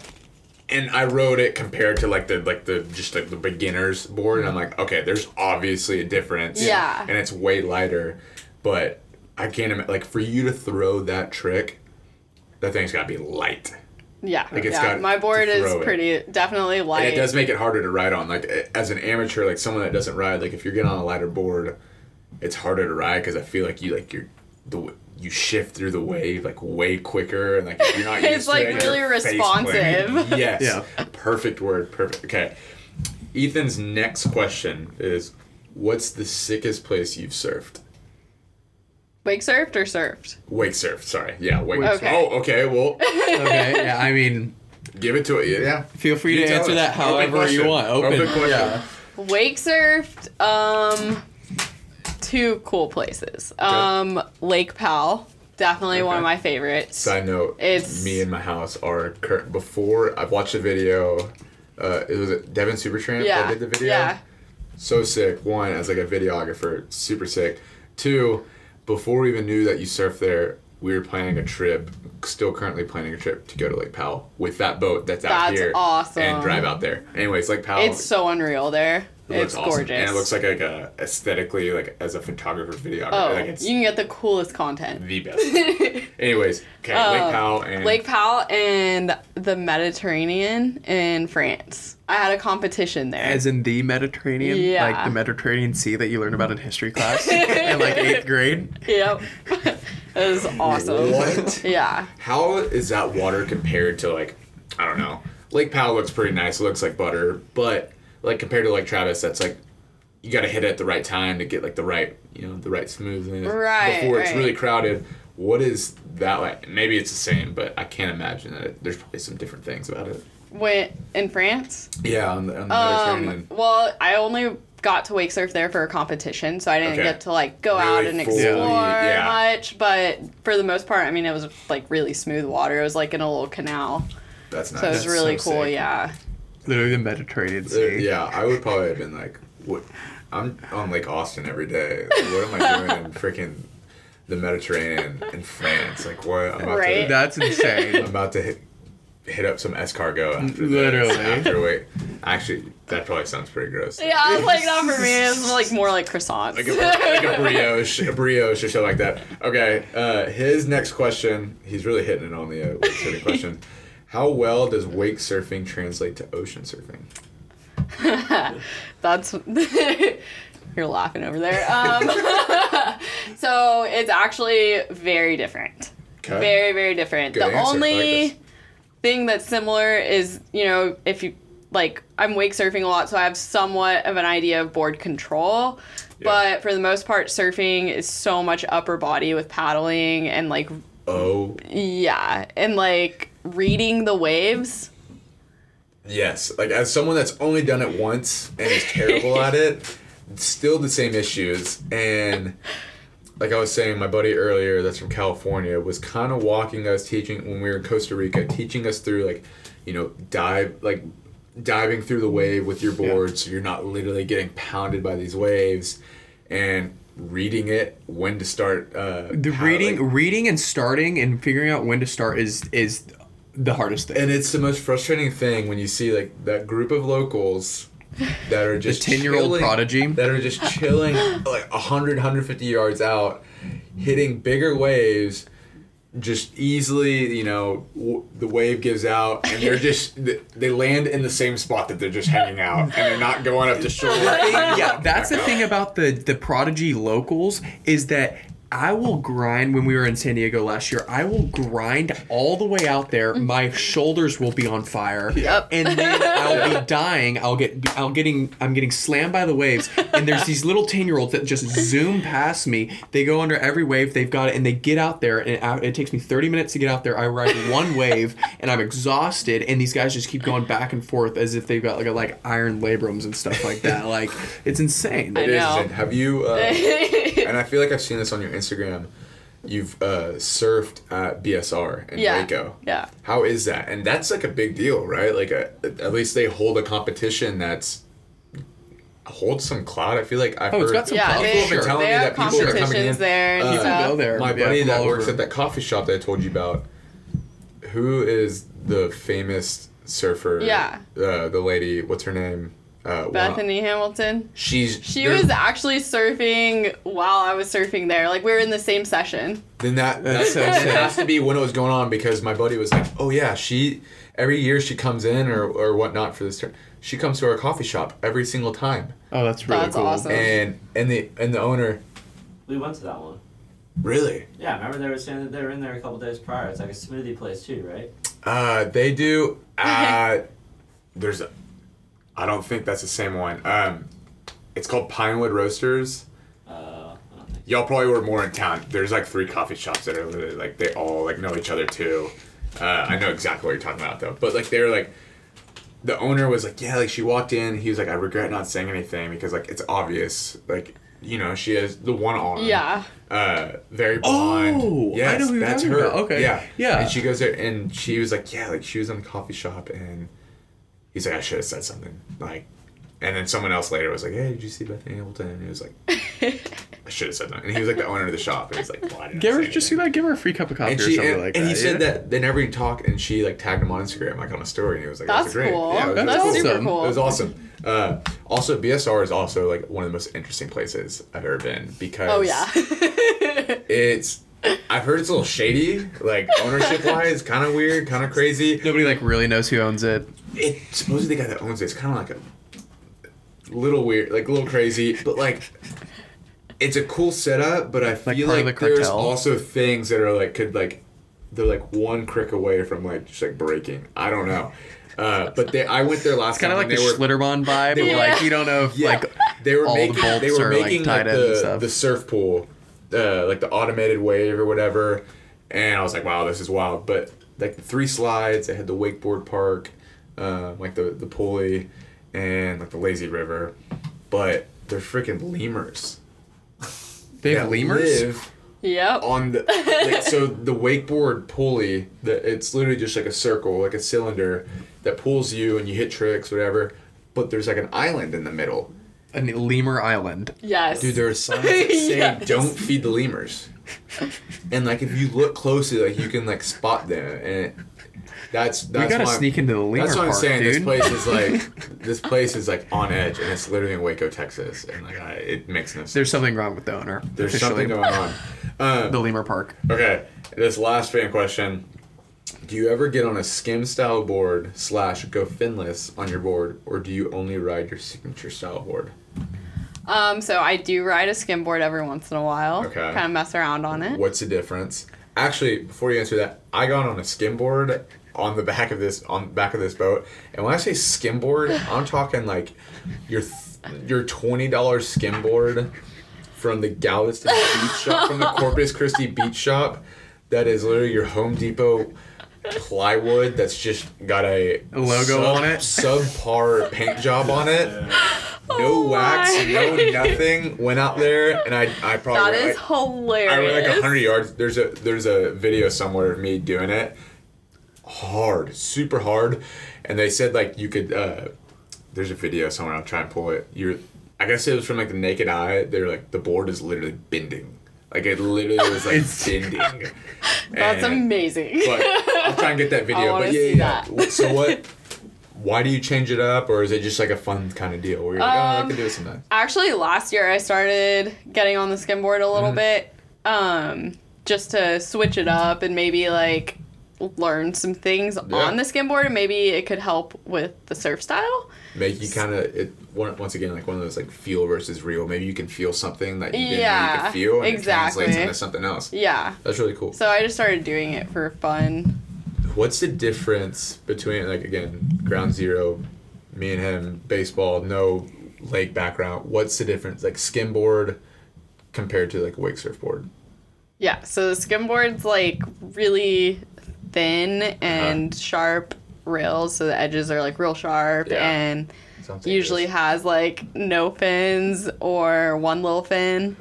And I rode it compared to like the like the just like the beginners board, and I'm like, okay, there's obviously a difference. Yeah. And it's way lighter, but I can't imagine like for you to throw that trick, that thing's got to be light. Yeah. Like, it's yeah. got My board is throw it. pretty definitely light. And it does make it harder to ride on. Like as an amateur, like someone that doesn't ride, like if you're getting on a lighter board, it's harder to ride because I feel like you like you're the you shift through the wave like way quicker and like if you're not used It's, to like, it, really responsive. Yes. Yeah. Perfect word. Perfect. Okay. Ethan's next question is, what's the sickest place you've surfed? Wake surfed or surfed? Wake surfed. Sorry. Yeah. Wake. Okay. Oh. Okay. Well, Okay. Yeah. I mean, give it to it. Yeah. feel free You to answer us. that Open however you want. Open. Open question. Yeah. Wake surfed. Um. Two cool places. Um, Lake Powell, definitely one of my favorites. Side note: It's- me and my house are cur- before I've watched a video. Uh, it was Devin Supertramp yeah. that did the video. Yeah. So sick. One as like a videographer, super sick. Two, before we even knew that you surf there, we were planning a trip. Still currently planning a trip to go to Lake Powell with that boat that's out That's here awesome. and drive out there. Anyways, Lake Powell. It's so unreal there. It looks It's awesome. gorgeous. and it looks like like a aesthetically like as a photographer videographer. oh, like it's you can get the coolest content. the best. Anyways, okay, Lake Um, Powell and Lake Powell and the Mediterranean in France. I had a competition there. As in the Mediterranean, Yeah. like the Mediterranean Sea that you learn about in history class in like eighth grade. yep. it was awesome. What? Yeah. How is that water compared to like I don't know. Lake Powell looks pretty nice. It looks like butter, but like compared to like Travis, that's like you got to hit it at the right time to get like the right you know the right smoothness Right, before it's really crowded. What is that like? Maybe it's the same, but I can't imagine that it, there's probably some different things about it. Went in France. Yeah, on the, on the Um, well, I only got to wake surf there for a competition, so I didn't Okay. get to like go out Really and fully- explore yeah. much. But for the most part, I mean, it was like really smooth water. It was like in a little canal, That's nice. so it was That's really so cool. sick. Yeah. Literally the Mediterranean Uh, Sea. yeah, I would probably have been like, "What? I'm on Lake Austin every day. What am I doing in freaking the Mediterranean in France? Like, what? I'm about Right. to, That's insane. I'm about to hit, hit up some escargot after Literally. This, after wait, actually, that probably sounds pretty gross. Yeah, I was like, not for me. It's like more like croissants. Like a, like a brioche, a brioche or something like that. Okay, uh, his next question, he's really hitting it on the uh, question. How well does wake surfing translate to ocean surfing? That's you're laughing over there. Um, so it's actually very different. Okay. Very very different. Good the answer. I like only thing that's similar is you know if you like I'm wake surfing a lot, so I have somewhat of an idea of board control. Yeah. But for the most part, surfing is so much upper body with paddling and like Oh yeah, and like reading the waves. Yes, like as someone that's only done it once and is terrible at it, still the same issues. And like I was saying, my buddy earlier that's from California was kind of walking us, teaching when we were in Costa Rica, teaching us through like, you know, dive like diving through the wave with your board, so you're not literally getting pounded by these waves, and reading it when to start. Uh, The how- reading, like- reading and starting and figuring out when to start is is the hardest thing. And it's the most frustrating thing when you see like that group of locals that are just 10-year-old chilling- prodigy. that are just chilling like 100 150 yards out hitting bigger waves just easily you know w- the wave gives out and they're just they land in the same spot that they're just hanging out and they're not going up to shore yeah, that's the thing about the the prodigy locals is that I will grind when we were in San Diego last year. I will grind all the way out there. My shoulders will be on fire. Yep. And then I'll be dying. I'll get I'll getting I'm getting slammed by the waves. And there's these little 10-year-olds that just zoom past me. They go under every wave. They've got it and they get out there and it, it takes me 30 minutes to get out there. I ride one wave and I'm exhausted and these guys just keep going back and forth as if they've got like a, like iron labrums and stuff like that. Like it's insane. I It is know. insane. have you uh, and i feel like i've seen this on your instagram you've uh, surfed at bsr in Yeah. waco Yeah. How is that? And that's like a big deal, right? Like a, at least they hold a competition that's holds some clout. I feel like I've Oh, it's heard got some Yeah, clout. they, people have been telling they me that people are coming in. there and Uh, People stuff. go there. My buddy that all works over. at that coffee shop that I told you about, who is the famous surfer? Yeah. Uh, the lady, what's her name? Uh, one- Bethany Hamilton. She's She was actually surfing while I was surfing there. Like we were in the same session. Then that That's that, so that has to be when it was going on because my buddy was like, "Oh yeah, she every year she comes in or or whatnot for this turn. She comes to our coffee shop every single time." Oh, that's really That's cool. awesome. And and the and the owner We went to that one. really Yeah, remember they were saying that they were in there a couple days prior. It's like a smoothie place too, right? uh they do uh there's a I don't think that's the same one. Um it's called Pinewood Roasters. Uh, I don't think. Y'all probably were more in town. There's like three coffee shops that are literally like they all like know each other too. Uh, I know exactly what you're talking about though. But like they were like the owner was like, yeah, like she walked in, he was like, I regret not saying anything because like it's obvious. Like you know, she has the one arm. Yeah. Uh, very blonde. Oh, I yes, know who you're that's her. about. Okay. Yeah. Yeah. And she goes there, and she was like, yeah, like she was in the coffee shop, and he's like, I should have said something, like, and then someone else later was like, hey, did you see Bethany Hamilton? And he was like, I should have said that, and he was like the owner of the shop, and he's like, well, I didn't Give her say just see that. Give her a free cup of coffee And or she something and, like and that. And he said yeah? that they never even talked, and she like tagged him on Instagram like on a story, and he was like, That's "That's great, cool. yeah, it was That's That's cool. super awesome. cool. It was awesome. Uh, also, BSR is also like one of the most interesting places I've ever been because Oh yeah. it's I've heard it's a little shady, like ownership wise, kind of weird, kind of crazy. Nobody like really knows who owns it. It supposedly the guy that owns it is kind of like a little weird, like a little crazy, but like it's a cool setup. But I feel of like, the there's cartel? also things that are like could like they're like one crick away from like just like breaking. I don't know. Uh, but they, I went there last It's kind of like the were, Schlitterbahn vibe. they of were- like you don't know if Yeah, like they were all the making they were are, like, making like, tied the the surf pool, uh, like the automated wave or whatever, and I was like, wow, this is wild. But like the three slides, they had the wakeboard park, uh, like the the pulley, and like the lazy river, but they're freaking lemurs. they have that lemurs. live yep. on the like, so the wakeboard pulley that it's literally just like a circle like a cylinder that pulls you and you hit tricks whatever but there's like an island in the middle A lemur island. Yes. dude there are signs that say Yes. don't feed the lemurs and like if you look closely like you can like spot them and it, that's We gotta why- sneak into the lemur that's what I'm saying. dude. This place is like this place is like on edge, and it's literally in Waco, Texas, and like I, it makes no sense. There's something wrong with the owner. There's officially. something going on. Um, The lemur park. Okay, this last fan question. Do you ever get on a skim style board slash go finless on your board, or do you only ride your signature style board? Um, so I do ride a skim board every once in a while. Okay. Kind of mess around on it. What's the difference? Actually, before you answer that, I got on a skim board on the back of this on the back of this boat, and when I say skimboard, I'm talking like your th- your twenty dollars skimboard from the Galveston Beach Shop, from the Corpus Christi Beach Shop, that is literally your Home Depot plywood that's just got a A logo on it? subpar paint job on it. No Oh wax, my. no nothing. Went out there and I I probably That went, is like- hilarious. I went like hundred yards. There's a there's a video somewhere of me doing it. Hard, super hard, and they said like you could. uh There's a video somewhere. I'll try and pull it. You're. I guess it was from like the naked eye. They're like the board is literally bending. Like it literally was like bending. That's And- amazing. But I'll try and get that video. but yeah, yeah. So what? Why do you change it up, or is it just like a fun kind of deal where you're like, oh, I Um, can do it sometimes? Actually, last year I started getting on the skimboard a little Mm-hmm. bit, um, just to switch it up and maybe like learn some things Yeah. on the skimboard, and maybe it could help with the surf style. make you kind of it once again like one of those like feel versus real. Maybe you can feel something that you didn't know you Yeah, could feel, and exactly. it translates into something else. Yeah. That's really cool. So I just started doing it for fun. What's the difference between like again ground zero, me and him baseball, no lake background. What's the difference like skimboard compared to like wake surfboard? Yeah, so the skimboard's like really thin Uh-huh. and sharp rails, so the edges are like real sharp Yeah. and usually has like no fins or one little fin.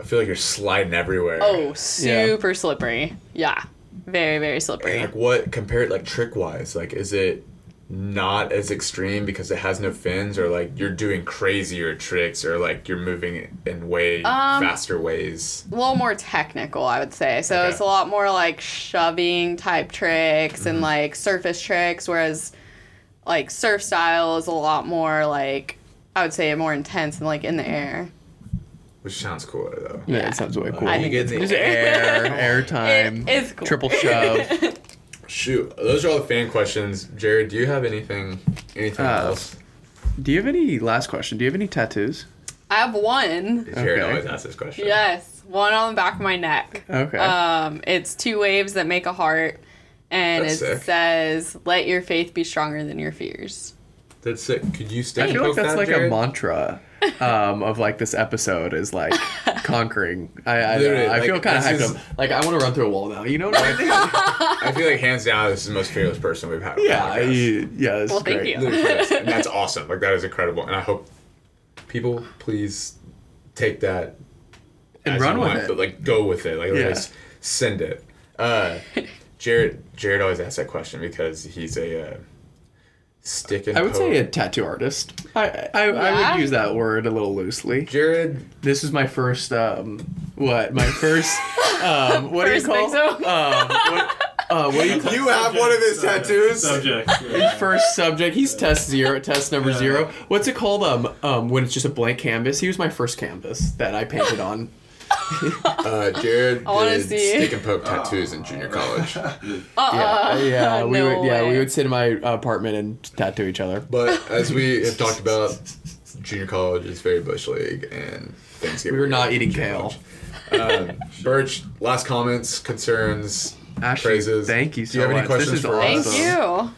I feel like you're sliding everywhere. Oh, super slippery. Yeah. Very, very And, slippery. like what compared like trick wise like is it not as extreme because it has no fins or like you're doing crazier tricks or like you're moving in way Um, faster ways A little more technical, I would say. So Okay. it's a lot more like shoving type tricks Mm-hmm. and like surface tricks, whereas like surf style is a lot more like I would say more intense and like in the air. which sounds cooler though Yeah, Yeah. it sounds way cool. I you think get it's the air, air time, It is cool. triple shove. shoot those are all the fan questions jared do you have anything anything Uh, else Do you have any last question? Do you have any tattoos? I have one. jared okay. always asks this question Yes, one on the back of my neck. Okay. Um, it's two waves that make a heart, and That's it sick. says, "Let your faith be stronger than your fears." that's it could you I feel like that's like Jared? a mantra um, of like this episode is like conquering. I I, don't know. I like, feel kind of hyped is- up. Like I want to run through a wall now. You know what I mean? i feel like hands down this is the most fearless person we've had yeah. podcast. you- yeah. This Well, is thank great. you. And that's awesome like that is incredible and i hope people please take that And as run you with want, it. but like go with it. Like Yeah. just send it. Uh, Jared Jared always asks that question because he's a uh, stick and I would poke. say a tattoo artist. I I, I would use that word a little loosely. Jared. This is my first um what my first um what First do you call victim. um what uh what do you call You have one of his tattoos. Subject. first subject he's test zero test number zero what's it called um um when it's just a blank canvas he was my first canvas that i painted on Uh, Jared I wanna did see. stick and poke tattoos in junior college. yeah yeah we no would yeah we would sit in my apartment and tattoo each other But as we have talked about, junior college is very bush league and Thanksgiving. we were not eating kale college. Um, Birch, last comments, concerns, Ashley, praises. thank you Do you have any much. This questions is for Thank us? awesome. you.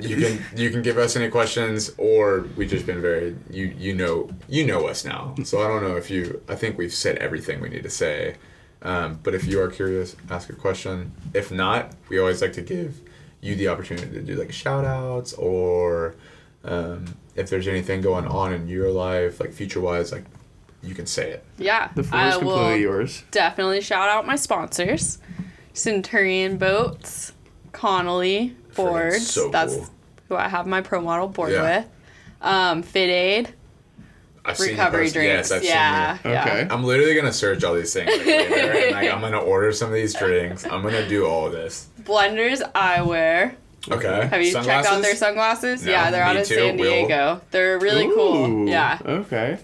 You can you can give us any questions, or we've just been very you you know you know us now. So I don't know if you. I think we've said everything we need to say. Um, but if you are curious, ask a question. If not, we always like to give you the opportunity to do like shout outs or um, if there's anything going on in your life, like future wise, like you can say it. Yeah. the floor is completely will yours definitely shout out my sponsors Centurion Boats, Connelly Boards. so That's cool. who I have my pro model board Yeah. with. Um, Fit Aid, I've recovery post- drinks. Yes, I've yeah, seen. Okay. yeah. I'm literally gonna search all these things like, later, and like I'm gonna order some of these drinks. I'm gonna do all of this. Blenders Eyewear. Okay. Have you checked out their sunglasses? No, yeah, they're out me of too, San Will. Diego. They're really Ooh, cool. Yeah. okay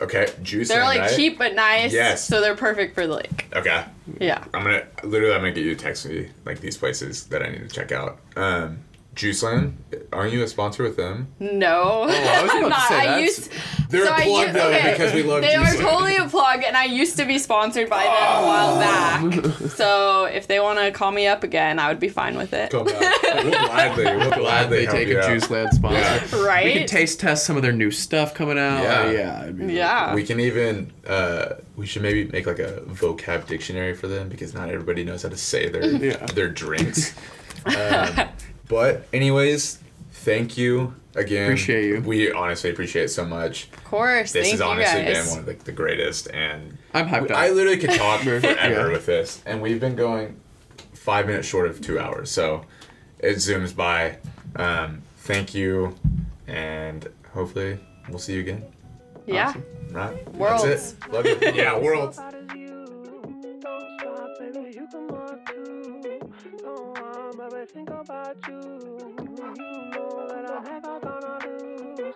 Okay, juice. They're like right? cheap but nice. Yes. So they're perfect for the lake. Okay, Yeah. I'm gonna literally I'm gonna get you to text me like these places that I need to check out. Um, Juiceland, aren't you a sponsor with them? No. Oh, I was about I'm to not. say, I used. They're so a I plug u- though okay, because we love juice. They are totally a plug, and I used to be sponsored by them a while back. So if they want to call me up again, I would be fine with it. Come back. We'll gladly, we'll glad gladly they take a out. juice land sponsor Yeah. Right? we can taste test some of their new stuff coming out Yeah. Uh, yeah it'd be really Yeah. We can even uh, we should maybe make like a vocab dictionary for them because not everybody knows how to say their Yeah. their drinks. Um, but anyways, thank you again. Appreciate you. We honestly appreciate it so much. Of course. This Thank has you honestly guys. been one of the, the greatest, and I'm hyped up. I literally could talk forever Yeah. with this, and we've been going five minutes short of two hours, so it zooms by. Um, thank you, and hopefully we'll see you again. yeah. Awesome. Right? Worlds. That's it. Love you. Yeah, worlds. Think about you. You know that I'm never gonna lose.